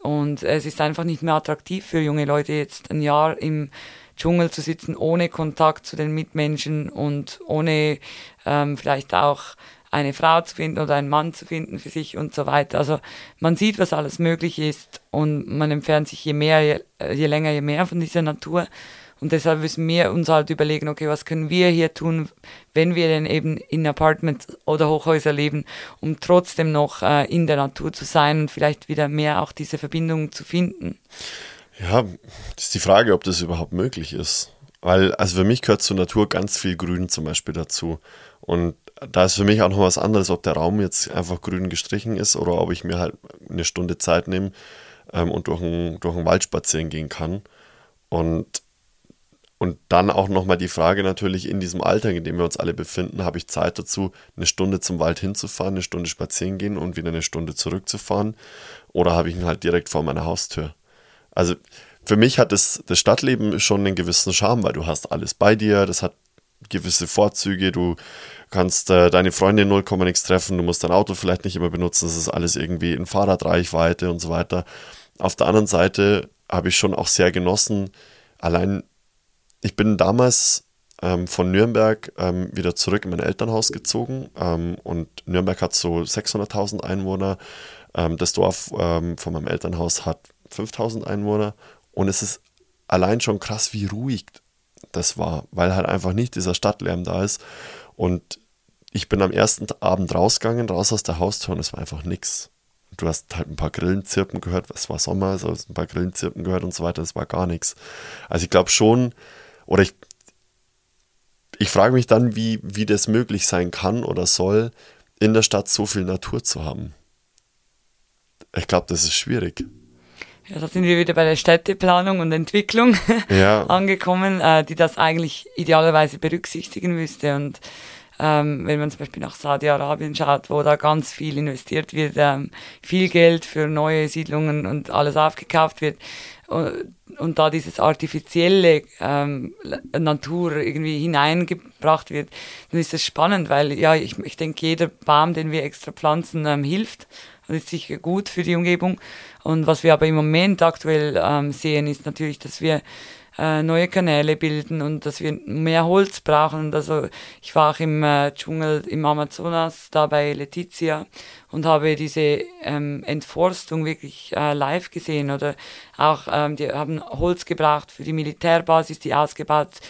Und es ist einfach nicht mehr attraktiv für junge Leute, jetzt ein Jahr im Dschungel zu sitzen, ohne Kontakt zu den Mitmenschen und ohne ähm, vielleicht auch eine Frau zu finden oder einen Mann zu finden für sich und so weiter. Also man sieht, was alles möglich ist und man entfernt sich je mehr, je, je länger, je mehr von dieser Natur. Und deshalb müssen wir uns halt überlegen, okay, was können wir hier tun, wenn wir denn eben in Apartments oder Hochhäuser leben, um trotzdem noch äh, in der Natur zu sein und vielleicht wieder mehr auch diese Verbindung zu finden. Ja, das ist die Frage, ob das überhaupt möglich ist. Weil, also für mich gehört zur Natur ganz viel Grün zum Beispiel dazu. Und da ist für mich auch noch was anderes, ob der Raum jetzt einfach grün gestrichen ist oder ob ich mir halt eine Stunde Zeit nehme ähm, und durch einen, durch Wald spazieren gehen kann. Und und dann auch nochmal die Frage natürlich in diesem Alter, in dem wir uns alle befinden, habe ich Zeit dazu, eine Stunde zum Wald hinzufahren, eine Stunde spazieren gehen und wieder eine Stunde zurückzufahren? Oder habe ich ihn halt direkt vor meiner Haustür? Also für mich hat das, das Stadtleben schon einen gewissen Charme, weil du hast alles bei dir, das hat gewisse Vorzüge, du kannst äh, deine Freunde in 0, nichts treffen, du musst dein Auto vielleicht nicht immer benutzen, das ist alles irgendwie in Fahrradreichweite und so weiter. Auf der anderen Seite habe ich schon auch sehr genossen, allein ich bin damals ähm, von Nürnberg ähm, wieder zurück in mein Elternhaus gezogen ähm, und Nürnberg hat so 600.000 Einwohner. Ähm, das Dorf ähm, von meinem Elternhaus hat 5.000 Einwohner und es ist allein schon krass, wie ruhig das war, weil halt einfach nicht dieser Stadtlärm da ist. Und ich bin am ersten Abend rausgegangen, raus aus der Haustür und es war einfach nichts. Du hast halt ein paar Grillen zirpen gehört, es war Sommer, also ein paar Grillen zirpen gehört und so weiter, es war gar nichts. Also ich glaube schon, oder ich, ich frage mich dann, wie, wie das möglich sein kann oder soll, in der Stadt so viel Natur zu haben. Ich glaube, das ist schwierig. Ja, da sind wir wieder bei der Städteplanung und Entwicklung ja. angekommen, äh, die das eigentlich idealerweise berücksichtigen müsste. Und ähm, wenn man zum Beispiel nach Saudi-Arabien schaut, wo da ganz viel investiert wird, ähm, viel Geld für neue Siedlungen und alles aufgekauft wird, und da dieses artifizielle ähm, Natur irgendwie hineingebracht wird, dann ist das spannend, weil ja, ich, ich denke, jeder Baum, den wir extra pflanzen, ähm, hilft und ist sicher gut für die Umgebung. Und was wir aber im Moment aktuell ähm, sehen, ist natürlich, dass wir äh, neue Kanäle bilden und dass wir mehr Holz brauchen. also ich war auch im äh, Dschungel im Amazonas, da bei Letizia und habe diese ähm, Entforstung wirklich äh, live gesehen oder auch, ähm, die haben Holz gebraucht für die Militärbasis, die ausgebaut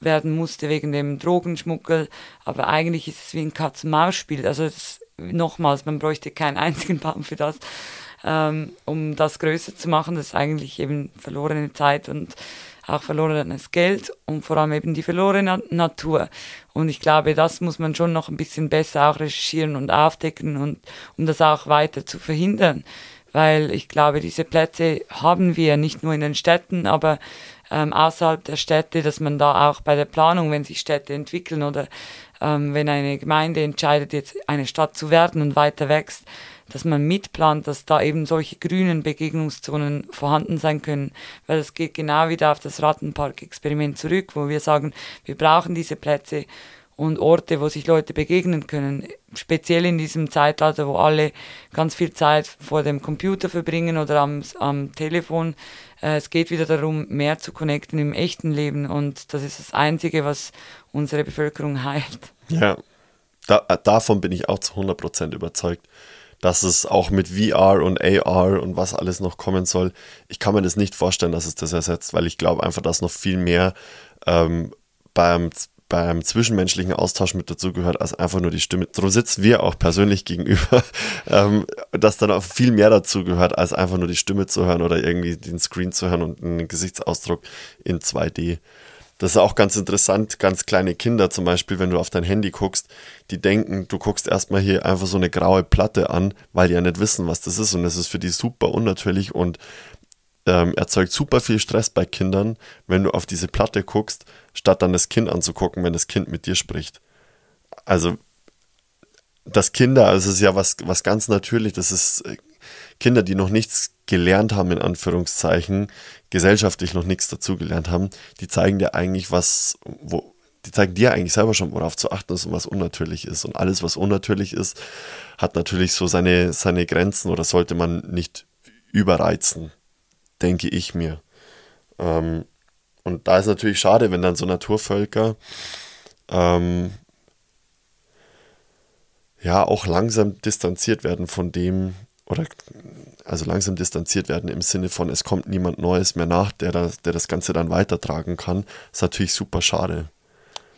werden musste wegen dem Drogenschmuggel, aber eigentlich ist es wie ein Katz-Maus-Spiel. Also das, nochmals, man bräuchte keinen einzigen Baum für das, ähm, um das größer zu machen. Das ist eigentlich eben verlorene Zeit und auch verlorenes Geld und vor allem eben die verlorene Natur. Und ich glaube, das muss man schon noch ein bisschen besser auch recherchieren und aufdecken und um das auch weiter zu verhindern. Weil ich glaube, diese Plätze haben wir nicht nur in den Städten, aber ähm, außerhalb der Städte, dass man da auch bei der Planung, wenn sich Städte entwickeln oder ähm, wenn eine Gemeinde entscheidet, jetzt eine Stadt zu werden und weiter wächst, dass man mitplant, dass da eben solche grünen Begegnungszonen vorhanden sein können, weil es geht genau wieder auf das Rattenpark-Experiment zurück, wo wir sagen, wir brauchen diese Plätze und Orte, wo sich Leute begegnen können, speziell in diesem Zeitalter, wo alle ganz viel Zeit vor dem Computer verbringen oder am, am Telefon. Äh, es geht wieder darum, mehr zu connecten im echten Leben und das ist das Einzige, was unsere Bevölkerung heilt. Ja, da, davon bin ich auch zu 100% überzeugt dass es auch mit VR und AR und was alles noch kommen soll. Ich kann mir das nicht vorstellen, dass es das ersetzt, weil ich glaube einfach, dass noch viel mehr ähm, beim, beim zwischenmenschlichen Austausch mit dazugehört, als einfach nur die Stimme. Darum sitzen wir auch persönlich gegenüber, ähm, dass dann auch viel mehr dazugehört, als einfach nur die Stimme zu hören oder irgendwie den Screen zu hören und einen Gesichtsausdruck in 2D. Das ist auch ganz interessant, ganz kleine Kinder zum Beispiel, wenn du auf dein Handy guckst, die denken, du guckst erstmal hier einfach so eine graue Platte an, weil die ja nicht wissen, was das ist und das ist für die super unnatürlich und ähm, erzeugt super viel Stress bei Kindern, wenn du auf diese Platte guckst, statt dann das Kind anzugucken, wenn das Kind mit dir spricht. Also das Kinder, also es ist ja was, was ganz natürlich, das ist äh, Kinder, die noch nichts gelernt haben, in Anführungszeichen, gesellschaftlich noch nichts dazugelernt haben, die zeigen dir eigentlich was, wo, die zeigen dir eigentlich selber schon, worauf zu achten ist und was unnatürlich ist. Und alles, was unnatürlich ist, hat natürlich so seine, seine Grenzen oder sollte man nicht überreizen, denke ich mir. Ähm, und da ist natürlich schade, wenn dann so Naturvölker ähm, ja auch langsam distanziert werden von dem, oder also langsam distanziert werden im Sinne von, es kommt niemand Neues mehr nach, der das, der das Ganze dann weitertragen kann, ist natürlich super schade.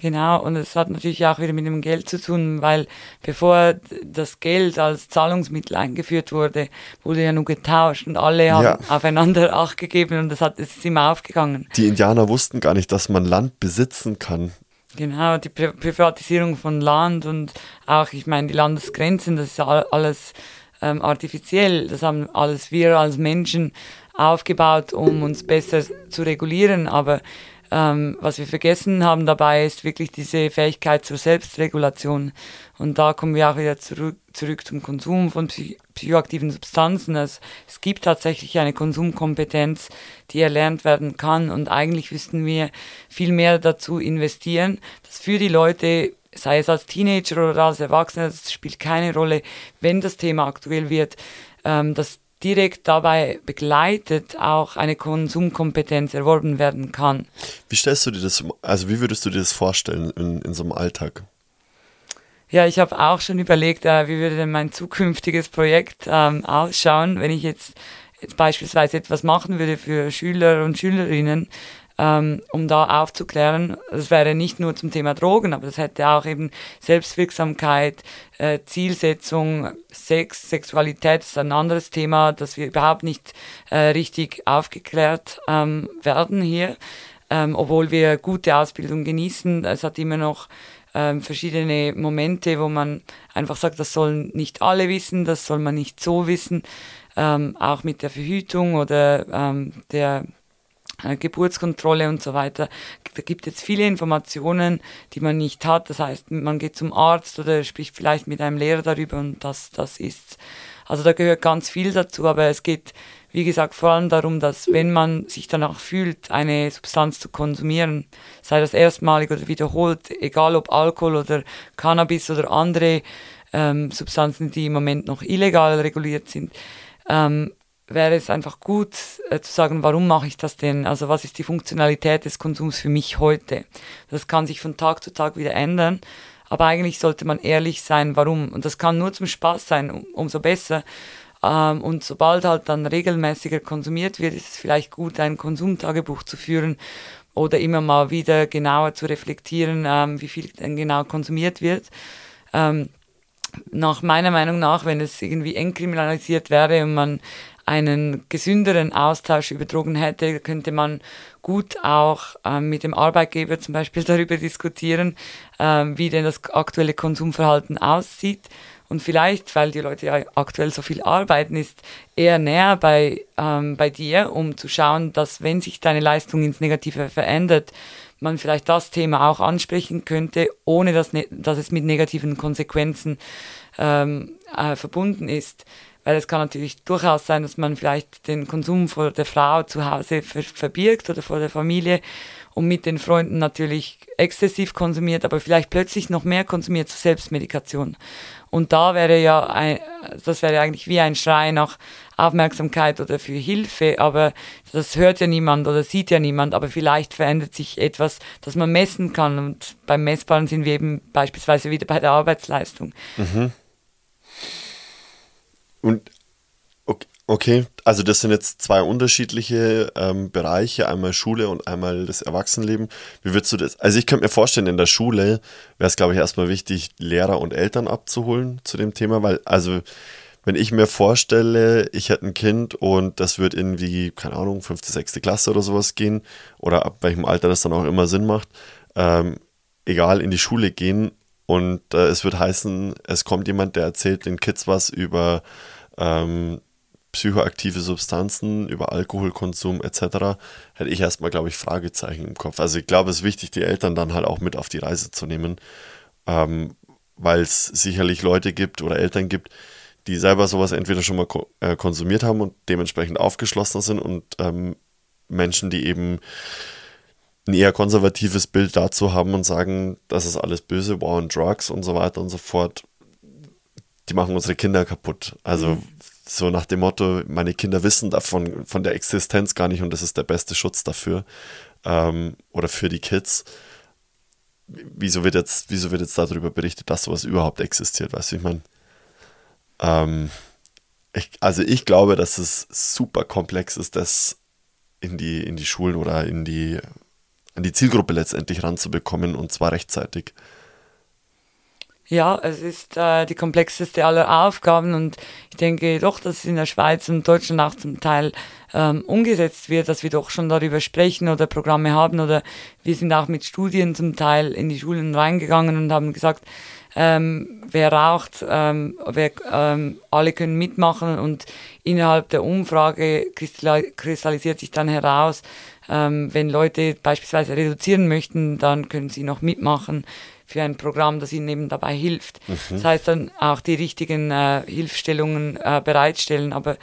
Genau, und es hat natürlich auch wieder mit dem Geld zu tun, weil bevor das Geld als Zahlungsmittel eingeführt wurde, wurde ja nur getauscht und alle haben ja. aufeinander Acht gegeben und das hat, es ist immer aufgegangen. Die Indianer wussten gar nicht, dass man Land besitzen kann. Genau, die Pri Privatisierung von Land und auch, ich meine, die Landesgrenzen, das ist ja alles ähm, artifiziell. Das haben alles wir als Menschen aufgebaut, um uns besser zu regulieren, aber ähm, was wir vergessen haben dabei, ist wirklich diese Fähigkeit zur Selbstregulation. Und da kommen wir auch wieder zurück, zurück zum Konsum von psychoaktiven Substanzen. Also es gibt tatsächlich eine Konsumkompetenz, die erlernt werden kann. Und eigentlich müssten wir viel mehr dazu investieren, dass für die Leute sei es als Teenager oder als Erwachsener, das spielt keine Rolle, wenn das Thema aktuell wird, ähm, dass direkt dabei begleitet auch eine Konsumkompetenz erworben werden kann. Wie stellst du dir das, also wie würdest du dir das vorstellen in, in so einem Alltag? Ja, ich habe auch schon überlegt, äh, wie würde denn mein zukünftiges Projekt ähm, ausschauen, wenn ich jetzt, jetzt beispielsweise etwas machen würde für Schüler und Schülerinnen, ähm, um da aufzuklären. Das wäre nicht nur zum Thema Drogen, aber das hätte auch eben Selbstwirksamkeit, äh, Zielsetzung, Sex, Sexualität das ist ein anderes Thema, dass wir überhaupt nicht äh, richtig aufgeklärt ähm, werden hier, ähm, obwohl wir gute Ausbildung genießen. Es hat immer noch ähm, verschiedene Momente, wo man einfach sagt, das sollen nicht alle wissen, das soll man nicht so wissen. Ähm, auch mit der Verhütung oder ähm, der Geburtskontrolle und so weiter. Da gibt es viele Informationen, die man nicht hat. Das heißt, man geht zum Arzt oder spricht vielleicht mit einem Lehrer darüber und das, das ist. Also da gehört ganz viel dazu, aber es geht, wie gesagt, vor allem darum, dass wenn man sich danach fühlt, eine Substanz zu konsumieren, sei das erstmalig oder wiederholt, egal ob Alkohol oder Cannabis oder andere ähm, Substanzen, die im Moment noch illegal reguliert sind, ähm, wäre es einfach gut äh, zu sagen, warum mache ich das denn? Also was ist die Funktionalität des Konsums für mich heute? Das kann sich von Tag zu Tag wieder ändern, aber eigentlich sollte man ehrlich sein, warum. Und das kann nur zum Spaß sein, um, umso besser. Ähm, und sobald halt dann regelmäßiger konsumiert wird, ist es vielleicht gut, ein Konsumtagebuch zu führen oder immer mal wieder genauer zu reflektieren, ähm, wie viel denn genau konsumiert wird. Ähm, nach meiner Meinung nach, wenn es irgendwie entkriminalisiert wäre und man einen gesünderen Austausch über Drogen hätte, könnte man gut auch ähm, mit dem Arbeitgeber zum Beispiel darüber diskutieren, ähm, wie denn das aktuelle Konsumverhalten aussieht. Und vielleicht, weil die Leute ja aktuell so viel arbeiten, ist eher näher bei, ähm, bei dir, um zu schauen, dass wenn sich deine Leistung ins Negative verändert, man vielleicht das Thema auch ansprechen könnte, ohne dass, ne dass es mit negativen Konsequenzen ähm, äh, verbunden ist. Weil es kann natürlich durchaus sein, dass man vielleicht den Konsum vor der Frau zu Hause ver verbirgt oder vor der Familie und mit den Freunden natürlich exzessiv konsumiert, aber vielleicht plötzlich noch mehr konsumiert zur Selbstmedikation. Und da wäre ja, ein, das wäre eigentlich wie ein Schrei nach Aufmerksamkeit oder für Hilfe, aber das hört ja niemand oder sieht ja niemand, aber vielleicht verändert sich etwas, das man messen kann. Und beim Messbaren sind wir eben beispielsweise wieder bei der Arbeitsleistung. Mhm. Und okay, also das sind jetzt zwei unterschiedliche ähm, Bereiche, einmal Schule und einmal das Erwachsenenleben. Wie würdest du das? Also ich könnte mir vorstellen, in der Schule wäre es, glaube ich, erstmal wichtig, Lehrer und Eltern abzuholen zu dem Thema, weil, also wenn ich mir vorstelle, ich hätte ein Kind und das wird irgendwie, keine Ahnung, fünfte, sechste Klasse oder sowas gehen, oder ab welchem Alter das dann auch immer Sinn macht, ähm, egal, in die Schule gehen und äh, es wird heißen, es kommt jemand, der erzählt den Kids was über ähm, psychoaktive Substanzen, über Alkoholkonsum etc., hätte ich erstmal, glaube ich, Fragezeichen im Kopf. Also ich glaube, es ist wichtig, die Eltern dann halt auch mit auf die Reise zu nehmen, ähm, weil es sicherlich Leute gibt oder Eltern gibt, die selber sowas entweder schon mal ko äh, konsumiert haben und dementsprechend aufgeschlossener sind und ähm, Menschen, die eben ein eher konservatives Bild dazu haben und sagen, das ist alles böse, War on Drugs und so weiter und so fort. Die machen unsere Kinder kaputt. Also mhm. so nach dem Motto, meine Kinder wissen davon, von der Existenz gar nicht und das ist der beste Schutz dafür ähm, oder für die Kids. wieso wird jetzt, wieso wird jetzt darüber berichtet, dass sowas überhaupt existiert, weißt du, ich meine, ähm, ich, also ich glaube, dass es super komplex ist, das in die, in die Schulen oder in die, an die Zielgruppe letztendlich ranzubekommen und zwar rechtzeitig. Ja, es ist äh, die komplexeste aller Aufgaben und ich denke doch, dass es in der Schweiz und Deutschland auch zum Teil ähm, umgesetzt wird, dass wir doch schon darüber sprechen oder Programme haben oder wir sind auch mit Studien zum Teil in die Schulen reingegangen und haben gesagt, ähm, wer raucht, ähm, wer, ähm, alle können mitmachen und innerhalb der Umfrage kristallisiert sich dann heraus, ähm, wenn Leute beispielsweise reduzieren möchten, dann können sie noch mitmachen für ein Programm, das ihnen eben dabei hilft. Mhm. Das heißt dann auch die richtigen äh, Hilfestellungen äh, bereitstellen, aber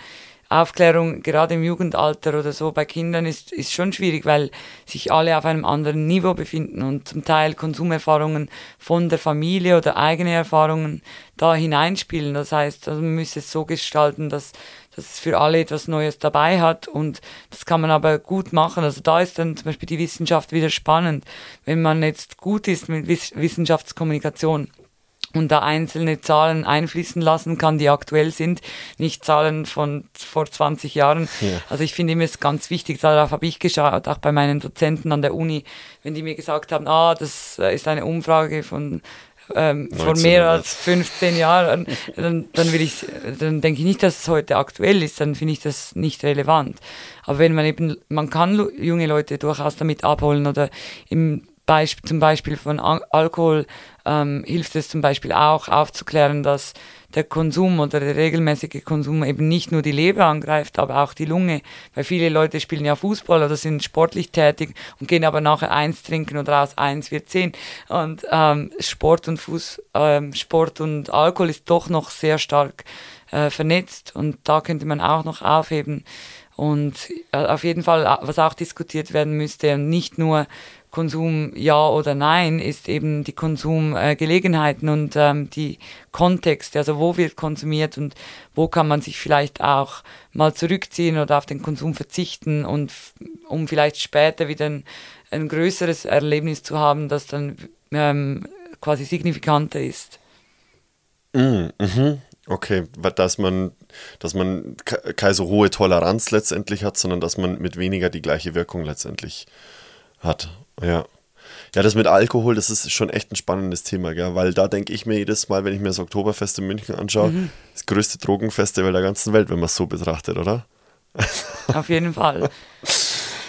Aufklärung gerade im Jugendalter oder so bei Kindern ist, ist schon schwierig, weil sich alle auf einem anderen Niveau befinden und zum Teil Konsumerfahrungen von der Familie oder eigene Erfahrungen da hineinspielen. Das heißt, also man müsste es so gestalten, dass, dass es für alle etwas Neues dabei hat und das kann man aber gut machen. Also da ist dann zum Beispiel die Wissenschaft wieder spannend, wenn man jetzt gut ist mit Wissenschaftskommunikation und da einzelne Zahlen einfließen lassen kann, die aktuell sind, nicht Zahlen von vor 20 Jahren. Ja. Also ich finde immer es ganz wichtig, darauf habe ich geschaut, auch bei meinen Dozenten an der Uni, wenn die mir gesagt haben, ah, das ist eine Umfrage von ähm, vor mehr als 15 Jahren, dann, dann will ich, dann denke ich nicht, dass es heute aktuell ist, dann finde ich das nicht relevant. Aber wenn man eben, man kann junge Leute durchaus damit abholen oder im Beispiel, zum Beispiel von Alkohol ähm, hilft es zum Beispiel auch aufzuklären, dass der Konsum oder der regelmäßige Konsum eben nicht nur die Leber angreift, aber auch die Lunge. Weil viele Leute spielen ja Fußball oder sind sportlich tätig und gehen aber nachher eins trinken oder aus eins wird zehn. Und ähm, Sport und Fuß, ähm, Sport und Alkohol ist doch noch sehr stark äh, vernetzt und da könnte man auch noch aufheben. Und äh, auf jeden Fall, was auch diskutiert werden müsste, nicht nur Konsum ja oder nein, ist eben die Konsumgelegenheiten äh, und ähm, die Kontexte, also wo wird konsumiert und wo kann man sich vielleicht auch mal zurückziehen oder auf den Konsum verzichten und um vielleicht später wieder ein, ein größeres Erlebnis zu haben, das dann ähm, quasi signifikanter ist. Mm, mhm. Okay, dass man, dass man keine so hohe Toleranz letztendlich hat, sondern dass man mit weniger die gleiche Wirkung letztendlich hat. Ja. Ja, das mit Alkohol, das ist schon echt ein spannendes Thema, gell? weil da denke ich mir jedes Mal, wenn ich mir das Oktoberfest in München anschaue, mhm. das größte Drogenfestival der ganzen Welt, wenn man es so betrachtet, oder? Auf jeden Fall.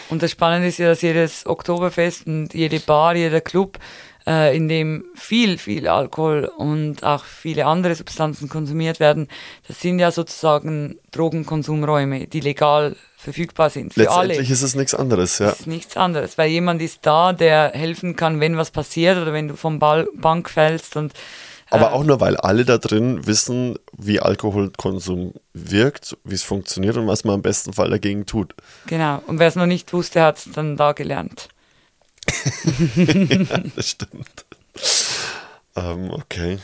Und das Spannende ist ja, dass jedes Oktoberfest und jede Bar, jeder Club, äh, in dem viel, viel Alkohol und auch viele andere Substanzen konsumiert werden, das sind ja sozusagen Drogenkonsumräume, die legal verfügbar sind. Für Letztendlich alle. ist es nichts anderes, ja. Es ist nichts anderes, weil jemand ist da, der helfen kann, wenn was passiert oder wenn du vom Ball Bank fällst und aber äh, auch nur, weil alle da drin wissen, wie Alkoholkonsum wirkt, wie es funktioniert und was man im besten Fall dagegen tut. Genau. Und wer es noch nicht wusste, hat es dann da gelernt. Ja, das stimmt. Ähm, okay.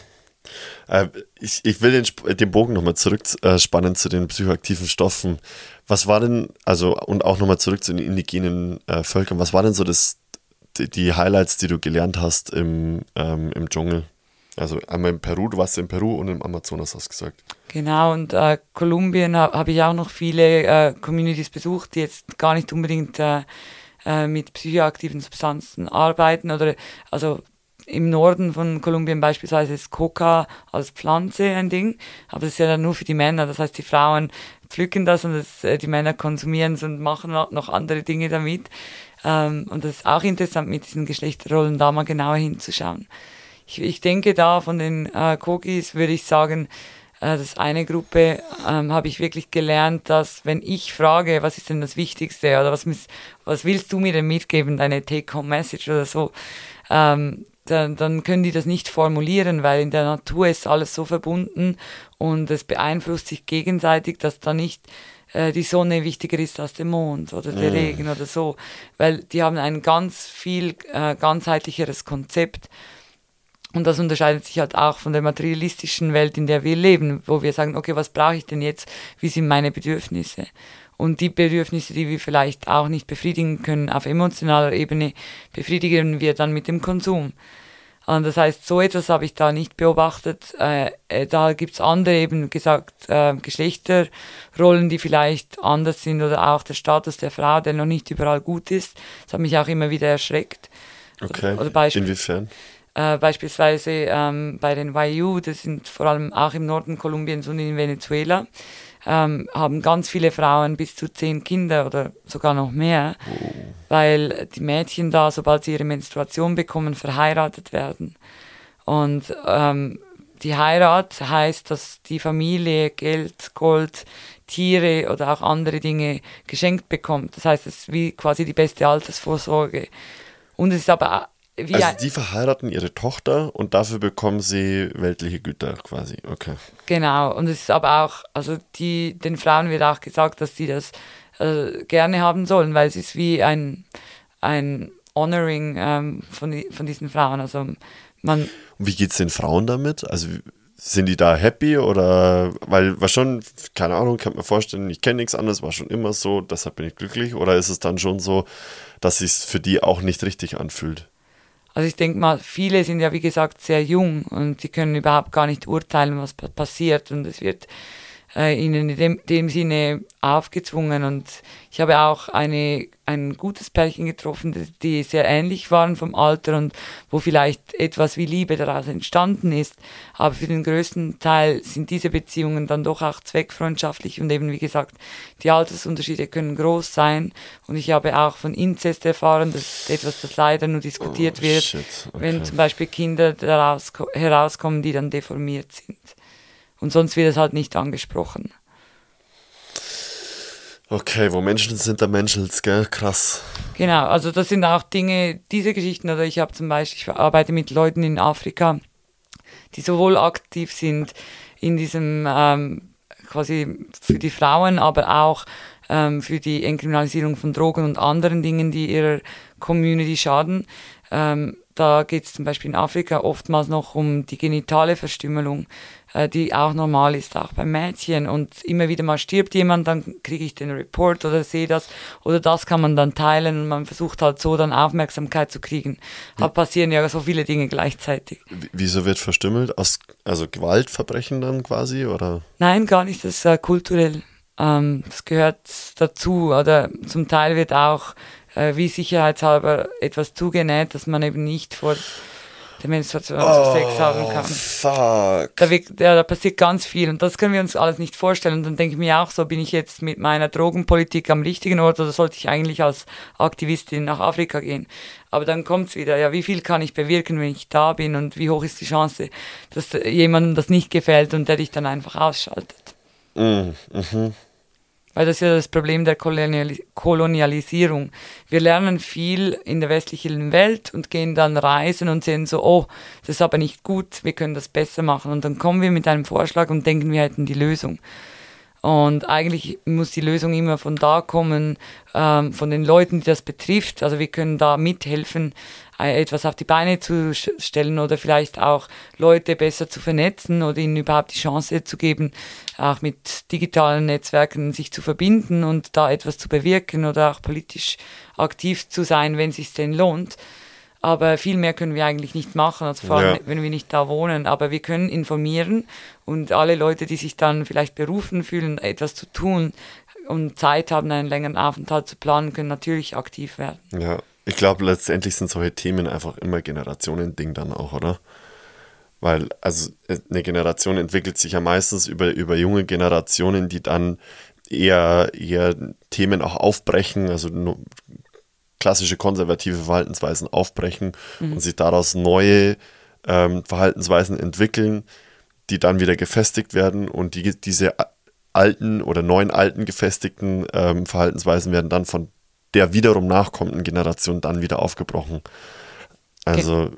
Äh, ich, ich will den, den Bogen nochmal zurückspannen äh, zu den psychoaktiven Stoffen. Was war denn, also, und auch nochmal zurück zu den indigenen äh, Völkern, was war denn so das, die, die Highlights, die du gelernt hast im, ähm, im Dschungel? Also einmal in Peru, du warst in Peru und im Amazonas, hast du gesagt. Genau, und äh, Kolumbien habe hab ich auch noch viele äh, Communities besucht, die jetzt gar nicht unbedingt äh, äh, mit psychoaktiven Substanzen arbeiten oder also im Norden von Kolumbien beispielsweise ist Coca als Pflanze ein Ding, aber das ist ja dann nur für die Männer. Das heißt, die Frauen pflücken das und das, äh, die Männer konsumieren es und machen noch andere Dinge damit. Ähm, und das ist auch interessant, mit diesen Geschlechterrollen da mal genauer hinzuschauen. Ich, ich denke da von den äh, Kogis würde ich sagen, das eine Gruppe ähm, habe ich wirklich gelernt, dass wenn ich frage, was ist denn das Wichtigste oder was, was willst du mir denn mitgeben, deine Take-Home-Message oder so, ähm, dann, dann können die das nicht formulieren, weil in der Natur ist alles so verbunden und es beeinflusst sich gegenseitig, dass da nicht äh, die Sonne wichtiger ist als der Mond oder der mm. Regen oder so, weil die haben ein ganz viel äh, ganzheitlicheres Konzept und das unterscheidet sich halt auch von der materialistischen Welt, in der wir leben, wo wir sagen, okay, was brauche ich denn jetzt? Wie sind meine Bedürfnisse? Und die Bedürfnisse, die wir vielleicht auch nicht befriedigen können auf emotionaler Ebene, befriedigen wir dann mit dem Konsum. Und das heißt, so etwas habe ich da nicht beobachtet. Äh, äh da gibt's andere eben gesagt äh, Geschlechterrollen, die vielleicht anders sind oder auch der Status der Frau, der noch nicht überall gut ist. Das hat mich auch immer wieder erschreckt. Okay. Oder, oder Inwiefern? Äh, beispielsweise ähm, bei den YU, das sind vor allem auch im Norden Kolumbiens und in Venezuela, ähm, haben ganz viele Frauen bis zu zehn Kinder oder sogar noch mehr, oh. weil die Mädchen da, sobald sie ihre Menstruation bekommen, verheiratet werden. Und ähm, die Heirat heißt, dass die Familie Geld, Gold, Tiere oder auch andere Dinge geschenkt bekommt. Das heißt, es ist wie quasi die beste Altersvorsorge. Und es ist aber wie also die verheiraten ihre Tochter und dafür bekommen sie weltliche Güter quasi. Okay. Genau. Und es ist aber auch, also die, den Frauen wird auch gesagt, dass sie das äh, gerne haben sollen, weil es ist wie ein, ein Honoring ähm, von, von diesen Frauen. Also man. Und wie geht es den Frauen damit? Also sind die da happy oder weil war schon, keine Ahnung, kann mir vorstellen, ich kenne nichts anderes, war schon immer so, deshalb bin ich glücklich. Oder ist es dann schon so, dass es für die auch nicht richtig anfühlt? Also ich denke mal, viele sind ja wie gesagt sehr jung und die können überhaupt gar nicht urteilen, was passiert. Und es wird äh, ihnen in dem, dem Sinne aufgezwungen. Und ich habe auch eine, ein gutes Pärchen getroffen, die, die sehr ähnlich waren vom Alter und wo vielleicht etwas wie Liebe daraus entstanden ist. Aber für den größten Teil sind diese Beziehungen dann doch auch zweckfreundschaftlich und eben wie gesagt, die Altersunterschiede können groß sein. Und ich habe auch von Inzest erfahren, das ist etwas, das leider nur diskutiert oh, wird, okay. wenn zum Beispiel Kinder daraus herauskommen, die dann deformiert sind. Und sonst wird es halt nicht angesprochen. Okay, wo Menschen sind, da Menschels, gell? Krass. Genau, also das sind auch Dinge, diese Geschichten, oder ich habe zum Beispiel, ich arbeite mit Leuten in Afrika, die sowohl aktiv sind in diesem ähm, quasi für die Frauen, aber auch ähm, für die Entkriminalisierung von Drogen und anderen Dingen, die ihrer Community schaden. Ähm, da geht es zum Beispiel in Afrika oftmals noch um die genitale Verstümmelung, die auch normal ist, auch bei Mädchen. Und immer wieder mal stirbt jemand, dann kriege ich den Report oder sehe das. Oder das kann man dann teilen und man versucht halt so dann Aufmerksamkeit zu kriegen. Da passieren ja so viele Dinge gleichzeitig. Wieso wird verstümmelt? Aus, also Gewaltverbrechen dann quasi? oder? Nein, gar nicht. Das ist äh, kulturell. Ähm, das gehört dazu. Oder zum Teil wird auch äh, wie sicherheitshalber etwas zugenäht, dass man eben nicht vor Menstruation oh, Sex haben kann. Fuck. Da, ja, da passiert ganz viel und das können wir uns alles nicht vorstellen. Und dann denke ich mir auch so, bin ich jetzt mit meiner Drogenpolitik am richtigen Ort oder sollte ich eigentlich als Aktivistin nach Afrika gehen? Aber dann kommt es wieder, ja, wie viel kann ich bewirken, wenn ich da bin und wie hoch ist die Chance, dass jemandem das nicht gefällt und der dich dann einfach ausschaltet? Mm, mhm. Weil das ist ja das Problem der Kolonialisierung. Wir lernen viel in der westlichen Welt und gehen dann reisen und sehen so, oh, das ist aber nicht gut, wir können das besser machen. Und dann kommen wir mit einem Vorschlag und denken, wir hätten die Lösung. Und eigentlich muss die Lösung immer von da kommen, ähm, von den Leuten, die das betrifft. Also wir können da mithelfen, etwas auf die Beine zu stellen oder vielleicht auch Leute besser zu vernetzen oder ihnen überhaupt die Chance zu geben, auch mit digitalen Netzwerken sich zu verbinden und da etwas zu bewirken oder auch politisch aktiv zu sein, wenn es sich denn lohnt. Aber viel mehr können wir eigentlich nicht machen, also vor allem, ja. wenn wir nicht da wohnen. Aber wir können informieren und alle Leute, die sich dann vielleicht berufen fühlen, etwas zu tun und Zeit haben, einen längeren Aufenthalt zu planen, können natürlich aktiv werden. Ja, ich glaube, letztendlich sind solche Themen einfach immer Generationending dann auch, oder? Weil, also eine Generation entwickelt sich ja meistens über, über junge Generationen, die dann eher, eher Themen auch aufbrechen, also klassische konservative Verhaltensweisen aufbrechen mhm. und sich daraus neue ähm, Verhaltensweisen entwickeln, die dann wieder gefestigt werden und die, diese alten oder neuen alten gefestigten ähm, Verhaltensweisen werden dann von der wiederum nachkommenden Generation dann wieder aufgebrochen. Also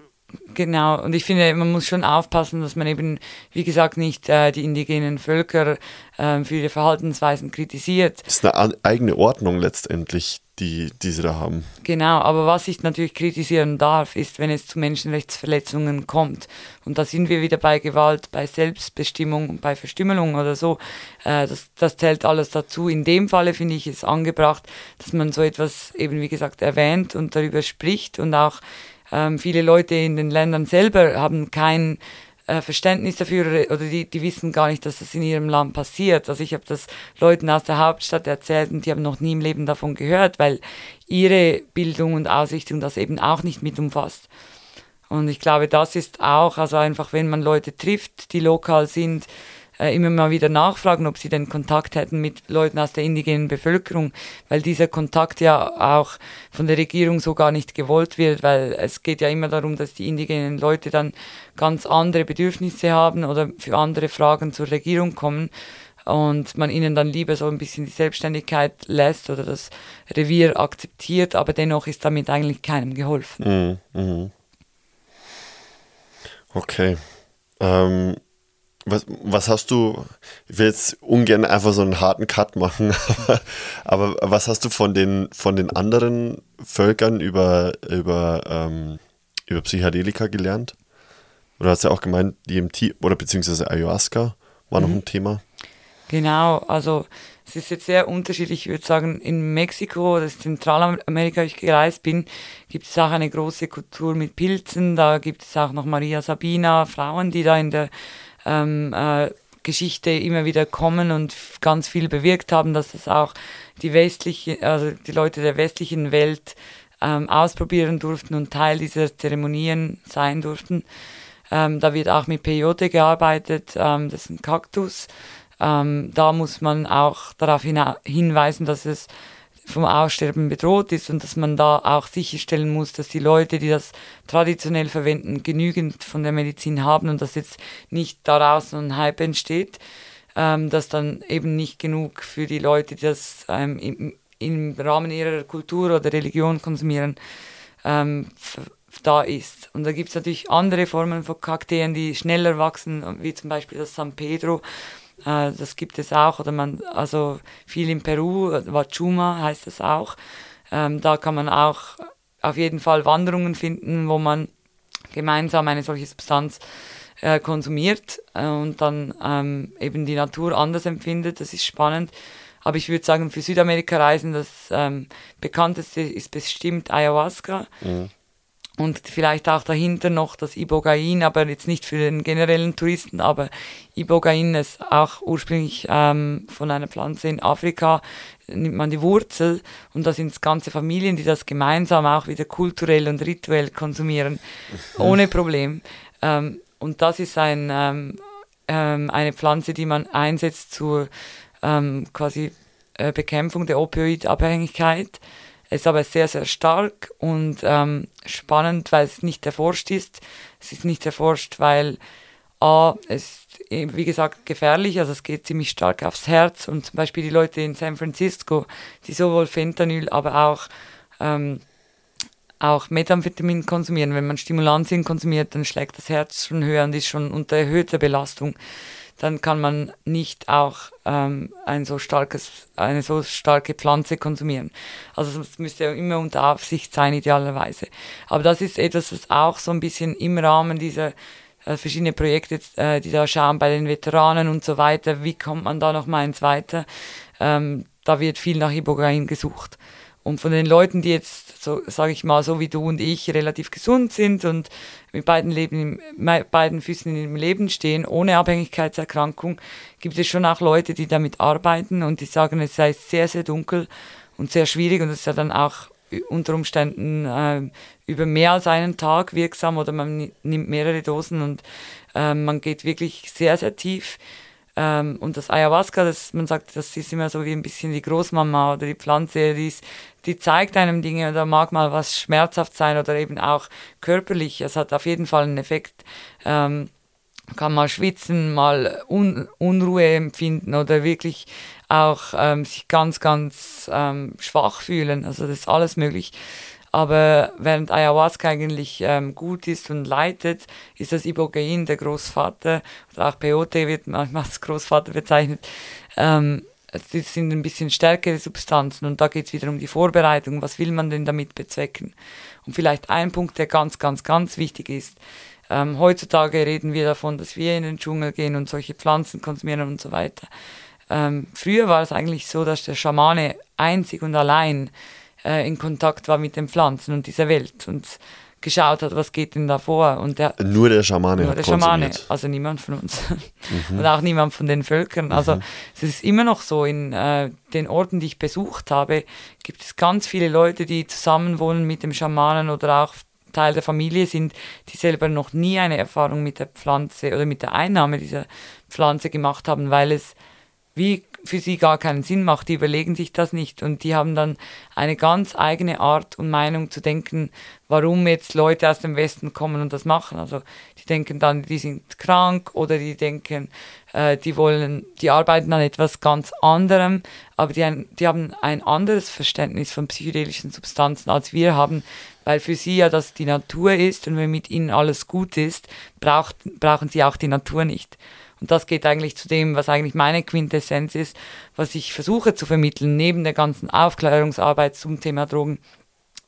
Genau, und ich finde, man muss schon aufpassen, dass man eben, wie gesagt, nicht äh, die indigenen Völker äh, für ihre Verhaltensweisen kritisiert. Das ist eine eigene Ordnung letztendlich, die, die sie da haben. Genau, aber was ich natürlich kritisieren darf, ist, wenn es zu Menschenrechtsverletzungen kommt. Und da sind wir wieder bei Gewalt, bei Selbstbestimmung, bei Verstümmelung oder so. Äh, das, das zählt alles dazu. In dem Falle finde ich es angebracht, dass man so etwas eben, wie gesagt, erwähnt und darüber spricht und auch ähm, viele Leute in den Ländern selber haben kein äh, Verständnis dafür oder die, die wissen gar nicht, dass das in ihrem Land passiert. Also ich habe das Leuten aus der Hauptstadt erzählt und die haben noch nie im Leben davon gehört, weil ihre Bildung und Ausrichtung das eben auch nicht mit umfasst. Und ich glaube, das ist auch, also einfach, wenn man Leute trifft, die lokal sind, äh, immer mal wieder nachfragen, ob sie den Kontakt hätten mit Leuten aus der indigenen Bevölkerung, weil dieser Kontakt ja auch von der Regierung so gar nicht gewollt wird, weil es geht ja immer darum, dass die indigenen Leute dann ganz andere Bedürfnisse haben oder für andere Fragen zur Regierung kommen und man ihnen dann lieber so ein bisschen die Selbstständigkeit lässt oder das Revier akzeptiert, aber dennoch ist damit eigentlich keinem geholfen. Mhm. Mhm. Okay. Ähm, was, was hast du, ich will jetzt ungern einfach so einen harten Cut machen, aber, aber was hast du von den, von den anderen Völkern über, über, ähm, über Psychedelika gelernt? Oder hast du ja auch gemeint, DMT oder beziehungsweise Ayahuasca war mhm. noch ein Thema? Genau, also es ist jetzt sehr unterschiedlich. Ich würde sagen, in Mexiko oder Zentralamerika, wo ich gereist bin, gibt es auch eine große Kultur mit Pilzen. Da gibt es auch noch Maria Sabina, Frauen, die da in der ähm, äh, Geschichte immer wieder kommen und ganz viel bewirkt haben, dass das auch die westliche, also die Leute der westlichen Welt ähm, ausprobieren durften und Teil dieser Zeremonien sein durften. Ähm, da wird auch mit Peyote gearbeitet, ähm, das ist ein Kaktus. Ähm, da muss man auch darauf hinweisen, dass es vom Aussterben bedroht ist und dass man da auch sicherstellen muss, dass die Leute, die das traditionell verwenden, genügend von der Medizin haben und dass jetzt nicht daraus so ein Hype entsteht, ähm, dass dann eben nicht genug für die Leute, die das ähm, im, im, Rahmen ihrer Kultur oder Religion konsumieren, ähm, da ist. Und da gibt es natürlich andere Formen von Kakteen, die schneller wachsen, wie zum Beispiel das San Pedro äh, das gibt es auch. Oder man, also viel in Peru, Wachuma heißt es auch. Ähm, da kann man auch auf jeden Fall Wanderungen finden, wo man gemeinsam eine solche Substanz äh, konsumiert äh, und dann ähm, eben die Natur anders empfindet. Das ist spannend. Aber ich würde sagen, für Südamerika reisen, das ähm, bekannteste ist bestimmt Ayahuasca. Mhm und vielleicht auch dahinter noch das Ibogain, aber jetzt nicht für den generellen Touristen, aber Ibogain ist auch ursprünglich ähm, von einer Pflanze in Afrika, nimmt man die Wurzel und da sind es ganze Familien, die das gemeinsam auch wieder kulturell und rituell konsumieren, mhm. ohne Problem. Ähm, und das ist ein, ähm, ähm, eine Pflanze, die man einsetzt zur ähm, quasi äh, Bekämpfung der Opioidabhängigkeit ist aber sehr, sehr stark und ähm, spannend, weil es nicht erforscht ist. Es ist nicht erforscht, weil A, es ist, wie gesagt, gefährlich, also es geht ziemlich stark aufs Herz und zum Beispiel die Leute in San Francisco, die sowohl Fentanyl, aber auch, ähm, auch Methamphetamin konsumieren. Wenn man Stimulantien konsumiert, dann schlägt das Herz schon höher und ist schon unter erhöhter Belastung dann kann man nicht auch ähm, ein so starkes, eine so starke Pflanze konsumieren. Also es müsste immer unter Aufsicht sein, idealerweise. Aber das ist etwas, was auch so ein bisschen im Rahmen dieser äh, verschiedene Projekte, äh, die da schauen bei den Veteranen und so weiter, wie kommt man da noch mal ins Weiter? Ähm, da wird viel nach Ibogain gesucht. Und von den Leuten, die jetzt, so sage ich mal, so wie du und ich, relativ gesund sind und mit beiden, Leben, mit beiden Füßen im Leben stehen, ohne Abhängigkeitserkrankung, gibt es schon auch Leute, die damit arbeiten und die sagen, es sei sehr, sehr dunkel und sehr schwierig und es ist ja dann auch unter Umständen äh, über mehr als einen Tag wirksam oder man nimmt mehrere Dosen und äh, man geht wirklich sehr, sehr tief ähm, und das Ayahuasca, das, man sagt, das ist immer so wie ein bisschen die Großmama oder die Pflanze, die, ist, die zeigt einem Dinge oder mag mal was schmerzhaft sein oder eben auch körperlich. Es hat auf jeden Fall einen Effekt. Ähm, kann mal schwitzen, mal Un Unruhe empfinden oder wirklich auch ähm, sich ganz, ganz ähm, schwach fühlen. Also das ist alles möglich. Aber während Ayahuasca eigentlich ähm, gut ist und leitet, ist das Ibogain der Großvater, oder auch Peyote wird manchmal als Großvater bezeichnet. Ähm, das sind ein bisschen stärkere Substanzen und da geht es wieder um die Vorbereitung. Was will man denn damit bezwecken? Und vielleicht ein Punkt, der ganz, ganz, ganz wichtig ist. Ähm, heutzutage reden wir davon, dass wir in den Dschungel gehen und solche Pflanzen konsumieren und so weiter. Ähm, früher war es eigentlich so, dass der Schamane einzig und allein äh, in Kontakt war mit den Pflanzen und dieser Welt und geschaut hat, was geht denn da vor. Und der, nur der Schamane nur der Schamane, also niemand von uns. Und auch niemand von den Völkern. Also es ist immer noch so, in äh, den Orten, die ich besucht habe, gibt es ganz viele Leute, die zusammenwohnen mit dem Schamanen oder auch Teil der Familie sind, die selber noch nie eine Erfahrung mit der Pflanze oder mit der Einnahme dieser Pflanze gemacht haben, weil es wie für sie gar keinen Sinn macht. Die überlegen sich das nicht und die haben dann eine ganz eigene Art und Meinung zu denken, warum jetzt Leute aus dem Westen kommen und das machen. Also die denken dann, die sind krank oder die denken, äh, die wollen, die arbeiten an etwas ganz anderem, aber die, die haben ein anderes Verständnis von psychedelischen Substanzen als wir haben, weil für sie ja das die Natur ist und wenn mit ihnen alles gut ist, braucht, brauchen sie auch die Natur nicht. Und das geht eigentlich zu dem, was eigentlich meine Quintessenz ist, was ich versuche zu vermitteln, neben der ganzen Aufklärungsarbeit zum Thema Drogen,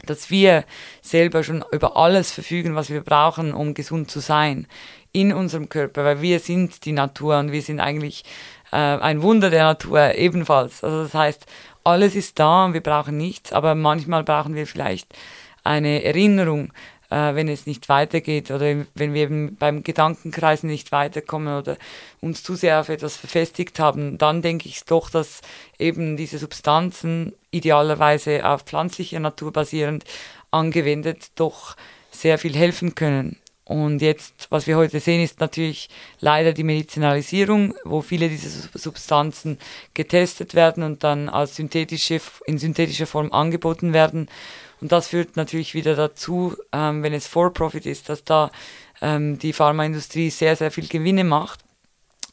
dass wir selber schon über alles verfügen, was wir brauchen, um gesund zu sein in unserem Körper, weil wir sind die Natur und wir sind eigentlich äh, ein Wunder der Natur ebenfalls. Also das heißt, alles ist da und wir brauchen nichts, aber manchmal brauchen wir vielleicht eine Erinnerung, äh, wenn es nicht weitergeht oder wenn wir eben beim Gedankenkreisen nicht weiterkommen oder uns zu sehr auf etwas verfestigt haben, dann denke ich doch, dass eben diese Substanzen idealerweise auf pflanzlicher Natur basierend angewendet doch sehr viel helfen können. Und jetzt, was wir heute sehen, ist natürlich leider die Medizinalisierung, wo viele dieser Substanzen getestet werden und dann als synthetische, in synthetischer Form angeboten werden. Und das führt natürlich wieder dazu, ähm, wenn es For-Profit ist, dass da ähm, die Pharmaindustrie sehr, sehr viel Gewinne macht.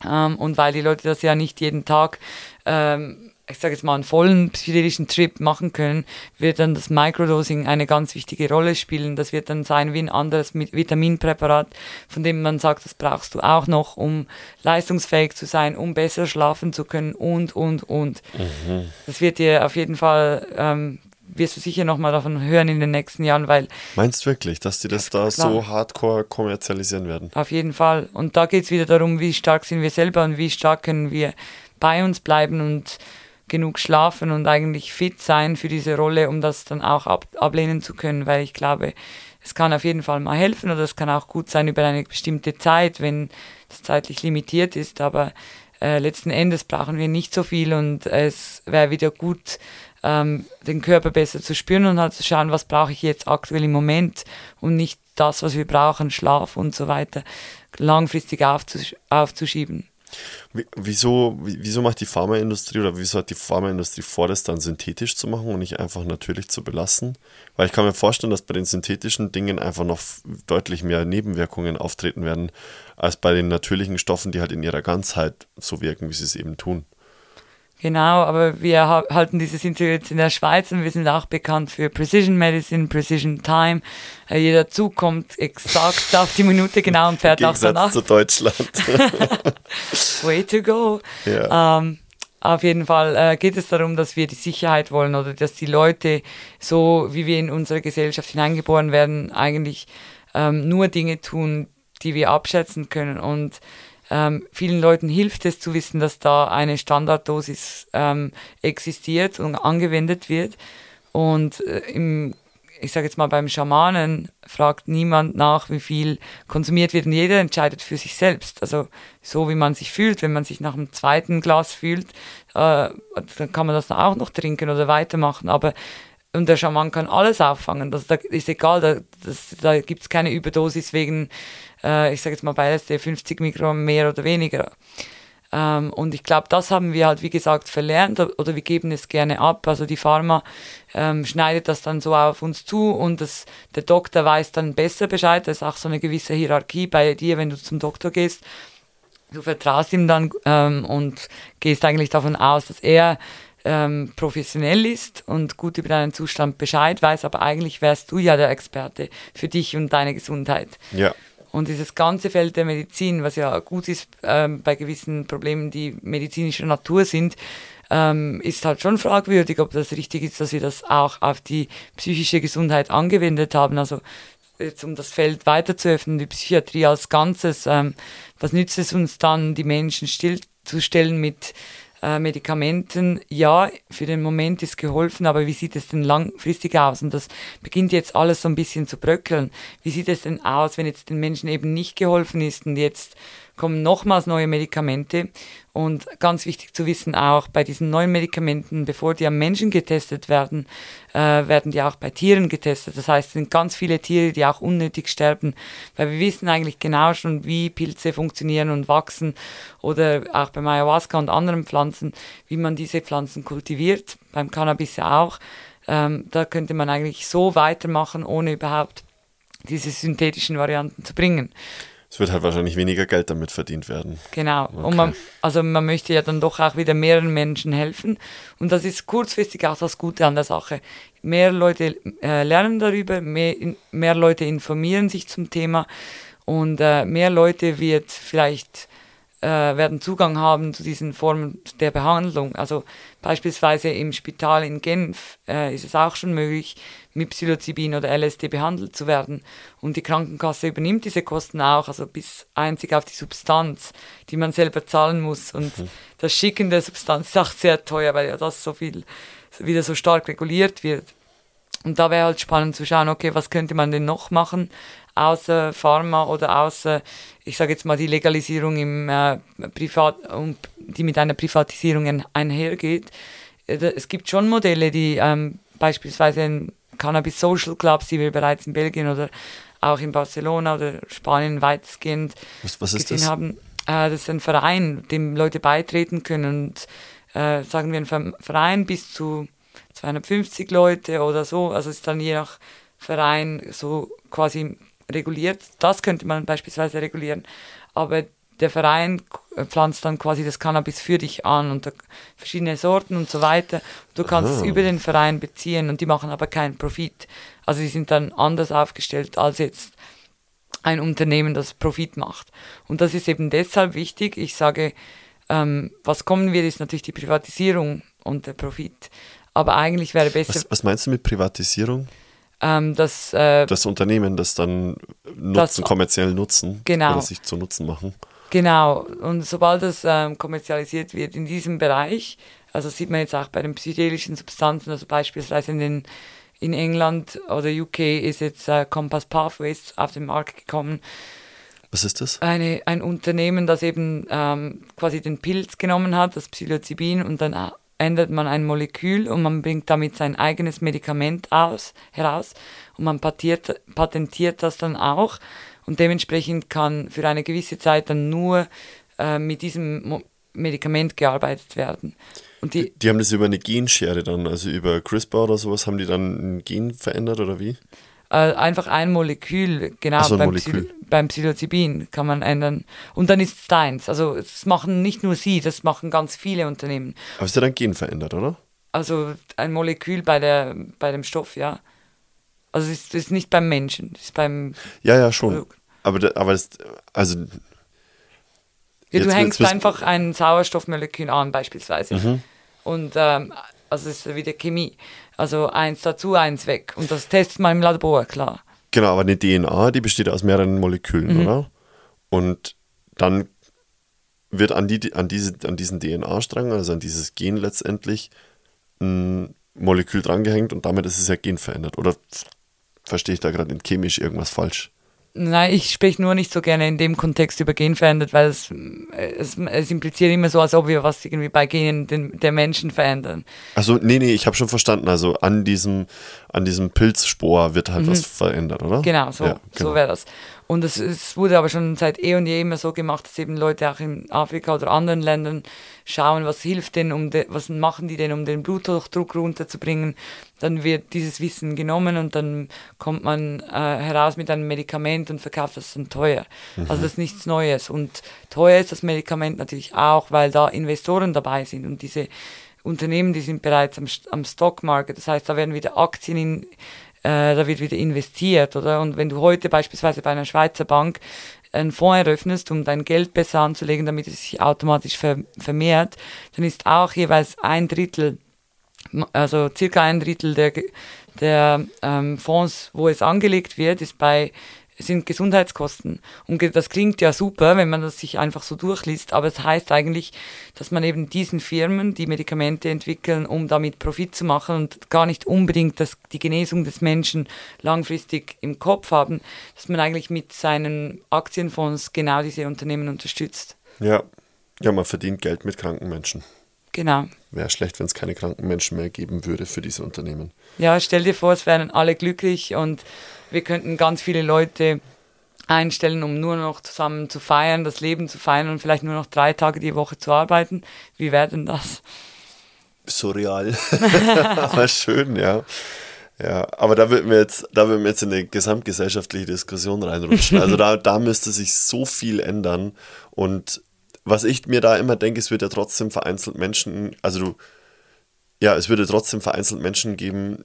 Ähm, und weil die Leute das ja nicht jeden Tag ähm, ich sage jetzt mal, einen vollen psychedelischen Trip machen können, wird dann das Microdosing eine ganz wichtige Rolle spielen. Das wird dann sein wie ein anderes Vitaminpräparat, von dem man sagt, das brauchst du auch noch, um leistungsfähig zu sein, um besser schlafen zu können und, und, und. Mhm. Das wird dir auf jeden Fall, ähm, wirst du sicher nochmal davon hören in den nächsten Jahren, weil... Meinst du wirklich, dass die das da klar. so hardcore kommerzialisieren werden? Auf jeden Fall. Und da geht es wieder darum, wie stark sind wir selber und wie stark können wir bei uns bleiben und genug schlafen und eigentlich fit sein für diese Rolle, um das dann auch ab, ablehnen zu können, weil ich glaube, es kann auf jeden Fall mal helfen oder es kann auch gut sein über eine bestimmte Zeit, wenn das zeitlich limitiert ist, aber äh, letzten Endes brauchen wir nicht so viel und es wäre wieder gut, ähm, den Körper besser zu spüren und halt zu schauen, was brauche ich jetzt aktuell im Moment und nicht das, was wir brauchen, Schlaf und so weiter, langfristig aufzusch aufzuschieben. Wieso, wieso macht die Pharmaindustrie oder wieso hat die Pharmaindustrie vor, das dann synthetisch zu machen und nicht einfach natürlich zu belassen? Weil ich kann mir vorstellen, dass bei den synthetischen Dingen einfach noch deutlich mehr Nebenwirkungen auftreten werden, als bei den natürlichen Stoffen, die halt in ihrer Ganzheit so wirken, wie sie es eben tun. Genau, aber wir halten dieses Interview jetzt in der Schweiz und wir sind auch bekannt für Precision Medicine, Precision Time. Äh, jeder Zug kommt exakt auf die Minute genau und fährt auch danach. zu Deutschland. Way to go. Ja. Ähm, auf jeden Fall äh, geht es darum, dass wir die Sicherheit wollen oder dass die Leute, so wie wir in unsere Gesellschaft hineingeboren werden, eigentlich ähm, nur Dinge tun, die wir abschätzen können. Und ähm, vielen Leuten hilft es zu wissen, dass da eine Standarddosis ähm, existiert und angewendet wird. Und äh, im, ich sage jetzt mal beim Schamanen fragt niemand nach, wie viel konsumiert wird und jeder entscheidet für sich selbst. Also so wie man sich fühlt, wenn man sich nach dem zweiten Glas fühlt, äh, dann kann man das auch noch trinken oder weitermachen. Aber und der Schaman kann alles auffangen. Das, das ist egal, da, da gibt es keine Überdosis wegen äh, ich sage jetzt mal bei LSD 50 Mikrogramm mehr oder weniger. Ähm, und ich glaube, das haben wir halt, wie gesagt, verlernt oder wir geben es gerne ab. Also die Pharma ähm, schneidet das dann so auf uns zu und das, der Doktor weiß dann besser Bescheid. Das ist auch so eine gewisse Hierarchie bei dir, wenn du zum Doktor gehst. Du vertraust ihm dann ähm, und gehst eigentlich davon aus, dass er ähm, professionell ist und gut über deinen Zustand Bescheid weiß, aber eigentlich wärst du ja der Experte für dich und deine Gesundheit. Ja. Und dieses ganze Feld der Medizin, was ja gut ist ähm, bei gewissen Problemen, die medizinischer Natur sind, ähm, ist halt schon fragwürdig, ob das richtig ist, dass wir das auch auf die psychische Gesundheit angewendet haben. Also jetzt um das Feld weiter zu öffnen, die Psychiatrie als Ganzes, ähm, was nützt es uns dann, die Menschen stillzustellen mit äh, Medikamenten, ja, für den Moment ist geholfen, aber wie sieht es denn langfristig aus? Und das beginnt jetzt alles so ein bisschen zu bröckeln. Wie sieht es denn aus, wenn jetzt den Menschen eben nicht geholfen ist und jetzt kommen nochmals neue Medikamente. Und ganz wichtig zu wissen auch, bei diesen neuen Medikamenten, bevor die am Menschen getestet werden, äh, werden die auch bei Tieren getestet. Das heißt, es sind ganz viele Tiere, die auch unnötig sterben, weil wir wissen eigentlich genau schon, wie Pilze funktionieren und wachsen oder auch beim Ayahuasca und anderen Pflanzen, wie man diese Pflanzen kultiviert, beim Cannabis auch. Ähm, da könnte man eigentlich so weitermachen, ohne überhaupt diese synthetischen Varianten zu bringen. Es wird halt wahrscheinlich weniger Geld damit verdient werden. Genau. Okay. Und man, also man möchte ja dann doch auch wieder mehreren Menschen helfen. Und das ist kurzfristig auch das Gute an der Sache. Mehr Leute äh, lernen darüber, mehr, mehr Leute informieren sich zum Thema und äh, mehr Leute wird vielleicht äh, werden Zugang haben zu diesen Formen der Behandlung. Also beispielsweise im Spital in Genf äh, ist es auch schon möglich, mit Psilocybin oder LSD behandelt zu werden. Und die Krankenkasse übernimmt diese Kosten auch, also bis einzig auf die Substanz, die man selber zahlen muss. Und mhm. das Schicken der Substanz ist auch sehr teuer, weil ja das so viel wieder so stark reguliert wird. Und da wäre halt spannend zu schauen, okay, was könnte man denn noch machen, außer Pharma oder außer, ich sage jetzt mal, die Legalisierung im äh, Privat, die mit einer Privatisierung einhergeht. Äh, es gibt schon Modelle, die ähm, beispielsweise in Cannabis Social Clubs, die wir bereits in Belgien oder auch in Barcelona oder Spanien weitestgehend was, was gesehen das? haben. Äh, das ist ein Verein, dem Leute beitreten können und äh, sagen wir ein Verein bis zu 250 Leute oder so. Also ist dann je nach Verein so quasi reguliert. Das könnte man beispielsweise regulieren. Aber der Verein pflanzt dann quasi das Cannabis für dich an und verschiedene Sorten und so weiter. Du kannst Aha. es über den Verein beziehen und die machen aber keinen Profit. Also die sind dann anders aufgestellt als jetzt ein Unternehmen, das Profit macht. Und das ist eben deshalb wichtig. Ich sage, ähm, was kommen wird, ist natürlich die Privatisierung und der Profit. Aber eigentlich wäre besser. Was, was meinst du mit Privatisierung? Ähm, dass, äh, das Unternehmen, das dann nutzen, das, kommerziell nutzen genau. oder sich zu Nutzen machen. Genau, und sobald es ähm, kommerzialisiert wird in diesem Bereich, also sieht man jetzt auch bei den psychedelischen Substanzen, also beispielsweise in, den, in England oder UK ist jetzt äh, Compass Pathways auf den Markt gekommen. Was ist das? Eine, ein Unternehmen, das eben ähm, quasi den Pilz genommen hat, das Psilocybin, und dann ändert man ein Molekül und man bringt damit sein eigenes Medikament aus, heraus und man patiert, patentiert das dann auch und dementsprechend kann für eine gewisse Zeit dann nur äh, mit diesem Mo Medikament gearbeitet werden. Und die, die haben das über eine Genschere dann, also über CRISPR oder sowas, haben die dann ein Gen verändert oder wie? Äh, einfach ein Molekül, genau, so, beim, Molekül. Psil beim Psilocybin kann man ändern. Und dann ist es deins. Also das machen nicht nur sie, das machen ganz viele Unternehmen. Aber ist ja dann Gen verändert, oder? Also ein Molekül bei, der, bei dem Stoff, ja. Also es ist, ist nicht beim Menschen, es ist beim Ja, ja, schon. Produkt. Aber, aber das, also. Ja, du hängst einfach ein Sauerstoffmolekül an, beispielsweise. Mhm. Und ähm, also es ist wieder Chemie. Also eins dazu, eins weg. Und das testet man im Labor, klar. Genau, aber eine DNA, die besteht aus mehreren Molekülen, mhm. oder? Und dann wird an, die, an, diese, an diesen DNA-Strang, also an dieses Gen letztendlich, ein Molekül drangehängt und damit ist es ja genverändert. Oder verstehe ich da gerade chemisch irgendwas falsch? Nein, ich spreche nur nicht so gerne in dem Kontext über Genverändert, weil es, es, es impliziert immer so, als ob wir was irgendwie bei Genen den, der Menschen verändern. Also nee, nee, ich habe schon verstanden. Also an diesem, an diesem Pilzspor wird halt mhm. was verändert, oder? Genau, so, ja, genau. so wäre das. Und es, es, wurde aber schon seit eh und je immer so gemacht, dass eben Leute auch in Afrika oder anderen Ländern schauen, was hilft denn, um de, was machen die denn, um den Bluthochdruck runterzubringen. Dann wird dieses Wissen genommen und dann kommt man äh, heraus mit einem Medikament und verkauft das dann teuer. Mhm. Also das ist nichts Neues. Und teuer ist das Medikament natürlich auch, weil da Investoren dabei sind und diese Unternehmen, die sind bereits am, am Stockmarket. Das heißt, da werden wieder Aktien in, äh, da wird wieder investiert, oder? Und wenn du heute beispielsweise bei einer Schweizer Bank einen Fonds eröffnest, um dein Geld besser anzulegen, damit es sich automatisch ver vermehrt, dann ist auch jeweils ein Drittel, also circa ein Drittel der, der ähm, Fonds, wo es angelegt wird, ist bei sind Gesundheitskosten. Und das klingt ja super, wenn man das sich einfach so durchliest, aber es heißt eigentlich, dass man eben diesen Firmen, die Medikamente entwickeln, um damit Profit zu machen und gar nicht unbedingt das, die Genesung des Menschen langfristig im Kopf haben, dass man eigentlich mit seinen Aktienfonds genau diese Unternehmen unterstützt. Ja, ja, man verdient Geld mit kranken Menschen. Genau. Wäre schlecht, wenn es keine kranken Menschen mehr geben würde für diese Unternehmen. Ja, stell dir vor, es wären alle glücklich und wir könnten ganz viele Leute einstellen, um nur noch zusammen zu feiern, das Leben zu feiern und vielleicht nur noch drei Tage die Woche zu arbeiten. Wie wäre denn das? Surreal. aber schön, ja. Ja, aber da würden wir jetzt, da würden wir jetzt in eine gesamtgesellschaftliche Diskussion reinrutschen. Also da, da müsste sich so viel ändern. Und was ich mir da immer denke, es wird ja trotzdem vereinzelt Menschen, also du, ja, es würde trotzdem vereinzelt Menschen geben,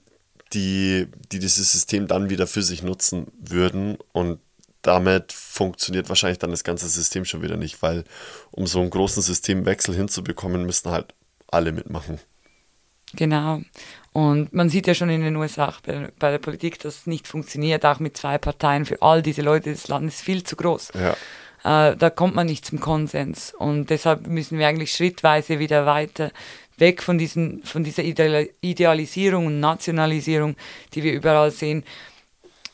die, die dieses System dann wieder für sich nutzen würden und damit funktioniert wahrscheinlich dann das ganze System schon wieder nicht, weil um so einen großen Systemwechsel hinzubekommen, müssten halt alle mitmachen. Genau. Und man sieht ja schon in den USA bei, bei, der Politik, dass es nicht funktioniert, auch mit zwei Parteien. Für all diese Leute das Land ist viel zu groß. Ja. Äh, da kommt man nicht zum Konsens. Und deshalb müssen wir eigentlich schrittweise wieder weiter weg von, diesen, von dieser Idealisierung und Nationalisierung, die wir überall sehen,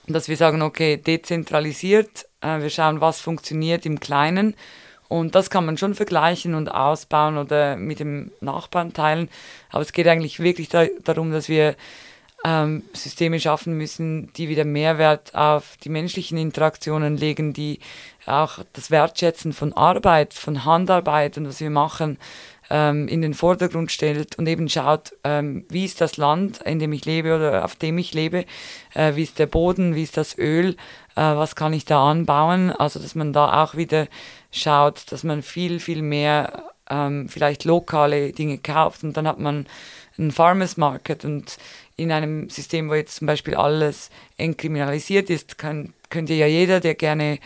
dass wir sagen, okay, dezentralisiert, äh, wir schauen, was funktioniert im Kleinen und das kann man schon vergleichen und ausbauen oder mit dem Nachbarn teilen, aber es geht eigentlich wirklich da, darum, dass wir ähm, Systeme schaffen müssen, die wieder Mehrwert auf die menschlichen Interaktionen legen, die auch das Wertschätzen von Arbeit, von Handarbeit und was wir machen, ähm, in den Vordergrund stellt und eben schaut, ähm, wie ist das Land, in dem ich lebe oder auf dem ich lebe, äh, wie ist der Boden, wie ist das Öl, äh, was kann ich da anbauen. Also dass man da auch wieder schaut, dass man viel, viel mehr ähm, vielleicht lokale Dinge kauft und dann hat man einen Farmers Market und in einem System, wo jetzt zum Beispiel alles entkriminalisiert ist, kann, könnte ja jeder, der gerne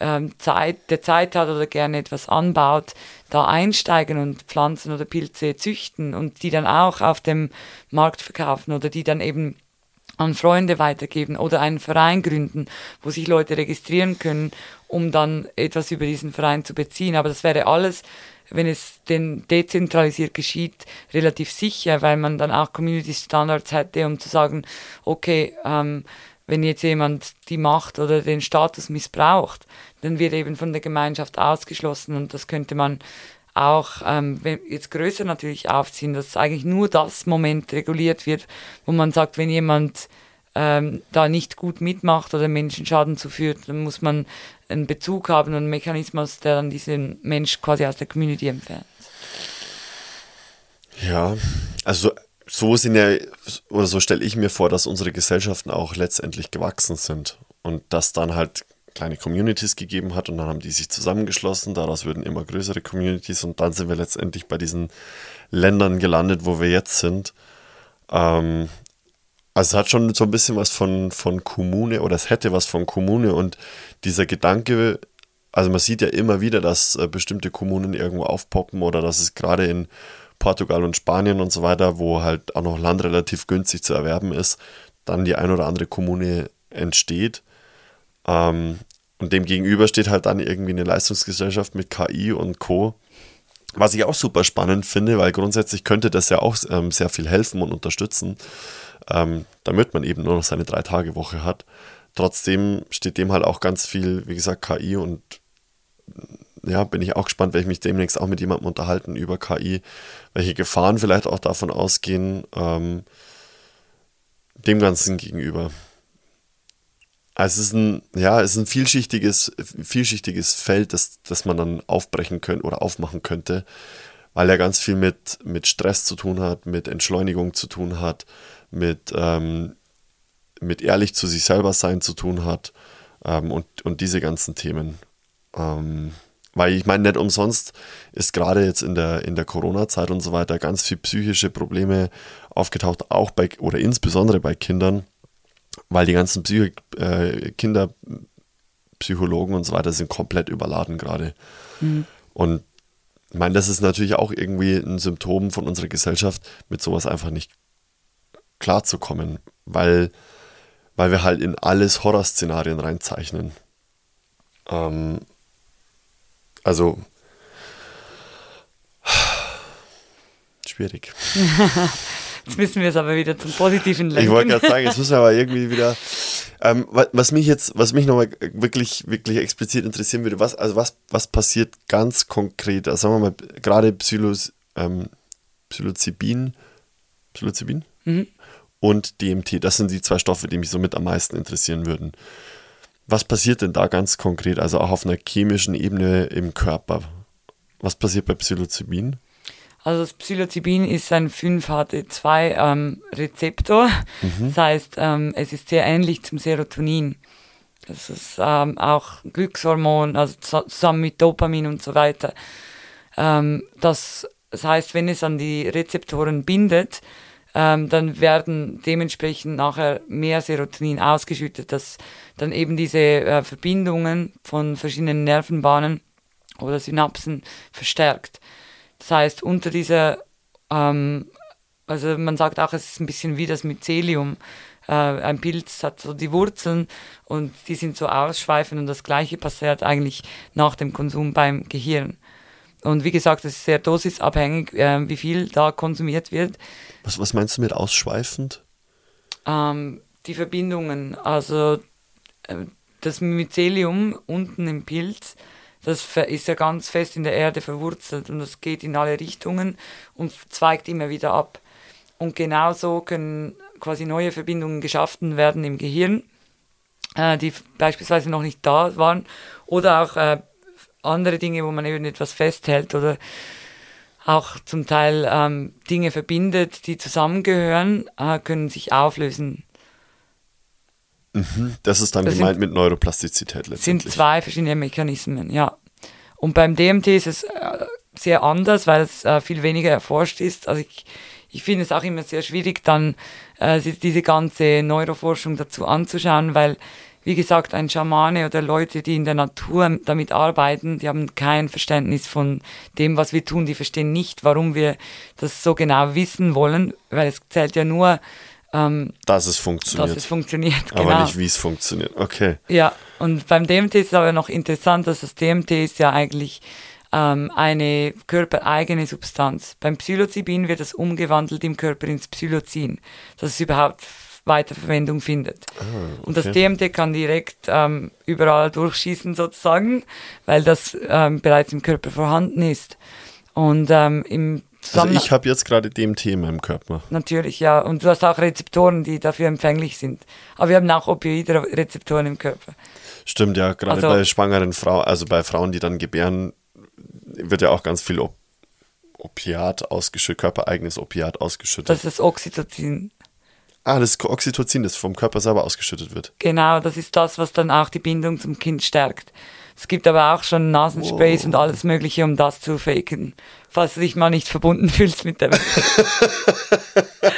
ähm, Zeit, der Zeit hat oder gerne etwas anbaut, da einsteigen und Pflanzen oder Pilze züchten und die dann auch auf dem Markt verkaufen oder die dann eben an Freunde weitergeben oder einen Verein gründen, wo sich Leute registrieren können, um dann etwas über diesen Verein zu beziehen. Aber das wäre alles, wenn es denn dezentralisiert geschieht, relativ sicher, weil man dann auch Community Standards hätte, um zu sagen, okay, ähm, wenn jetzt jemand die Macht oder den Status missbraucht, dann wird eben von der Gemeinschaft ausgeschlossen und das könnte man auch ähm, jetzt größer natürlich aufziehen, dass eigentlich nur das Moment reguliert wird, wo man sagt, wenn jemand ähm, da nicht gut mitmacht oder Menschen Schaden zuführt, dann muss man einen Bezug haben und einen Mechanismus, der dann diesen Mensch quasi aus der Community entfernt. Ja, also so sind ja, oder so stelle ich mir vor, dass unsere Gesellschaften auch letztendlich gewachsen sind und dass dann halt kleine Communities gegeben hat und dann haben die sich zusammengeschlossen, daraus würden immer größere Communities und dann sind wir letztendlich bei diesen Ländern gelandet, wo wir jetzt sind. Ähm, also es hat schon so ein bisschen was von, von Kommune oder es hätte was von Kommune und dieser Gedanke, also man sieht ja immer wieder, dass äh, bestimmte Kommunen irgendwo aufpoppen oder dass es gerade in Portugal und Spanien und so weiter, wo halt auch noch Land relativ günstig zu erwerben ist, dann die ein oder andere Kommune entsteht. Ähm, und dem gegenüber steht halt dann irgendwie eine Leistungsgesellschaft mit KI und Co. Was ich auch super spannend finde, weil grundsätzlich könnte das ja auch ähm, sehr viel helfen und unterstützen, ähm, damit man eben nur noch seine Drei-Tage-Woche hat. Trotzdem steht dem halt auch ganz viel, wie gesagt, KI und ja, bin ich auch gespannt, werde ich mich demnächst auch mit jemandem unterhalten über KI, welche Gefahren vielleicht auch davon ausgehen, ähm, dem Ganzen gegenüber. Also es ist ein, ja, es ist ein vielschichtiges, vielschichtiges Feld, das, das man dann aufbrechen könnte oder aufmachen könnte, weil er ganz viel mit, mit Stress zu tun hat, mit Entschleunigung zu tun hat, mit, ähm, mit ehrlich zu sich selber sein zu tun hat ähm, und, und diese ganzen Themen. Ähm, weil ich meine, nicht umsonst ist gerade jetzt in der, in der Corona-Zeit und so weiter ganz viel psychische Probleme aufgetaucht, auch bei oder insbesondere bei Kindern weil die ganzen Psycho äh, Kinderpsychologen und so weiter sind komplett überladen gerade. Mhm. Und ich meine, das ist natürlich auch irgendwie ein Symptom von unserer Gesellschaft, mit sowas einfach nicht klarzukommen, weil weil wir halt in alles Horrorszenarien reinzeichnen. Ähm, also schwierig. Jetzt müssen wir es aber wieder zum Positiven lenken. Ich wollte gerade sagen, jetzt müssen wir aber irgendwie wieder. Ähm, was mich jetzt, was mich nochmal wirklich, wirklich explizit interessieren würde, was, also was, was passiert ganz konkret? Also sagen wir mal, gerade Psilos, ähm, Psilocybin, Psilocybin mhm. Und DMT, das sind die zwei Stoffe, die mich somit am meisten interessieren würden. Was passiert denn da ganz konkret, also auch auf einer chemischen Ebene im Körper? Was passiert bei Psilocybin? Also das Psilocybin ist ein 5-HT2-Rezeptor. Ähm, mhm. Das heißt, ähm, es ist sehr ähnlich zum Serotonin. Das ist ähm, auch Glückshormon, also zusammen mit Dopamin und so weiter. Ähm, das, das heißt, wenn es an die Rezeptoren bindet, ähm, dann werden dementsprechend nachher mehr Serotonin ausgeschüttet, das dann eben diese äh, Verbindungen von verschiedenen Nervenbahnen oder Synapsen verstärkt. Das heißt, unter dieser, ähm, also man sagt auch, es ist ein bisschen wie das Mycelium. Äh, ein Pilz hat so die Wurzeln und die sind so ausschweifend und das gleiche passiert eigentlich nach dem Konsum beim Gehirn. Und wie gesagt, es ist sehr dosisabhängig, äh, wie viel da konsumiert wird. Was, was meinst du mit ausschweifend? Ähm, die Verbindungen, also äh, das Mycelium unten im Pilz das ist ja ganz fest in der Erde verwurzelt und das geht in alle Richtungen und zweigt immer wieder ab. Und genauso können quasi neue Verbindungen geschaffen werden im Gehirn, äh, die beispielsweise noch nicht da waren, oder auch äh, andere Dinge, wo man eben etwas festhält oder auch zum Teil ähm, Dinge verbindet, die zusammengehören, äh, können sich auflösen. Mhm. Das ist dann das gemeint sind, mit Neuroplastizität letztendlich. sind zwei verschiedene Mechanismen, ja. Und beim DMT ist es äh, sehr anders, weil es äh, viel weniger erforscht ist. Also ich, ich finde es auch immer sehr schwierig, dann äh, diese ganze Neuroforschung dazu anzuschauen, weil, wie gesagt, ein Schamane oder Leute, die in der Natur damit arbeiten, die haben kein Verständnis von dem, was wir tun. Die verstehen nicht, warum wir das so genau wissen wollen, weil es zählt ja nur ähm, dass es funktioniert. Dass es funktioniert, genau. Aber nicht, wie es funktioniert. Okay. Ja, und beim DMT ist es aber noch interessant, dass das DMT ist ja eigentlich ähm, eine körpereigene Substanz. Beim Psilocybin wird es umgewandelt im Körper ins Psilocin, dass es überhaupt Weiterverwendung findet. Ah, okay. Und das DMT kann direkt ähm, überall durchschießen sozusagen, weil das ähm, bereits im Körper vorhanden ist. Und ähm, im also ich habe jetzt gerade DMT in meinem Körper. Natürlich, ja. Und du hast auch Rezeptoren, die dafür empfänglich sind. Aber wir haben auch Opioidrezeptoren im Körper. Stimmt, ja. Gerade also, bei schwangeren Frauen, also bei Frauen, die dann gebären, wird ja auch ganz viel Op Opiat ausgeschüttet, körpereigenes Opiat ausgeschüttet. Das ist das Oxytocin. Ah, das Oxytocin, das vom Körper selber ausgeschüttet wird. Genau, das ist das, was dann auch die Bindung zum Kind stärkt. Es gibt aber auch schon Nasensprays wow. und alles Mögliche, um das zu faken, falls du dich mal nicht verbunden fühlst mit der Welt.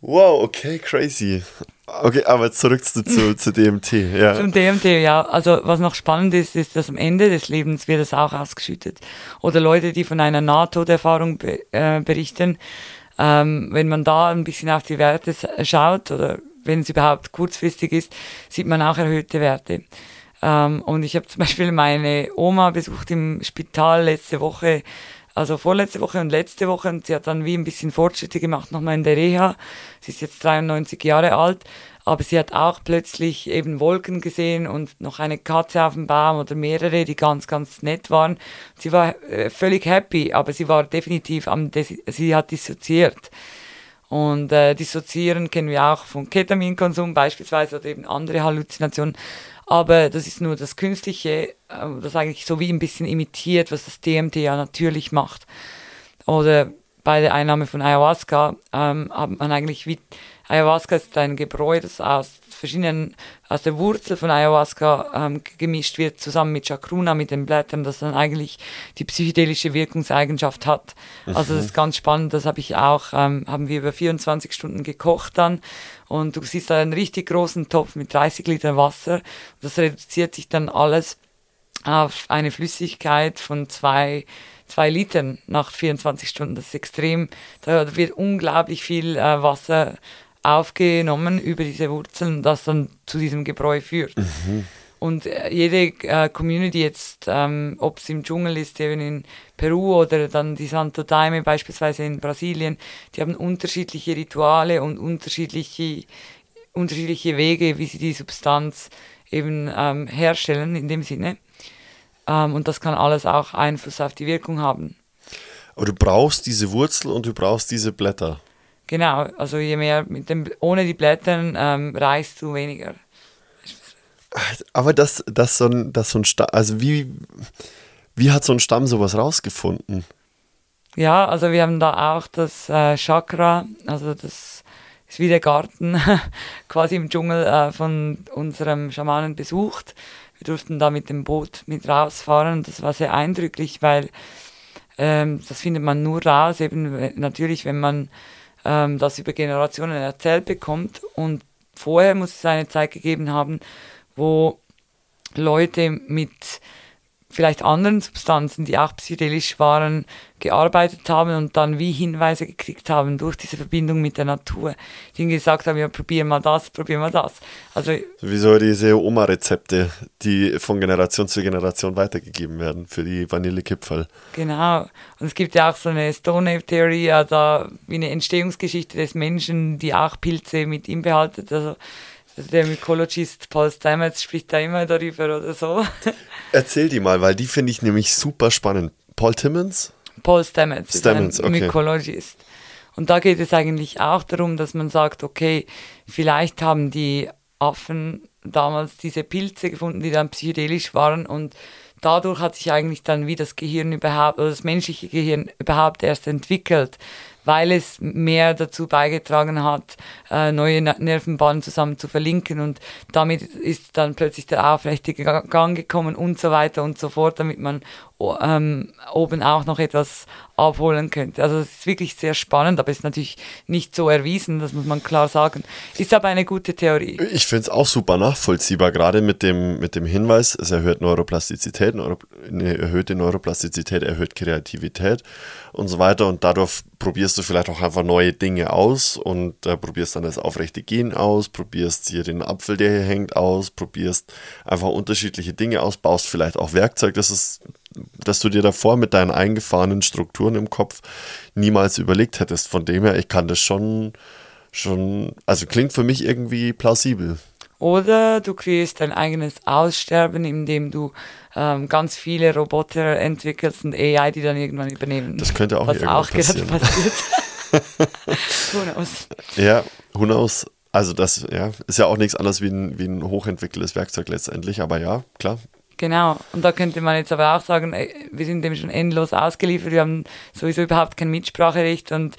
wow, okay, crazy. Okay, aber zurück zu, zu, zu DMT. Ja. Zum DMT, ja. Also was noch spannend ist, ist, dass am Ende des Lebens wird es auch ausgeschüttet. Oder Leute, die von einer Nahtoderfahrung be äh, berichten, ähm, wenn man da ein bisschen auf die Werte schaut oder wenn es überhaupt kurzfristig ist, sieht man auch erhöhte Werte. Ähm, und ich habe zum Beispiel meine Oma besucht im Spital letzte Woche, also vorletzte Woche und letzte Woche. Und sie hat dann wie ein bisschen Fortschritte gemacht, nochmal in der Reha. Sie ist jetzt 93 Jahre alt, aber sie hat auch plötzlich eben Wolken gesehen und noch eine Katze auf dem Baum oder mehrere, die ganz, ganz nett waren. Sie war äh, völlig happy, aber sie war definitiv am, sie hat dissoziiert. Und äh, dissoziieren kennen wir auch vom Ketaminkonsum beispielsweise oder eben andere Halluzinationen. Aber das ist nur das Künstliche, äh, das eigentlich so wie ein bisschen imitiert, was das DMT ja natürlich macht. Oder bei der Einnahme von Ayahuasca ähm, hat man eigentlich wie Ayahuasca ist ein Gebräu, das aus verschiedenen, aus der Wurzel von Ayahuasca ähm, gemischt wird, zusammen mit Chacruna, mit den Blättern, das dann eigentlich die psychedelische Wirkungseigenschaft hat. Also das ist mhm. ganz spannend, das habe ich auch, ähm, haben wir über 24 Stunden gekocht dann und du siehst da einen richtig großen Topf mit 30 Liter Wasser. Das reduziert sich dann alles auf eine Flüssigkeit von zwei zwei Litern nach 24 Stunden. Das ist extrem, da wird unglaublich viel äh, Wasser aufgenommen über diese Wurzeln, das dann zu diesem Gebräu führt. Mhm. Und äh, jede äh, Community jetzt, ähm, ob es im Dschungel ist, eben in Peru oder dann die Santo Daime beispielsweise in Brasilien, die haben unterschiedliche Rituale und unterschiedliche, unterschiedliche Wege, wie sie die Substanz eben ähm, herstellen in dem Sinne. Ähm, und das kann alles auch Einfluss auf die Wirkung haben. Aber du brauchst diese Wurzel und du brauchst diese Blätter. Genau, also je mehr mit dem, ohne die Blätter ähm, reichst du weniger. Aber das, das so ein, das so ein Stamm, also wie, wie hat so ein Stamm sowas rausgefunden? Ja, also wir haben da auch das äh, Chakra, also das ist wie der Garten quasi im Dschungel äh, von unserem Schamanen besucht. Wir durften da mit dem Boot mit rausfahren und das war sehr eindrücklich, weil ähm, das findet man nur raus, eben natürlich, wenn man ähm, das über Generationen erzählt bekommt. Und vorher muss es eine Zeit gegeben haben, wo Leute mit vielleicht anderen Substanzen, die auch psychedelisch waren, gearbeitet haben und dann wie Hinweise gekriegt haben durch diese Verbindung mit der Natur, die ihnen gesagt haben, ja, probier mal das, probier mal das. Also Wieso diese Oma-Rezepte, die von Generation zu Generation weitergegeben werden für die Vanillekipferl. Genau. Und es gibt ja auch so eine Stone Ape Theorie, also wie eine Entstehungsgeschichte des Menschen, die auch Pilze mit ihm behalten. Also also der Mykologist Paul Steinmetz spricht da immer darüber oder so. Erzähl die mal, weil die finde ich nämlich super spannend. Paul Timmons? Paul Stamets, Stamets ist ein okay. Mykologist. Und da geht es eigentlich auch darum, dass man sagt, okay, vielleicht haben die Affen damals diese Pilze gefunden, die dann psychedelisch waren und dadurch hat sich eigentlich dann wie das Gehirn überhaupt oder das menschliche Gehirn überhaupt erst entwickelt, weil es mehr dazu beigetragen hat, äh, neue Nervenbahnen zusammen zu verlinken und damit ist dann plötzlich der aufrechte Gang gekommen und so weiter und so fort, damit man ähm, oben auch noch etwas abholen könnte. Also es ist wirklich sehr spannend, aber es ist natürlich nicht so erwiesen, das muss man klar sagen. Ist aber eine gute Theorie. Ich finde es auch super nachvollziehbar, gerade mit dem, mit dem Hinweis, es erhöht Neuroplastizität, Neuro, eine erhöhte Neuroplastizität erhöht Kreativität und so weiter und dadurch probierst du vielleicht auch einfach neue Dinge aus und äh, probierst dann das aufrechte Gehen aus, probierst hier den Apfel, der hier hängt, aus, probierst einfach unterschiedliche Dinge aus, baust vielleicht auch Werkzeug, das ist dass du dir davor mit deinen eingefahrenen Strukturen im Kopf niemals überlegt hättest. Von dem her, ich kann das schon, schon, also klingt für mich irgendwie plausibel. Oder du kreierst dein eigenes Aussterben, indem du ähm, ganz viele Roboter entwickelst und AI, die dann irgendwann übernehmen. Das könnte auch was auch gerade passieren. passiert. who knows? Ja, who knows? Also das ja, ist ja auch nichts anderes wie ein, wie ein hochentwickeltes Werkzeug letztendlich, aber ja, klar, Genau, und da könnte man jetzt aber auch sagen, wir sind dem schon endlos ausgeliefert, wir haben sowieso überhaupt kein Mitspracherecht und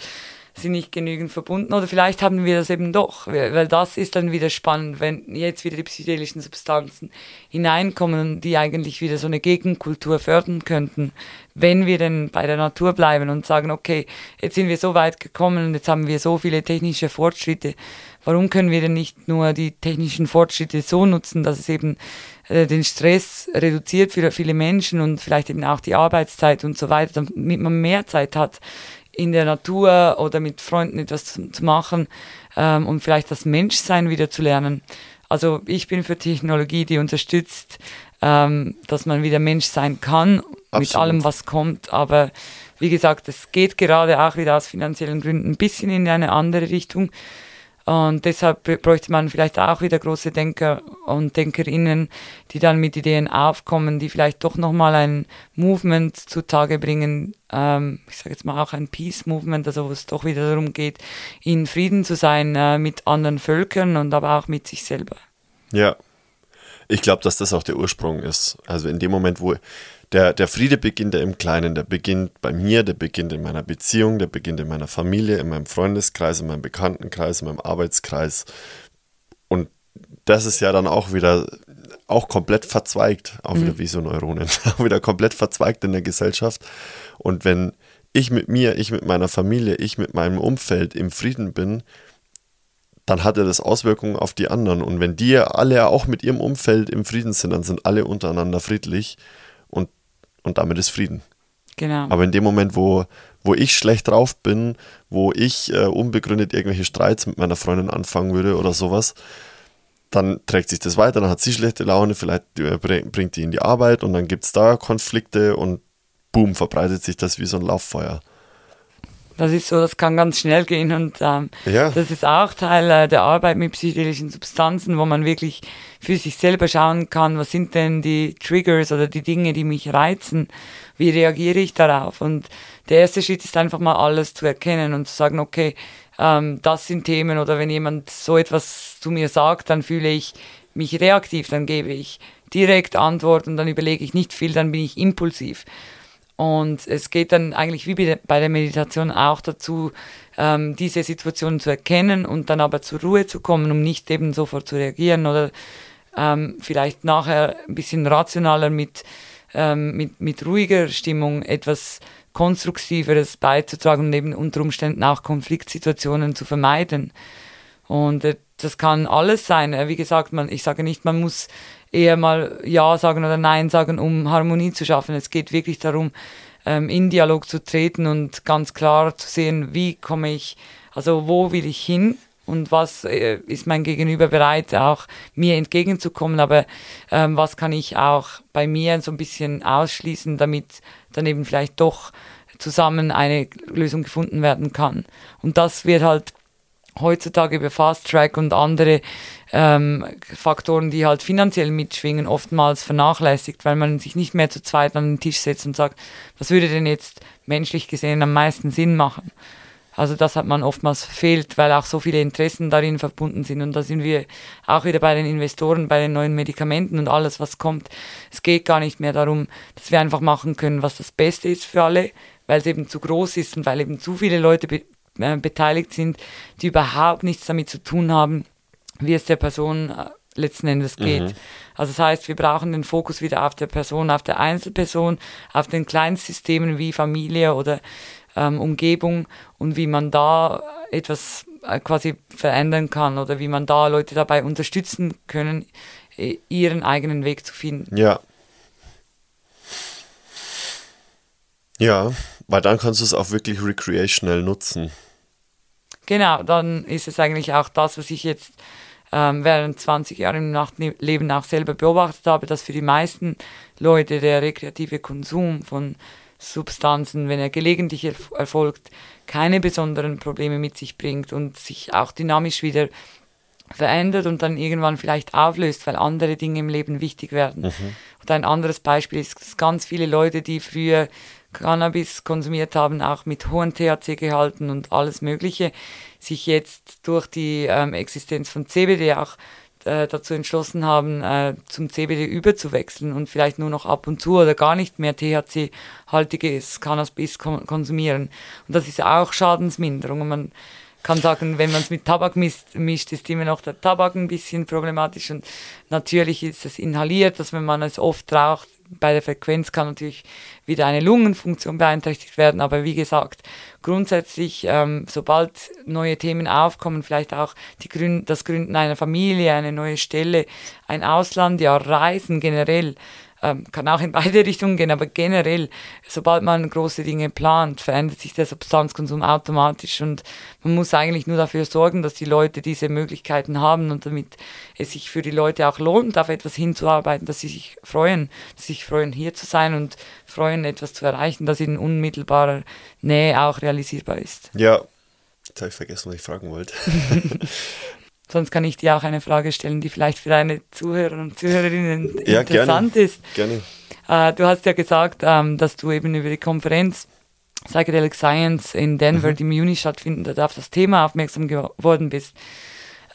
sind nicht genügend verbunden. Oder vielleicht haben wir das eben doch, weil das ist dann wieder spannend, wenn jetzt wieder die psychedelischen Substanzen hineinkommen, die eigentlich wieder so eine Gegenkultur fördern könnten, wenn wir denn bei der Natur bleiben und sagen, okay, jetzt sind wir so weit gekommen und jetzt haben wir so viele technische Fortschritte, warum können wir denn nicht nur die technischen Fortschritte so nutzen, dass es eben äh, den Stress reduziert für viele Menschen und vielleicht eben auch die Arbeitszeit und so weiter, damit man mehr Zeit hat, in der Natur oder mit Freunden etwas zu, zu machen ähm, und vielleicht das Menschsein wieder zu lernen. Also ich bin für Technologie, die unterstützt, ähm, dass man wieder Mensch sein kann Absolut. mit allem, was kommt. Aber wie gesagt, es geht gerade auch wieder aus finanziellen Gründen ein bisschen in eine andere Richtung. Und deshalb bräuchte man vielleicht auch wieder große Denker und Denkerinnen, die dann mit Ideen aufkommen, die vielleicht doch nochmal ein Movement zutage bringen, ähm, ich sage jetzt mal auch ein Peace-Movement, also wo es doch wieder darum geht, in Frieden zu sein äh, mit anderen Völkern und aber auch mit sich selber. Ja, ich glaube, dass das auch der Ursprung ist. Also in dem Moment, wo der, der Friede beginnt ja im Kleinen, der beginnt bei mir, der beginnt in meiner Beziehung, der beginnt in meiner Familie, in meinem Freundeskreis, in meinem Bekanntenkreis, in meinem Arbeitskreis. Und das ist ja dann auch wieder auch komplett verzweigt, auch mhm. wieder wie so Neuronen, auch wieder komplett verzweigt in der Gesellschaft. Und wenn ich mit mir, ich mit meiner Familie, ich mit meinem Umfeld im Frieden bin, dann hat er das Auswirkungen auf die anderen. Und wenn die alle auch mit ihrem Umfeld im Frieden sind, dann sind alle untereinander friedlich und damit ist Frieden. Genau. Aber in dem Moment, wo, wo ich schlecht drauf bin, wo ich äh, unbegründet irgendwelche Streits mit meiner Freundin anfangen würde oder sowas, dann trägt sich das weiter, dann hat sie schlechte Laune, vielleicht äh, bringt die in die Arbeit und dann gibt es da Konflikte und boom, verbreitet sich das wie so ein Lauffeuer. Das ist so, das kann ganz schnell gehen und ähm, Ja. das ist auch Teil äh, der Arbeit mit psychedelischen Substanzen, wo man wirklich für sich selber schauen kann, was sind denn die Triggers oder die Dinge, die mich reizen, wie reagiere ich darauf und der erste Schritt ist einfach mal alles zu erkennen und zu sagen, okay, ähm, das sind Themen oder wenn jemand so etwas zu mir sagt, dann fühle ich mich reaktiv, dann gebe ich direkt Antwort und dann überlege ich nicht viel, dann bin ich impulsiv. Und es geht dann eigentlich wie bei der- Meditation auch dazu, ähm, diese Situationen zu erkennen und dann aber zur Ruhe zu kommen, um nicht eben sofort zu reagieren oder ähm, vielleicht nachher ein bisschen rationaler mit, ähm, mit, mit ruhiger Stimmung etwas Konstruktiveres beizutragen und eben unter Umständen auch Konfliktsituationen zu vermeiden. Und äh, das kann alles sein. Äh, Wie gesagt, man, ich sage nicht, man muss eher mal Ja sagen oder Nein sagen, um Harmonie zu schaffen. Es geht wirklich darum, ähm, in Dialog zu treten und ganz klar zu sehen, wie komme ich, also wo will ich hin und was äh, ist mein Gegenüber bereit, auch mir entgegenzukommen, aber ähm, was kann ich auch bei mir so ein bisschen ausschließen, damit dann eben vielleicht doch zusammen eine Lösung gefunden werden kann. Und das wird halt heutzutage über Fast Track und andere ähm, Faktoren, die halt finanziell mitschwingen, oftmals vernachlässigt, weil man sich nicht mehr zu zweit an den Tisch setzt und sagt, was würde denn jetzt menschlich gesehen am meisten Sinn machen? Also das hat man oftmals verfehlt, weil auch so viele Interessen darin verbunden sind. Und da sind wir auch wieder bei den Investoren, bei den neuen Medikamenten und alles, was kommt. Es geht gar nicht mehr darum, dass wir einfach machen können, was das Beste ist für alle, weil es eben zu groß ist und weil eben zu viele Leute äh, beteiligt sind, die überhaupt nichts damit zu tun haben, wie es der Person äh, letzten Endes geht. Also das heißt, wir brauchen den Fokus wieder auf der Person, auf der Einzelperson, auf den Kleinstsystemen wie Familie oder ähm, Umgebung und wie man da etwas äh, quasi verändern kann oder wie man da Leute dabei unterstützen können, äh, ihren eigenen Weg zu finden. Ja. Ja, weil dann kannst du es auch wirklich recreational nutzen. Genau, dann ist es eigentlich auch das, was ich jetzt ähm, während 20 Jahren im Nachtleben auch selber beobachtet habe, dass für die meisten Leute der rekreative Konsum von Substanzen, wenn er gelegentlich erf erfolgt, keine besonderen Probleme mit sich bringt und sich auch dynamisch wieder verändert und dann irgendwann vielleicht auflöst, weil andere Dinge im Leben wichtig werden. Und ein anderes Beispiel ist, dass ganz viele Leute, die früher Cannabis konsumiert haben, auch mit hohen THC-Gehalten und alles Mögliche, sich jetzt durch die ähm, Existenz von CBD auch äh, dazu entschlossen haben, äh, zum CBD überzuwechseln und vielleicht nur noch ab und zu oder gar nicht mehr THC-haltiges Cannabis kon konsumieren. Und das ist auch Schadensminderung. Und man kann sagen, wenn man es mit Tabak mischt, mischt, ist immer noch der Tabak ein bisschen problematisch und natürlich ist es inhaliert, dass wenn man es oft raucht, bei der Frequenz kann natürlich wieder eine Lungenfunktion beeinträchtigt werden, aber wie gesagt, grundsätzlich, ähm, sobald neue Themen aufkommen, vielleicht auch Grün das Gründen einer Familie, eine neue Stelle, ein Ausland, ja, Reisen generell, ähm, kann auch in beide Richtungen gehen, aber generell, sobald man große Dinge plant, verändert sich der Substanzkonsum automatisch und man muss eigentlich nur dafür sorgen, dass die Leute diese Möglichkeiten haben und damit es sich für die Leute auch lohnt, auf etwas hinzuarbeiten, dass sie sich freuen, dass sie sich freuen, hier zu sein und freuen, etwas zu erreichen, das in unmittelbarer Nähe auch realisierbar ist. Ja. Jetzt habe ich vergessen, was ich fragen wollte. Sonst kann ich dir auch eine Frage stellen, die vielleicht für deine Zuhörer und Zuhörerinnen Ja, interessant gerne. ist. Gerne. Äh, du hast ja gesagt, ähm, dass du eben über die Konferenz Psychedelic Science in Denver, die im Juni stattfindet, auf das Thema aufmerksam geworden bist.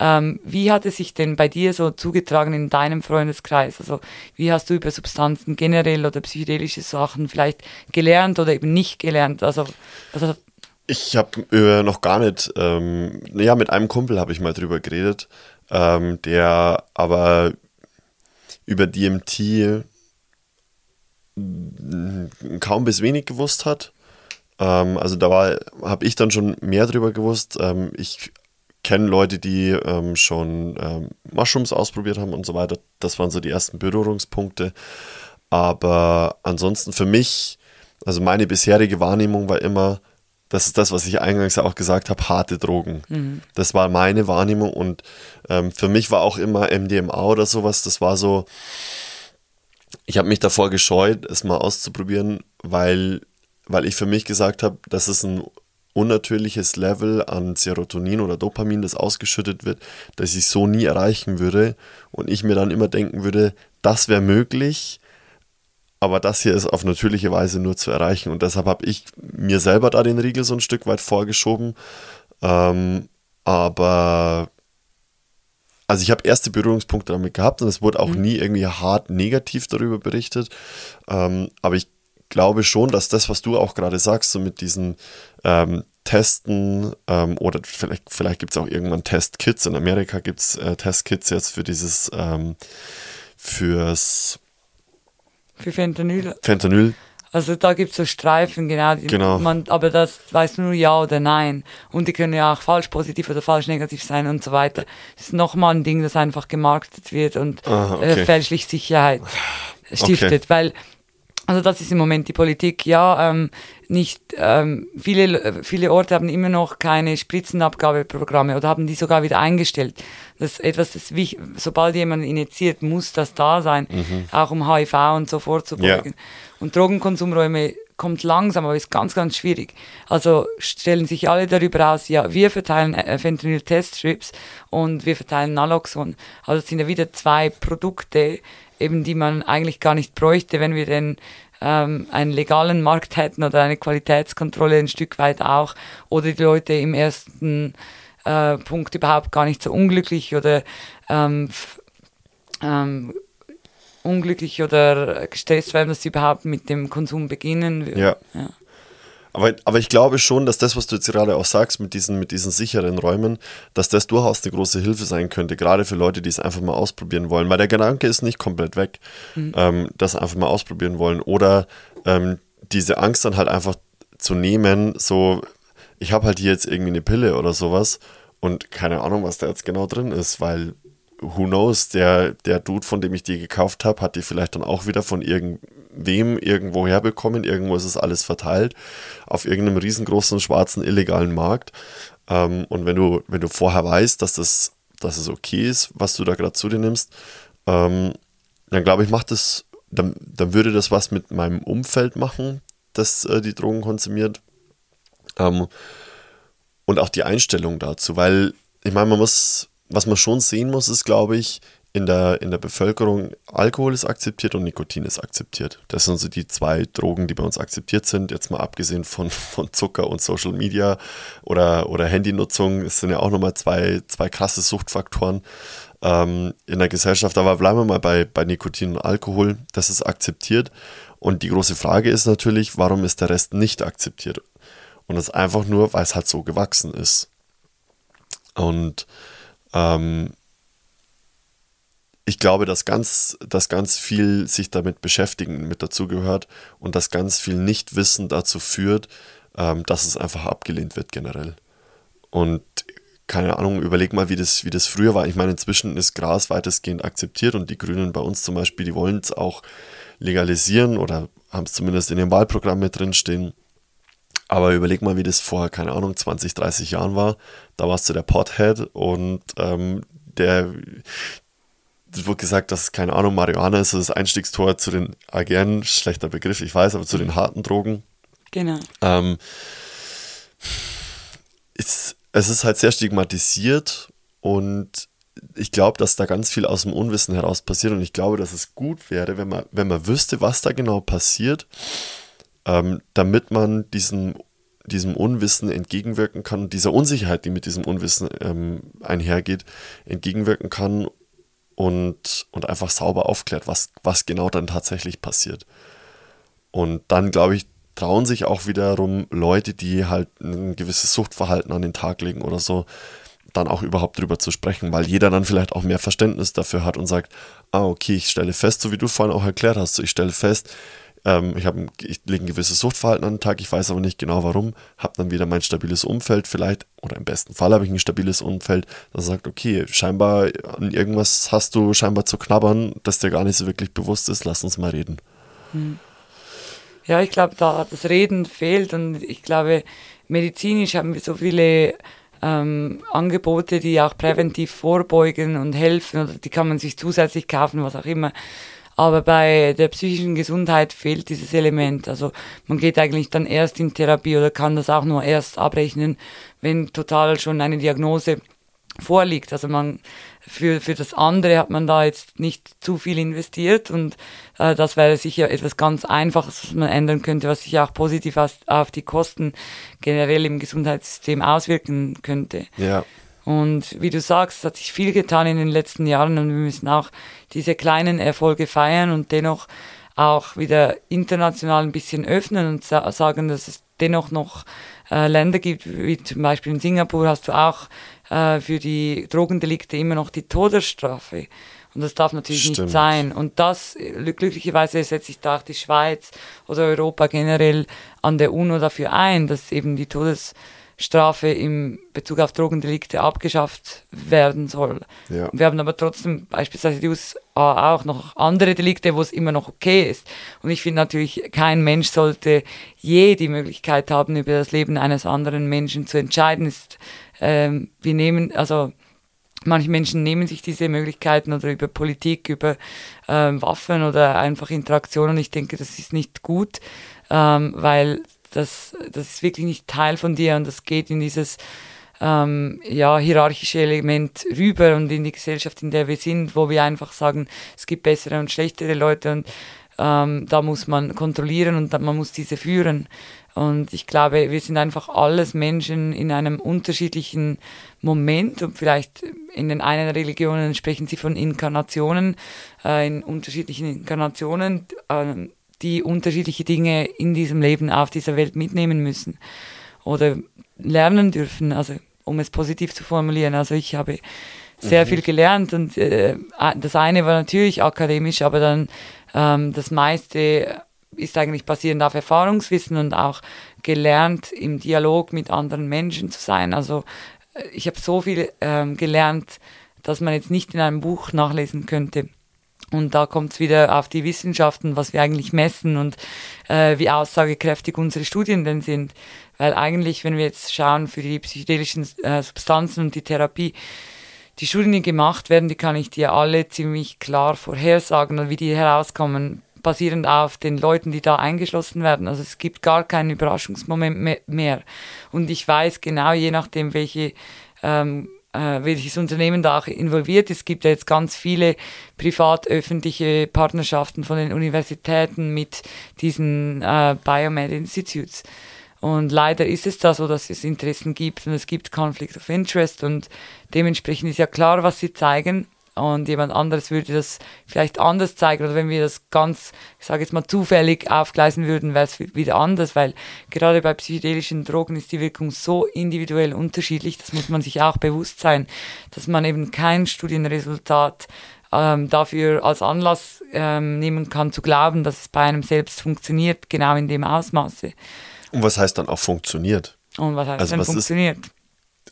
Ähm, wie hat es sich denn bei dir so zugetragen in deinem Freundeskreis? Also wie hast du über Substanzen generell oder psychedelische Sachen vielleicht gelernt oder eben nicht gelernt? Also was hat, Ich habe äh, noch gar nicht, ähm, ja, mit einem Kumpel habe ich mal drüber geredet, ähm, der aber über DMT kaum bis wenig gewusst hat. Ähm, also da habe ich dann schon mehr drüber gewusst. Ähm, ich kenne Leute, die ähm, schon ähm, Mushrooms ausprobiert haben und so weiter. Das waren so die ersten Berührungspunkte. Aber ansonsten für mich Also meine bisherige Wahrnehmung war immer, das ist das, was ich eingangs auch gesagt habe, harte Drogen. Mhm. Das war meine Wahrnehmung und ähm, für mich war auch immer MDMA oder sowas, das war so, ich habe mich davor gescheut, es mal auszuprobieren, weil, weil ich für mich gesagt habe, das ist ein unnatürliches Level an Serotonin oder Dopamin, das ausgeschüttet wird, das ich so nie erreichen würde. Und ich mir dann immer denken würde, das wäre möglich, aber das hier ist auf natürliche Weise nur zu erreichen. Und deshalb habe ich mir selber da den Riegel so ein Stück weit vorgeschoben. Ähm, aber also ich habe erste Berührungspunkte damit gehabt und es wurde auch mhm. nie irgendwie hart negativ darüber berichtet. Ähm, aber ich glaube schon, dass das, was du auch gerade sagst, so mit diesen ähm, Testen ähm, oder vielleicht, vielleicht gibt es auch irgendwann Testkits. In Amerika gibt es äh, Testkits jetzt für dieses, ähm, fürs für Fentanyl. Fentanyl. Also da gibt es so Streifen, genau. genau. Man, aber das weißt du nur ja oder nein. Und die können ja auch falsch positiv oder falsch negativ sein und so weiter. Das ist nochmal ein Ding, das einfach gemarketet wird und Aha, okay. äh, fälschlich Sicherheit stiftet. Okay. Weil also das ist im Moment die Politik. Ja, ähm, nicht ähm, viele viele Orte haben immer noch keine Spritzenabgabeprogramme oder haben die sogar wieder eingestellt. Das ist etwas, das wie, sobald jemand initiiert, muss das da sein, mhm. auch um HIV und so vorzubeugen. Ja. Und Drogenkonsumräume kommt langsam, aber ist ganz, ganz schwierig. Also stellen sich alle darüber aus, ja, wir verteilen äh, Fentanyl-Teststrips und wir verteilen Naloxon. Also es sind ja wieder zwei Produkte, eben die man eigentlich gar nicht bräuchte, wenn wir denn ähm, einen legalen Markt hätten oder eine Qualitätskontrolle ein Stück weit auch oder die Leute im ersten äh, Punkt überhaupt gar nicht so unglücklich oder ähm, ähm, unglücklich oder gestresst werden, dass sie überhaupt mit dem Konsum beginnen. Ja. ja. Aber, aber ich glaube schon, dass das, was du jetzt gerade auch sagst, mit diesen, mit diesen sicheren Räumen, dass das durchaus eine große Hilfe sein könnte, gerade für Leute, die es einfach mal ausprobieren wollen. Weil der Gedanke ist nicht komplett weg, mhm. ähm, das einfach mal ausprobieren wollen. Oder ähm, diese Angst dann halt einfach zu nehmen, so, ich habe halt hier jetzt irgendwie eine Pille oder sowas und keine Ahnung, was da jetzt genau drin ist, weil who knows, der, der Dude, von dem ich die gekauft habe, hat die vielleicht dann auch wieder von irgendwem irgendwo herbekommen. Irgendwo ist es alles verteilt auf irgendeinem riesengroßen schwarzen illegalen Markt. Ähm, und wenn du, wenn du vorher weißt, dass das, dass es okay ist, was du da gerade zu dir nimmst, ähm, dann glaube ich, macht das, dann, dann würde das was mit meinem Umfeld machen, das äh, die Drogen konsumiert. Ähm, und auch die Einstellung dazu, weil ich meine, man muss was man schon sehen muss, ist, glaube ich, in der, in der Bevölkerung, Alkohol ist akzeptiert und Nikotin ist akzeptiert. Das sind so die zwei Drogen, die bei uns akzeptiert sind. Jetzt mal abgesehen von, von Zucker und Social Media oder, oder Handynutzung. Es sind ja auch nochmal zwei, zwei krasse Suchtfaktoren ähm, in der Gesellschaft. Aber bleiben wir mal bei, bei Nikotin und Alkohol. Das ist akzeptiert. Und die große Frage ist natürlich, warum ist der Rest nicht akzeptiert? Und das einfach nur, weil es halt so gewachsen ist. Und ähm, ich glaube, dass ganz, dass ganz viel sich damit beschäftigen mit dazugehört und dass ganz viel Nichtwissen dazu führt, ähm, dass es einfach abgelehnt wird generell. Und keine Ahnung, überleg mal, wie das, wie das früher war. Ich meine, inzwischen ist Gras weitestgehend akzeptiert und die Grünen bei uns zum Beispiel, die wollen es auch legalisieren oder haben es zumindest in ihrem Wahlprogramm mit drinstehen. Aber überleg mal, wie das vor, keine Ahnung, 20, 30 Jahren war. Da warst du der Pothead und ähm, der, es wurde gesagt, dass, keine Ahnung, Marihuana ist das Einstiegstor zu den Agern, schlechter Begriff, ich weiß, aber zu den harten Drogen. Genau. Ähm, es, es ist halt sehr stigmatisiert und ich glaube, dass da ganz viel aus dem Unwissen heraus passiert und ich glaube, dass es gut wäre, wenn man, wenn man wüsste, was da genau passiert ähm, damit man diesem, diesem Unwissen entgegenwirken kann, dieser Unsicherheit, die mit diesem Unwissen ähm, einhergeht, entgegenwirken kann und, und einfach sauber aufklärt, was, was genau dann tatsächlich passiert. Und dann, glaube ich, trauen sich auch wiederum Leute, die halt ein gewisses Suchtverhalten an den Tag legen oder so, dann auch überhaupt drüber zu sprechen, weil jeder dann vielleicht auch mehr Verständnis dafür hat und sagt, ah, okay, ich stelle fest, so wie du vorhin auch erklärt hast, ich stelle fest, ähm, ich, ich lege ein gewisses Suchtverhalten an den Tag, ich weiß aber nicht genau warum, habe dann wieder mein stabiles Umfeld vielleicht, oder im besten Fall habe ich ein stabiles Umfeld, das sagt, okay, scheinbar an irgendwas hast du scheinbar zu knabbern, das dir gar nicht so wirklich bewusst ist, lass uns mal reden. Hm. Ja, ich glaube, da das Reden fehlt und ich glaube, medizinisch haben wir so viele ähm, Angebote, die auch präventiv vorbeugen und helfen oder die kann man sich zusätzlich kaufen, was auch immer. Aber bei der psychischen Gesundheit fehlt dieses Element. Also man geht eigentlich dann erst in Therapie oder kann das auch nur erst abrechnen, wenn total schon eine Diagnose vorliegt. Also man für, für das andere hat man da jetzt nicht zu viel investiert und äh, das wäre sicher etwas ganz Einfaches, was man ändern könnte, was sich auch positiv auf, auf die Kosten generell im Gesundheitssystem auswirken könnte. Ja. Und wie du sagst, es hat sich viel getan in den letzten Jahren und wir müssen auch diese kleinen Erfolge feiern und dennoch auch wieder international ein bisschen öffnen und sa sagen, dass es dennoch noch äh, Länder gibt, wie zum Beispiel in Singapur hast du auch äh, für die Drogendelikte immer noch die Todesstrafe. Und das darf natürlich Stimmt. nicht sein. Und das, glücklicherweise setzt sich da auch die Schweiz oder Europa generell an der UNO dafür ein, dass eben die Todesstrafe im Bezug auf Drogendelikte abgeschafft werden soll. Ja. Wir haben aber trotzdem beispielsweise die USA auch noch andere Delikte, wo es immer noch okay ist. Und ich finde natürlich, kein Mensch sollte je die Möglichkeit haben, über das Leben eines anderen Menschen zu entscheiden. Ist ähm, wir nehmen, also manche Menschen nehmen sich diese Möglichkeiten oder über Politik, über ähm, Waffen oder einfach Interaktionen. Ich denke, das ist nicht gut, ähm, weil das, das ist wirklich nicht Teil von dir und das geht in dieses ähm, ja, hierarchische Element rüber und in die Gesellschaft, in der wir sind, wo wir einfach sagen, es gibt bessere und schlechtere Leute und ähm, da muss man kontrollieren und man muss diese führen. Und ich glaube, wir sind einfach alles Menschen in einem unterschiedlichen Moment und vielleicht in den einen Religionen sprechen sie von Inkarnationen, äh, in unterschiedlichen Inkarnationen, äh, die unterschiedliche Dinge in diesem Leben auf dieser Welt mitnehmen müssen oder lernen dürfen, also um es positiv zu formulieren. Also ich habe sehr mhm. viel gelernt und äh, das eine war natürlich akademisch, aber dann ähm, das meiste ist eigentlich basierend auf Erfahrungswissen und auch gelernt, im Dialog mit anderen Menschen zu sein. Also äh, ich habe so viel ähm, gelernt, dass man jetzt nicht in einem Buch nachlesen könnte. Und da kommt es wieder auf die Wissenschaften, was wir eigentlich messen und äh, wie aussagekräftig unsere Studien denn sind. Weil eigentlich, wenn wir jetzt schauen für die psychedelischen äh, Substanzen und die Therapie, die Studien, die gemacht werden, die kann ich dir alle ziemlich klar vorhersagen wie die herauskommen basierend auf den Leuten, die da eingeschlossen werden. Also es gibt gar keinen Überraschungsmoment mehr. Und ich weiß genau, je nachdem, welche ähm, äh, welches Unternehmen da auch involviert ist. Es gibt ja jetzt ganz viele privat-öffentliche Partnerschaften von den Universitäten mit diesen äh, Biomed Institutes. Und leider ist es da so, dass es Interessen gibt und es gibt Conflict of Interest und dementsprechend ist ja klar, was sie zeigen und jemand anderes würde das vielleicht anders zeigen oder wenn wir das ganz, ich sage jetzt mal zufällig aufgleisen würden, wäre es wieder anders, weil gerade bei psychedelischen Drogen ist die Wirkung so individuell unterschiedlich, das muss man sich auch bewusst sein, dass man eben kein Studienresultat ähm, dafür als Anlass ähm, nehmen kann zu glauben, dass es bei einem selbst funktioniert, genau in dem Ausmaße. Und was heißt dann auch funktioniert? Und was heißt also dann funktioniert? Ist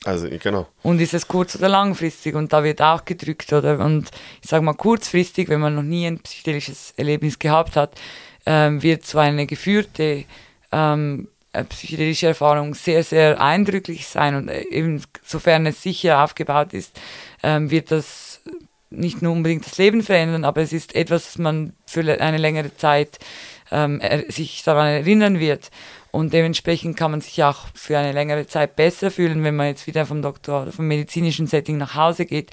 also genau. Und ist es kurz- oder langfristig? Und da wird auch gedrückt, oder? Und ich sage mal kurzfristig, wenn man noch nie ein psychedelisches Erlebnis gehabt hat, ähm, wird so eine geführte ähm, äh, psychedelische Erfahrung sehr, sehr eindrücklich sein. Und äh, eben, sofern es sicher aufgebaut ist, ähm, wird das nicht nur unbedingt das Leben verändern, aber es ist etwas, das man für eine längere Zeit ähm, sich daran erinnern wird. Und dementsprechend kann man sich auch für eine längere Zeit besser fühlen, wenn man jetzt wieder vom Doktor oder vom medizinischen Setting nach Hause geht.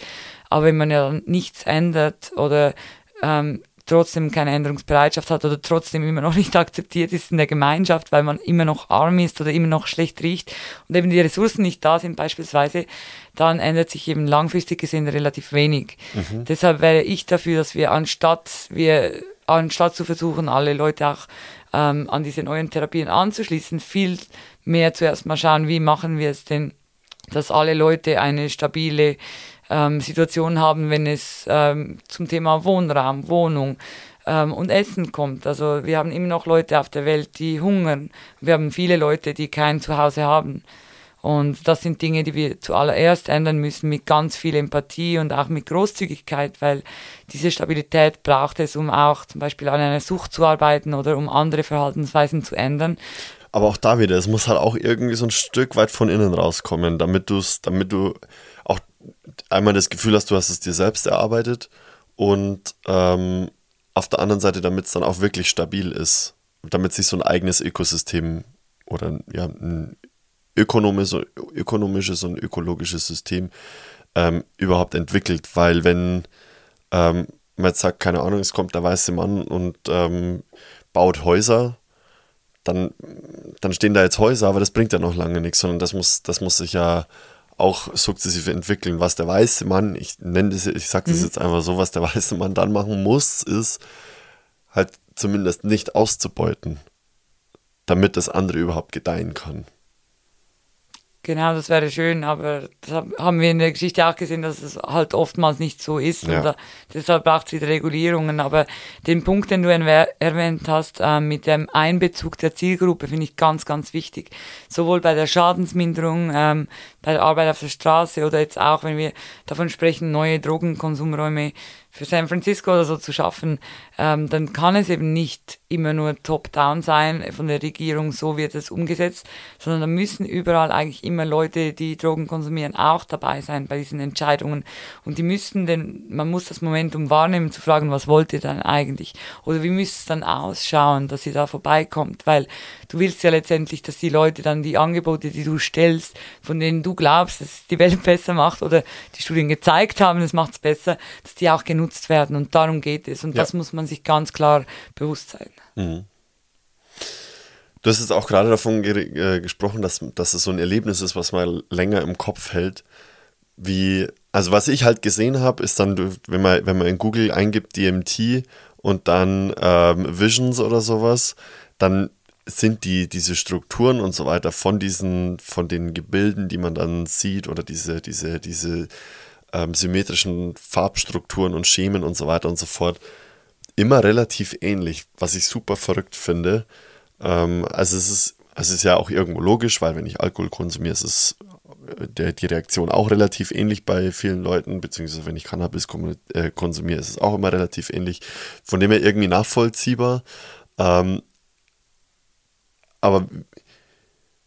Aber wenn man ja nichts ändert oder ähm, trotzdem keine Änderungsbereitschaft hat oder trotzdem immer noch nicht akzeptiert ist in der Gemeinschaft, weil man immer noch arm ist oder immer noch schlecht riecht und eben die Ressourcen nicht da sind beispielsweise, dann ändert sich eben langfristig gesehen relativ wenig. Mhm. Deshalb wäre ich dafür, dass wir anstatt wir anstatt zu versuchen, alle Leute auch ähm, an diese neuen Therapien anzuschließen, viel mehr zuerst mal schauen, wie machen wir es denn, dass alle Leute eine stabile ähm, Situation haben, wenn es ähm, zum Thema Wohnraum, Wohnung ähm, und Essen kommt. Also wir haben immer noch Leute auf der Welt, die hungern. Wir haben viele Leute, die kein Zuhause haben. Und das sind Dinge, die wir zuallererst ändern müssen mit ganz viel Empathie und auch mit Großzügigkeit, weil diese Stabilität braucht es, um auch zum Beispiel an einer Sucht zu arbeiten oder um andere Verhaltensweisen zu ändern. Aber auch da wieder, es muss halt auch irgendwie so ein Stück weit von innen rauskommen, damit du damit du auch einmal das Gefühl hast, du hast es dir selbst erarbeitet und ähm, auf der anderen Seite, damit es dann auch wirklich stabil ist, damit sich so ein eigenes Ökosystem oder ja, ein ökonomisches, ökonomisches und ökologisches System ähm, überhaupt entwickelt. Weil wenn ähm, man jetzt sagt, keine Ahnung, es kommt der weiße Mann und ähm, baut Häuser, dann, dann stehen da jetzt Häuser, aber das bringt ja noch lange nichts, sondern das muss, das muss sich ja auch sukzessive entwickeln. Was der weiße Mann, ich nenne das, ich sage das mhm. jetzt einfach so, was der weiße Mann dann machen muss, ist halt zumindest nicht auszubeuten, damit das andere überhaupt gedeihen kann. Genau, das wäre schön, aber das haben wir in der Geschichte auch gesehen, dass es halt oftmals nicht so ist. Ja. Da, deshalb braucht es wieder Regulierungen. Aber den Punkt, den du erwähnt hast, äh, mit dem Einbezug der Zielgruppe, finde ich ganz, ganz wichtig. Sowohl bei der Schadensminderung, ähm, bei der Arbeit auf der Straße oder jetzt auch, wenn wir davon sprechen, neue Drogenkonsumräume für San Francisco oder so zu schaffen, ähm, dann kann es eben nicht immer nur top-down sein, von der Regierung, so wird es umgesetzt, sondern da müssen überall eigentlich immer Leute, die Drogen konsumieren, auch dabei sein bei diesen Entscheidungen. Und die müssen denn, man muss das Momentum wahrnehmen, zu fragen, was wollt ihr dann eigentlich? Oder wie müsste es dann ausschauen, dass ihr da vorbeikommt? Weil du willst ja letztendlich, dass die Leute dann die Angebote, die du stellst, von denen du glaubst, dass es die Welt besser macht oder die Studien gezeigt haben, es macht es besser, dass die auch genutzt werden. Und darum geht es. Und ja. das muss man sich ganz klar bewusst sein. Mhm. Du hast jetzt auch gerade davon äh, gesprochen, dass, dass es so ein Erlebnis ist, was man länger im Kopf hält. Wie, also was ich halt gesehen habe, ist dann, wenn man, wenn man in Google eingibt DMT und dann ähm, Visions oder sowas, dann sind die, diese Strukturen und so weiter von diesen, von den Gebilden, die man dann sieht, oder diese, diese, diese ähm, symmetrischen Farbstrukturen und Schemen und so weiter und so fort, immer relativ ähnlich, was ich super verrückt finde. Ähm, also es ist, es ist ja auch irgendwo logisch, weil wenn ich Alkohol konsumiere, ist es der, die Reaktion auch relativ ähnlich bei vielen Leuten, beziehungsweise wenn ich Cannabis äh, konsumiere, ist es auch immer relativ ähnlich. Von dem her irgendwie nachvollziehbar. Ähm, aber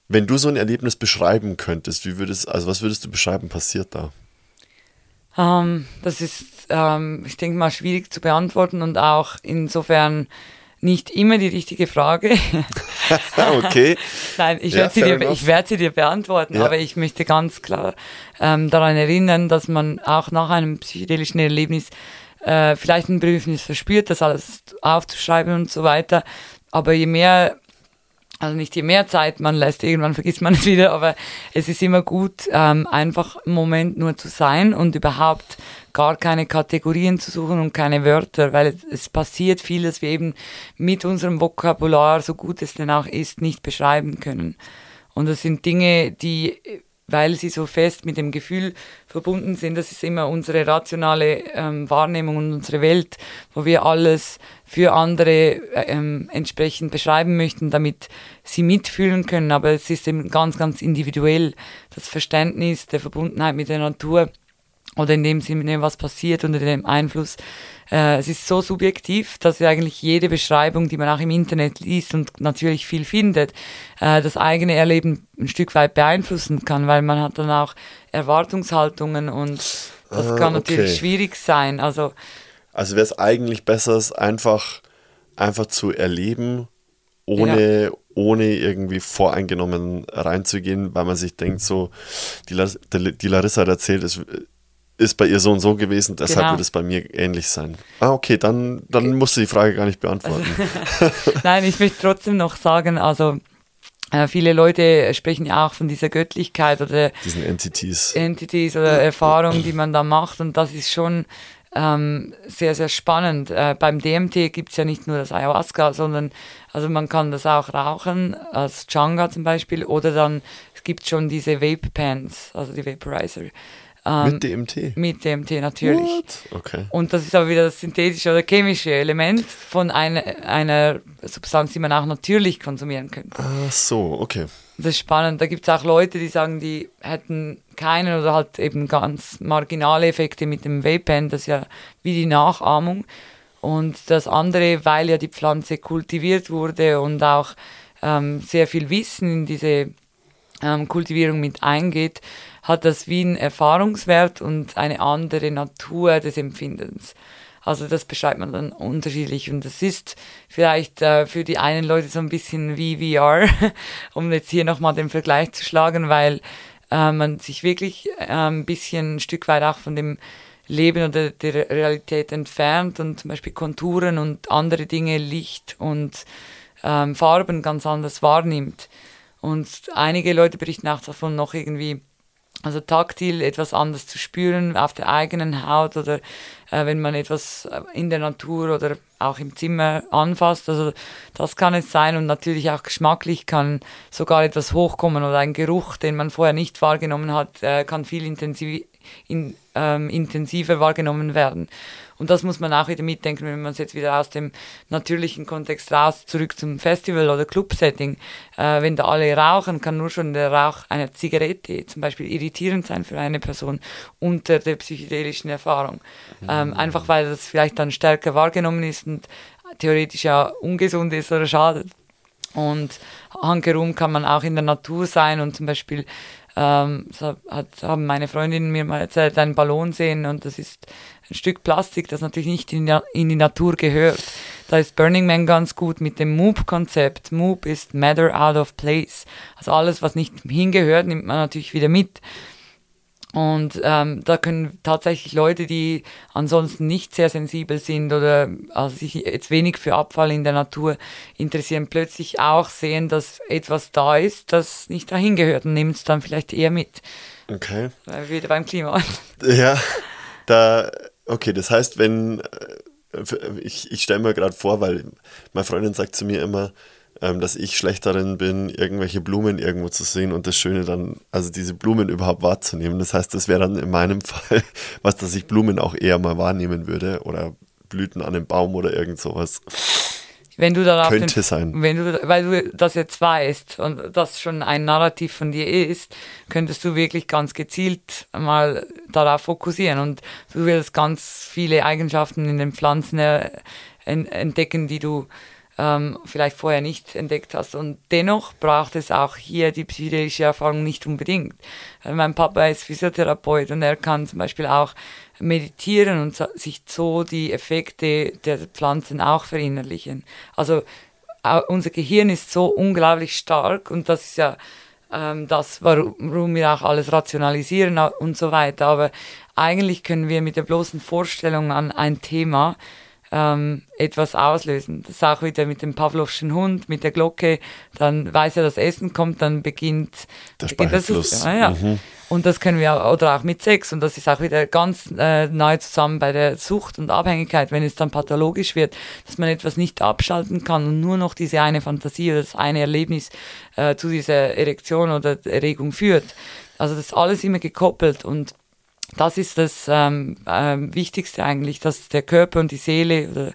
wenn du so ein Erlebnis beschreiben könntest, wie würdest, also was würdest du beschreiben, passiert da? Um, ähm, das ist, um, ähm, ich denke mal, schwierig zu beantworten und auch insofern nicht immer die richtige Frage. okay. Nein, ich ja, werde sie, dir, werd sie dir beantworten, ja. aber ich möchte ganz klar ähm, daran erinnern, dass man auch nach einem psychedelischen Erlebnis äh, vielleicht ein Bedürfnis verspürt, das alles aufzuschreiben und so weiter. Aber je mehr also nicht je mehr Zeit man lässt, irgendwann vergisst man es wieder, aber es ist immer gut, ähm, einfach im Moment nur zu sein und überhaupt gar keine Kategorien zu suchen und keine Wörter, weil es passiert vieles, wir eben mit unserem Vokabular, so gut es denn auch ist, nicht beschreiben können. Und das sind Dinge, die weil sie so fest mit dem Gefühl verbunden sind. Das ist immer unsere rationale ähm, Wahrnehmung und unsere Welt, wo wir alles für andere äh, ähm, entsprechend beschreiben möchten, damit sie mitfühlen können. Aber es ist eben ganz, ganz individuell. Das Verständnis der Verbundenheit mit der Natur oder in dem Sinne, was passiert unter dem Einfluss äh, es ist so subjektiv, dass eigentlich jede Beschreibung, die man auch im Internet liest und natürlich viel findet, äh, das eigene Erleben ein Stück weit beeinflussen kann, weil man hat dann auch Erwartungshaltungen und das ah, kann natürlich okay. schwierig sein. Also, also wäre es eigentlich besser, es einfach, einfach zu erleben, ohne, ja. ohne irgendwie voreingenommen reinzugehen, weil man sich denkt, so, die, die Larissa hat erzählt, es ist bei ihr so und so gewesen, deshalb genau. wird es bei mir ähnlich sein. Ah, okay, dann, dann okay. musst du die Frage gar nicht beantworten. Also, Nein, ich möchte trotzdem noch sagen, also äh, viele Leute sprechen ja auch von dieser Göttlichkeit oder diesen Entities. Entities oder Erfahrungen, die man da macht und das ist schon ähm, sehr, sehr spannend. Äh, beim DMT gibt es ja nicht nur das Ayahuasca, sondern also man kann das auch rauchen, als Changa zum Beispiel, oder dann es gibt schon diese Vape Pens, also die Vaporizer Ähm, mit DMT? Mit DMT natürlich. What? Okay. Und das ist aber wieder das synthetische oder chemische Element von einer, einer Substanz, die man auch natürlich konsumieren könnte. Ach so, okay. Das ist spannend. Da gibt es auch Leute, die sagen, die hätten keinen oder halt eben ganz marginale Effekte mit dem Vapen. Das ist ja wie die Nachahmung. Und das andere, weil ja die Pflanze kultiviert wurde und auch ähm, sehr viel Wissen in diese ähm, Kultivierung mit eingeht, hat das wie einen Erfahrungswert und eine andere Natur des Empfindens. Also das beschreibt man dann unterschiedlich und das ist vielleicht äh, für die einen Leute so ein bisschen wie VR, um jetzt hier nochmal den Vergleich zu schlagen, weil äh, man sich wirklich äh, ein bisschen ein Stück weit auch von dem Leben oder der Realität entfernt und zum Beispiel Konturen und andere Dinge, Licht und ähm, Farben ganz anders wahrnimmt. Und einige Leute berichten auch davon, noch irgendwie also taktil etwas anders zu spüren auf der eigenen Haut oder äh, wenn man etwas äh, in der Natur oder auch im Zimmer anfasst. Also das kann es sein und natürlich auch geschmacklich kann sogar etwas hochkommen oder ein Geruch, den man vorher nicht wahrgenommen hat, äh, kann viel intensiv, in, ähm, intensiver wahrgenommen werden. Und das muss man auch wieder mitdenken, wenn man es jetzt wieder aus dem natürlichen Kontext raus zurück zum Festival oder Club-Setting. Äh, wenn da alle rauchen, kann nur schon der Rauch einer Zigarette zum Beispiel irritierend sein für eine Person unter der psychedelischen Erfahrung. Ähm, einfach weil das vielleicht dann stärker wahrgenommen ist und theoretisch ja ungesund ist oder schadet. Und hankerum kann man auch in der Natur sein und zum Beispiel ähm, hat, haben meine Freundinnen mir mal erzählt, einen Ballon sehen und das ist ein Stück Plastik, das natürlich nicht in, in die Natur gehört. Da ist Burning Man ganz gut mit dem Moop-Konzept. Moop ist Matter out of place. Also alles, was nicht hingehört, nimmt man natürlich wieder mit. Und ähm, da können tatsächlich Leute, die ansonsten nicht sehr sensibel sind oder also sich jetzt wenig für Abfall in der Natur interessieren, plötzlich auch sehen, dass etwas da ist, das nicht dahin gehört und nehmen es dann vielleicht eher mit. Okay. Weil wir wieder beim Klima. Ja, da, okay, das heißt, wenn, äh, ich, ich stelle mir gerade vor, weil meine Freundin sagt zu mir immer, ähm, dass ich schlecht darin bin, irgendwelche Blumen irgendwo zu sehen und das Schöne dann, also diese Blumen überhaupt wahrzunehmen. Das heißt, das wäre dann in meinem Fall was, dass ich Blumen auch eher mal wahrnehmen würde oder Blüten an einem Baum oder irgend sowas. Wenn du darauf Könnte den, sein. Wenn du, weil du das jetzt weißt und das schon ein Narrativ von dir ist, könntest du wirklich ganz gezielt mal darauf fokussieren und du wirst ganz viele Eigenschaften in den Pflanzen entdecken, die du ähm, vielleicht vorher nicht entdeckt hast. Und dennoch braucht es auch hier die psychedelische Erfahrung nicht unbedingt. Äh, mein Papa ist Physiotherapeut und er kann zum Beispiel auch meditieren und sich so die Effekte der Pflanzen auch verinnerlichen. Also unser Gehirn ist so unglaublich stark und das ist ja ähm, das, warum wir auch alles rationalisieren und so weiter. Aber eigentlich können wir mit der bloßen Vorstellung an ein Thema ähm, etwas auslösen. Das ist auch wieder mit dem Pavlovschen Hund, mit der Glocke, dann weiß er, dass Essen kommt, dann beginnt der beginnt das, Speichelfluss. ja, ja. Mhm. Und das können wir, oder auch mit Sex, und das ist auch wieder ganz äh, nahe zusammen bei der Sucht und Abhängigkeit, wenn es dann pathologisch wird, dass man etwas nicht abschalten kann und nur noch diese eine Fantasie oder das eine Erlebnis äh, zu dieser Erektion oder Erregung führt. Also das ist alles immer gekoppelt und das ist das ähm, ähm, Wichtigste eigentlich, dass der Körper und die Seele oder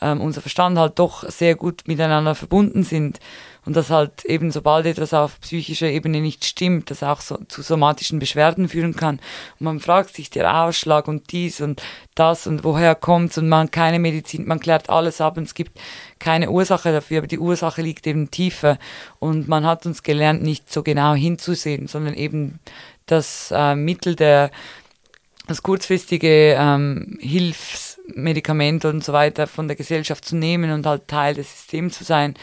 ähm, unser Verstand halt doch sehr gut miteinander verbunden sind und dass halt eben sobald etwas auf psychischer Ebene nicht stimmt, das auch so zu somatischen Beschwerden führen kann. Und man fragt sich der Ausschlag und dies und das und woher kommt's und man keine Medizin, man klärt alles ab und es gibt keine Ursache dafür, aber die Ursache liegt eben tiefer und man hat uns gelernt, nicht so genau hinzusehen, sondern eben das äh, Mittel der das kurzfristige ähm, Hilfsmedikament und so weiter von der Gesellschaft zu nehmen und halt Teil des Systems zu sein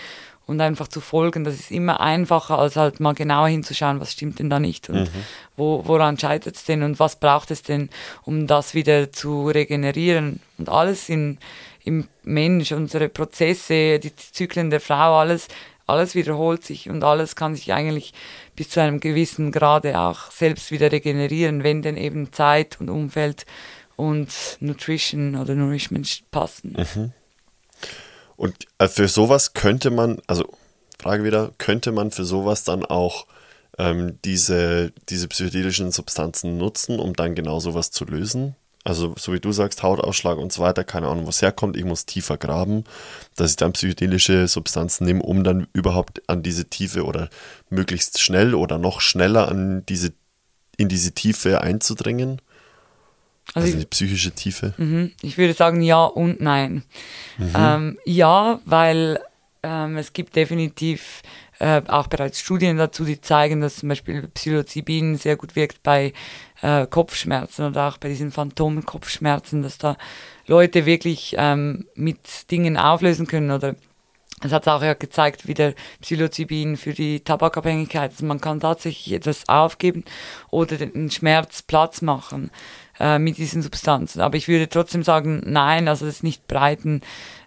und einfach zu folgen. Das ist immer einfacher, als halt mal genauer hinzuschauen, was stimmt denn da nicht und mhm. wo, woran scheitert es denn und was braucht es denn, um das wieder zu regenerieren. Und alles in, im Mensch, unsere Prozesse, die Zyklen der Frau, alles, alles wiederholt sich und alles kann sich eigentlich bis zu einem gewissen Grade auch selbst wieder regenerieren, wenn denn eben Zeit und Umfeld und Nutrition oder Nourishment passen. Mhm. Und äh, für sowas könnte man, also Frage wieder, könnte man für sowas dann auch ähm, diese, diese psychedelischen Substanzen nutzen, um dann genau sowas zu lösen. Also, so wie du sagst, Hautausschlag und so weiter, keine Ahnung, wo es herkommt, ich muss tiefer graben, dass ich dann psychedelische Substanzen nehme, um dann überhaupt an diese Tiefe oder möglichst schnell oder noch schneller an diese, in diese Tiefe einzudringen. Also, also die psychische Tiefe. Mhm. Ich würde sagen ja und nein. Mhm. Ähm, ja, weil ähm, es gibt definitiv äh, auch bereits Studien dazu, die zeigen, dass zum Beispiel Psilocybin sehr gut wirkt bei äh, Kopfschmerzen oder auch bei diesen Phantomkopfschmerzen, dass da Leute wirklich ähm, mit Dingen auflösen können oder es hat auch ja gezeigt, wie der Psilocybin für die Tabakabhängigkeit, also man kann tatsächlich etwas aufgeben oder den Schmerz Platz machen äh, mit diesen Substanzen. Aber ich würde trotzdem sagen, nein, also das ist nicht breitenmäßig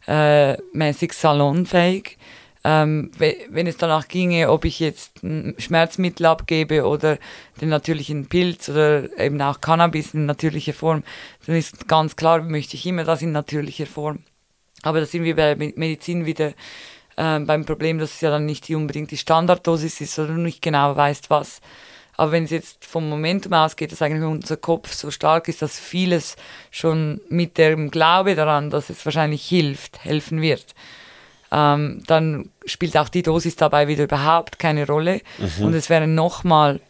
äh, salonfähig ähm, wenn es danach ginge, ob ich jetzt ein Schmerzmittel abgebe oder den natürlichen Pilz oder eben auch Cannabis in natürlicher Form, dann ist ganz klar, möchte ich immer das in natürlicher Form. Aber da sind wir bei Medizin wieder äh, beim Problem, dass es ja dann nicht unbedingt die Standarddosis ist oder du nicht genau weißt, was. Aber wenn es jetzt vom Momentum ausgeht, dass eigentlich unser Kopf so stark ist, dass vieles schon mit dem Glaube daran, dass es wahrscheinlich hilft, helfen wird ähm, dann spielt auch die Dosis dabei wieder überhaupt keine Rolle. Mhm. Und es wäre nochmal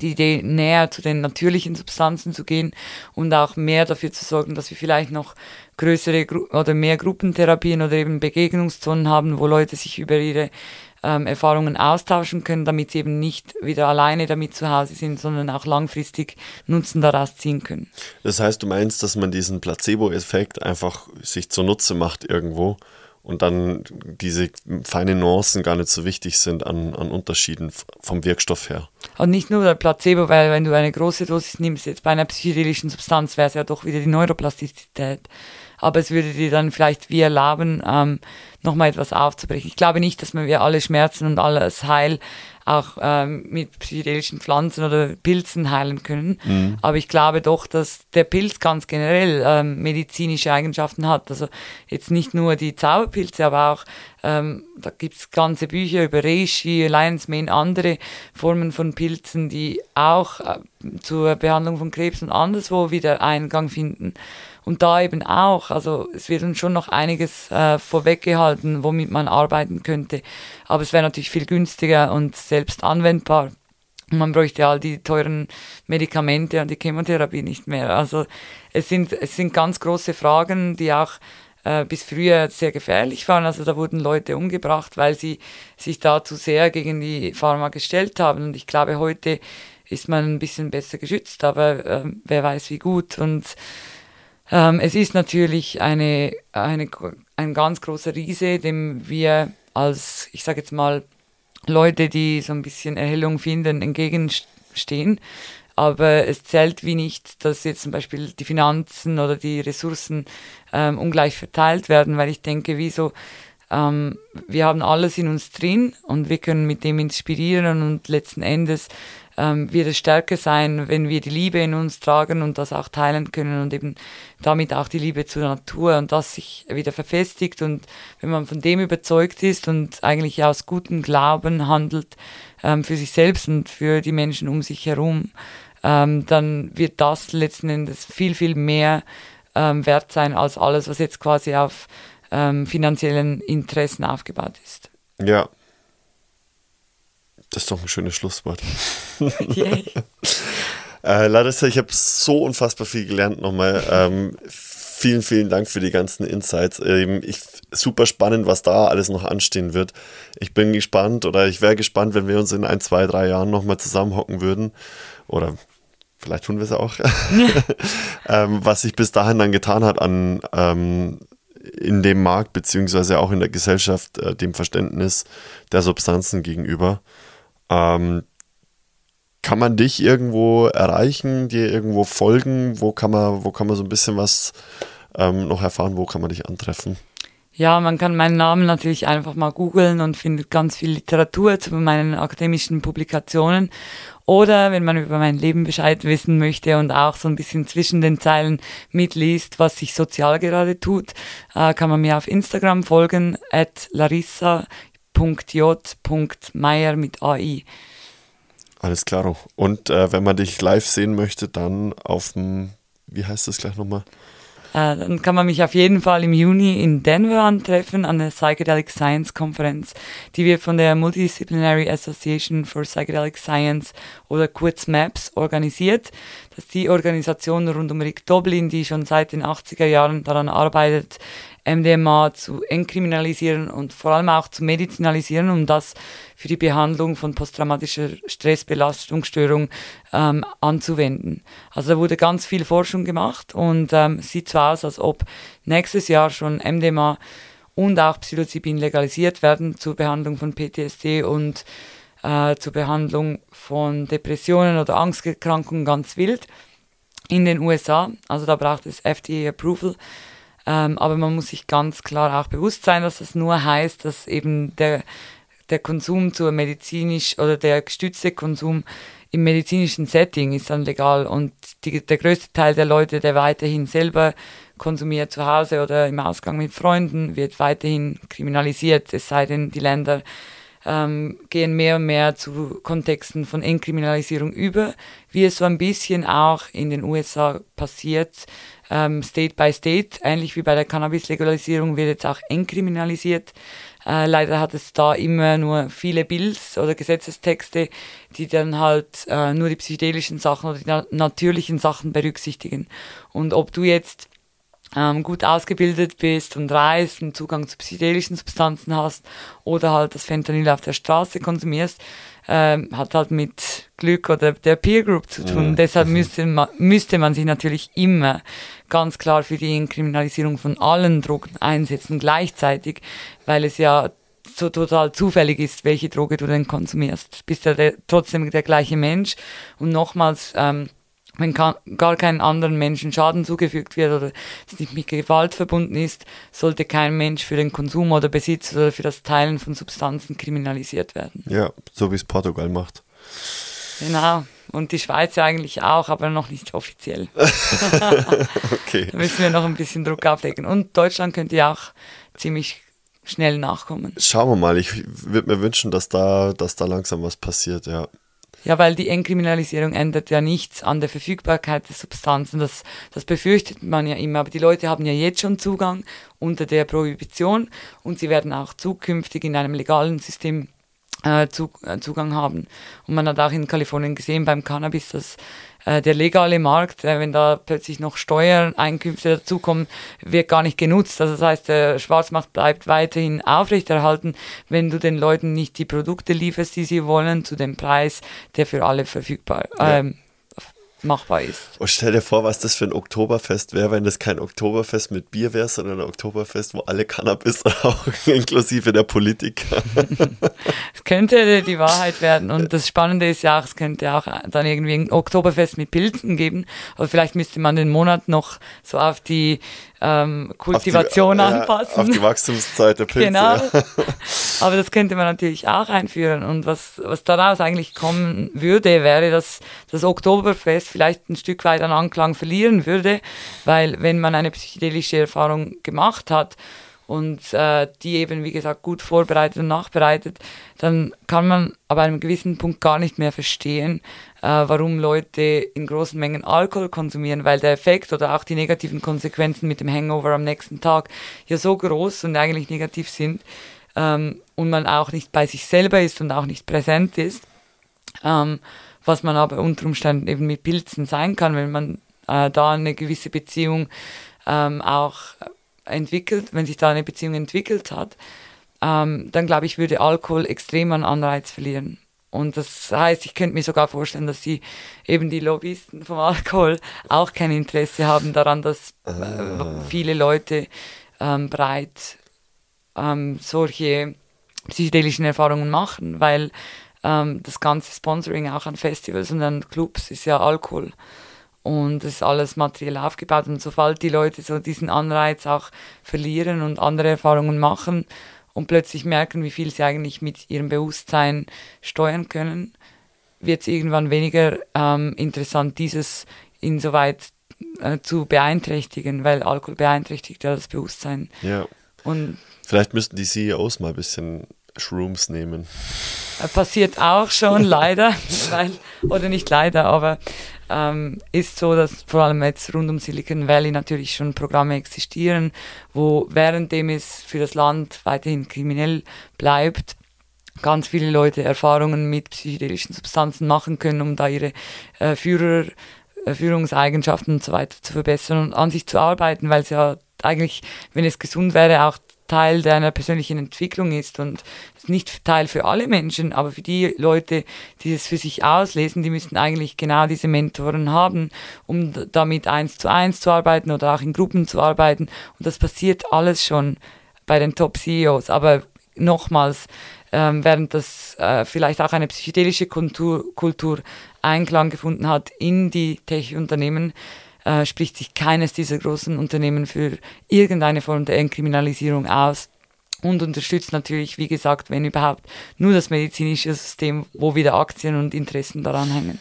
die Idee, näher zu den natürlichen Substanzen zu gehen und auch mehr dafür zu sorgen, dass wir vielleicht noch größere Gru oder mehr Gruppentherapien oder eben Begegnungszonen haben, wo Leute sich über ihre ähm, Erfahrungen austauschen können, damit sie eben nicht wieder alleine damit zu Hause sind, sondern auch langfristig Nutzen daraus ziehen können. Das heißt, du meinst, dass man diesen Placebo-Effekt einfach sich zunutze macht irgendwo und dann diese feinen Nuancen gar nicht so wichtig sind an, an Unterschieden vom Wirkstoff her. Und nicht nur der Placebo, weil wenn du eine große Dosis nimmst, jetzt bei einer psychedelischen Substanz, wäre es ja doch wieder die Neuroplastizität. Aber es würde dir dann vielleicht wie erlauben, ähm, nochmal etwas aufzubrechen. Ich glaube nicht, dass wir alle Schmerzen und alles Heil auch ähm, mit psychedelischen Pflanzen oder Pilzen heilen können. Mhm. Aber ich glaube doch, dass der Pilz ganz generell ähm, medizinische Eigenschaften hat. Also jetzt nicht nur die Zauberpilze, aber auch, ähm, da gibt es ganze Bücher über Reishi, Lion's Mane, andere Formen von Pilzen, die auch äh, zur Behandlung von Krebs und anderswo wieder Eingang finden. Und da eben auch, also es wird uns schon noch einiges äh, vorweggehalten, womit man arbeiten könnte. Aber es wäre natürlich viel günstiger und selbst anwendbar. Man bräuchte all die teuren Medikamente und die Chemotherapie nicht mehr. Also es sind, es sind ganz große Fragen, die auch äh, bis früher sehr gefährlich waren. Also da wurden Leute umgebracht, weil sie sich da zu sehr gegen die Pharma gestellt haben. Und ich glaube, heute ist man ein bisschen besser geschützt, aber äh, wer weiß wie gut. Und ähm, es ist natürlich eine, eine, ein ganz großer Riese, dem wir als, ich sage jetzt mal, Leute, die so ein bisschen Erhellung finden, entgegenstehen. Aber es zählt wie nicht, dass jetzt zum Beispiel die Finanzen oder die Ressourcen ähm, ungleich verteilt werden, weil ich denke, wieso ähm, wir haben alles in uns drin und wir können mit dem inspirieren und letzten Endes ähm, wird es stärker sein, wenn wir die Liebe in uns tragen und das auch teilen können und eben damit auch die Liebe zur Natur und das sich wieder verfestigt und wenn man von dem überzeugt ist und eigentlich aus gutem Glauben handelt ähm, für sich selbst und für die Menschen um sich herum, ähm, dann wird das letzten Endes viel, viel mehr ähm, wert sein als alles, was jetzt quasi auf ähm, finanziellen Interessen aufgebaut ist. Ja, das ist doch ein schönes Schlusswort. äh, Larissa, ich habe so unfassbar viel gelernt nochmal. Ähm, vielen, vielen Dank für die ganzen Insights. Ähm, ich, super spannend, was da alles noch anstehen wird. Ich bin gespannt oder ich wäre gespannt, wenn wir uns in ein, zwei, drei Jahren nochmal zusammenhocken würden. Oder vielleicht tun wir es auch. ähm, was sich bis dahin dann getan hat an ähm, in dem Markt, beziehungsweise auch in der Gesellschaft, äh, dem Verständnis der Substanzen gegenüber. Ähm, kann man dich irgendwo erreichen, dir irgendwo folgen? Wo kann man, wo kann man so ein bisschen was ähm, noch erfahren? Wo kann man dich antreffen? Ja, man kann meinen Namen natürlich einfach mal googeln und findet ganz viel Literatur zu meinen akademischen Publikationen. Oder wenn man über mein Leben Bescheid wissen möchte und auch so ein bisschen zwischen den Zeilen mitliest, was sich sozial gerade tut, äh, kann man mir auf Instagram folgen, at Larissa J.Meier mit AI. Alles klar. Und äh, wenn man dich live sehen möchte, dann auf dem, wie heißt das gleich nochmal? Äh, dann kann man mich auf jeden Fall im Juni in Denver antreffen an der Psychedelic Science Konferenz, die wird von der Multidisciplinary Association for Psychedelic Science oder kurz MAPS organisiert. Das ist die Organisation rund um Rick Doblin, die schon seit den 80er Jahren daran arbeitet, MDMA zu entkriminalisieren und vor allem auch zu medizinalisieren, um das für die Behandlung von posttraumatischer Stressbelastungsstörung ähm, anzuwenden. Also da wurde ganz viel Forschung gemacht und ähm, sieht so aus, als ob nächstes Jahr schon MDMA und auch Psilocybin legalisiert werden zur Behandlung von PTSD und äh, zur Behandlung von Depressionen oder Angsterkrankungen ganz wild in den USA. Also da braucht es FDA Approval. Ähm, aber man muss sich ganz klar auch bewusst sein, dass das nur heißt, dass eben der, der Konsum zur medizinisch oder der gestützte Konsum im medizinischen Setting ist dann legal. Und die, der größte Teil der Leute, der weiterhin selber konsumiert zu Hause oder im Ausgang mit Freunden, wird weiterhin kriminalisiert, es sei denn, die Länder ähm, gehen mehr und mehr zu Kontexten von Entkriminalisierung über, wie es so ein bisschen auch in den USA passiert, ähm, State by State, ähnlich wie bei der Cannabis-Legalisierung wird jetzt auch entkriminalisiert. Äh, leider hat es da immer nur viele Bills oder Gesetzestexte, die dann halt äh, nur die psychedelischen Sachen oder die na natürlichen Sachen berücksichtigen. Und ob du jetzt ähm, gut ausgebildet bist und reist und Zugang zu psychedelischen Substanzen hast oder halt das Fentanyl auf der Straße konsumierst, ähm, hat halt mit Glück oder der Peer Group zu tun. Mhm. Deshalb müsste man, müsste man sich natürlich immer ganz klar für die Kriminalisierung von allen Drogen einsetzen gleichzeitig, weil es ja so total zufällig ist, welche Droge du denn konsumierst. Du bist ja der, trotzdem der gleiche Mensch. Und nochmals, ähm, wenn gar keinen anderen Menschen Schaden zugefügt wird oder es nicht mit Gewalt verbunden ist, sollte kein Mensch für den Konsum oder Besitz oder für das Teilen von Substanzen kriminalisiert werden. Ja, so wie es Portugal macht. Genau. Und die Schweiz eigentlich auch, aber noch nicht offiziell. okay. Da müssen wir noch ein bisschen Druck auflegen. Und Deutschland könnte ja auch ziemlich schnell nachkommen. Schauen wir mal. Ich würde mir wünschen, dass da, dass da langsam was passiert, ja. Ja, weil die Entkriminalisierung ändert ja nichts an der Verfügbarkeit der Substanzen. Das, das befürchtet man ja immer. Aber die Leute haben ja jetzt schon Zugang unter der Prohibition und sie werden auch zukünftig in einem legalen System Zugang haben. Und man hat auch in Kalifornien gesehen beim Cannabis, dass äh, der legale Markt, äh, wenn da plötzlich noch Steuereinkünfte dazukommen, wird gar nicht genutzt. Also das heißt, der Schwarzmarkt bleibt weiterhin aufrechterhalten, wenn du den Leuten nicht die Produkte lieferst, die sie wollen, zu dem Preis, der für alle verfügbar ja. ähm, machbar ist. Und stell dir vor, was das für ein Oktoberfest wäre, wenn das kein Oktoberfest mit Bier wäre, sondern ein Oktoberfest, wo alle Cannabis rauchen, inklusive der Politiker. Es könnte die Wahrheit werden. Und das Spannende ist ja auch, es könnte auch dann irgendwie ein Oktoberfest mit Pilzen geben. Aber vielleicht müsste man den Monat noch so auf die ähm, Kultivation auf die, anpassen. Ja, auf die Wachstumszeit der Pilze. Genau. Aber das könnte man natürlich auch einführen. Und was, was daraus eigentlich kommen würde, wäre, dass das Oktoberfest vielleicht ein Stück weit an Anklang verlieren würde, weil wenn man eine psychedelische Erfahrung gemacht hat und äh, die eben, wie gesagt, gut vorbereitet und nachbereitet, dann kann man aber einem gewissen Punkt gar nicht mehr verstehen, äh, warum Leute in großen Mengen Alkohol konsumieren, weil der Effekt oder auch die negativen Konsequenzen mit dem Hangover am nächsten Tag ja so groß und eigentlich negativ sind ähm, und man auch nicht bei sich selber ist und auch nicht präsent ist, ähm, was man aber unter Umständen eben mit Pilzen sein kann, wenn man äh, da eine gewisse Beziehung ähm, auch entwickelt, wenn sich da eine Beziehung entwickelt hat, ähm, dann glaube ich, würde Alkohol extrem an Anreiz verlieren. Und das heißt, ich könnte mir sogar vorstellen, dass sie eben die Lobbyisten vom Alkohol auch kein Interesse haben daran, dass äh, ah. viele Leute ähm, breit ähm, solche psychedelischen Erfahrungen machen, weil ähm, das ganze Sponsoring auch an Festivals und an Clubs ist ja Alkohol und es ist alles materiell aufgebaut. Und sobald die Leute so diesen Anreiz auch verlieren und andere Erfahrungen machen und plötzlich merken, wie viel sie eigentlich mit ihrem Bewusstsein steuern können, wird es irgendwann weniger ähm, interessant, dieses insoweit äh, zu beeinträchtigen, weil Alkohol beeinträchtigt ja das Bewusstsein. Ja. Und Vielleicht müssten die CEOs mal ein bisschen Shrooms nehmen. Äh, passiert auch schon, leider, weil, oder nicht leider, aber ähm, ist so, dass vor allem jetzt rund um Silicon Valley natürlich schon Programme existieren, wo währenddem es für das Land weiterhin kriminell bleibt, ganz viele Leute Erfahrungen mit psychedelischen Substanzen machen können, um da ihre äh, Führer, äh, Führungseigenschaften und so weiter zu verbessern und an sich zu arbeiten, weil es ja eigentlich, wenn es gesund wäre, auch Teil deiner persönlichen Entwicklung ist und nicht Teil für alle Menschen, aber für die Leute, die es für sich auslesen, die müssten eigentlich genau diese Mentoren haben, um damit eins zu eins zu arbeiten oder auch in Gruppen zu arbeiten. Und das passiert alles schon bei den Top-CEOs. Aber nochmals, ähm, während das äh, vielleicht auch eine psychedelische Kultur, Kultur Einklang gefunden hat in die Tech-Unternehmen, äh, spricht sich keines dieser großen Unternehmen für irgendeine Form der Entkriminalisierung aus und unterstützt natürlich, wie gesagt, wenn überhaupt, nur das medizinische System, wo wieder Aktien und Interessen daran hängen.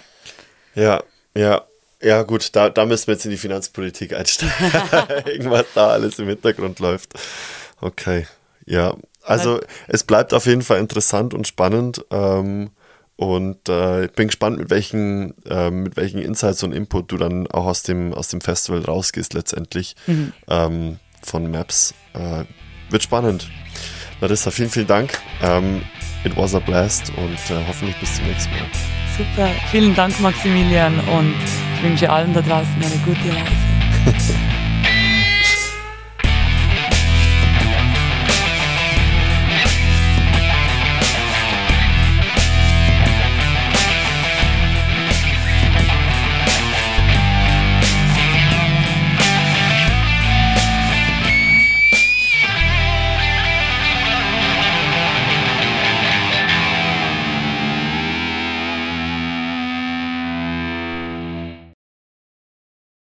Ja, ja, ja, gut, da, da müssen wir jetzt in die Finanzpolitik einsteigen. Irgendwas da alles im Hintergrund läuft. Okay, ja. Also es bleibt auf jeden Fall interessant und spannend. Ähm, und äh, ich bin gespannt, mit welchen, äh, mit welchen Insights und Input du dann auch aus dem, aus dem Festival rausgehst letztendlich mhm. ähm, von Maps. Äh, wird spannend. Larissa, vielen, vielen Dank. Ähm, it was a blast und äh, hoffentlich bis zum nächsten Mal. Super, vielen Dank Maximilian und ich wünsche allen da draußen eine gute Reise.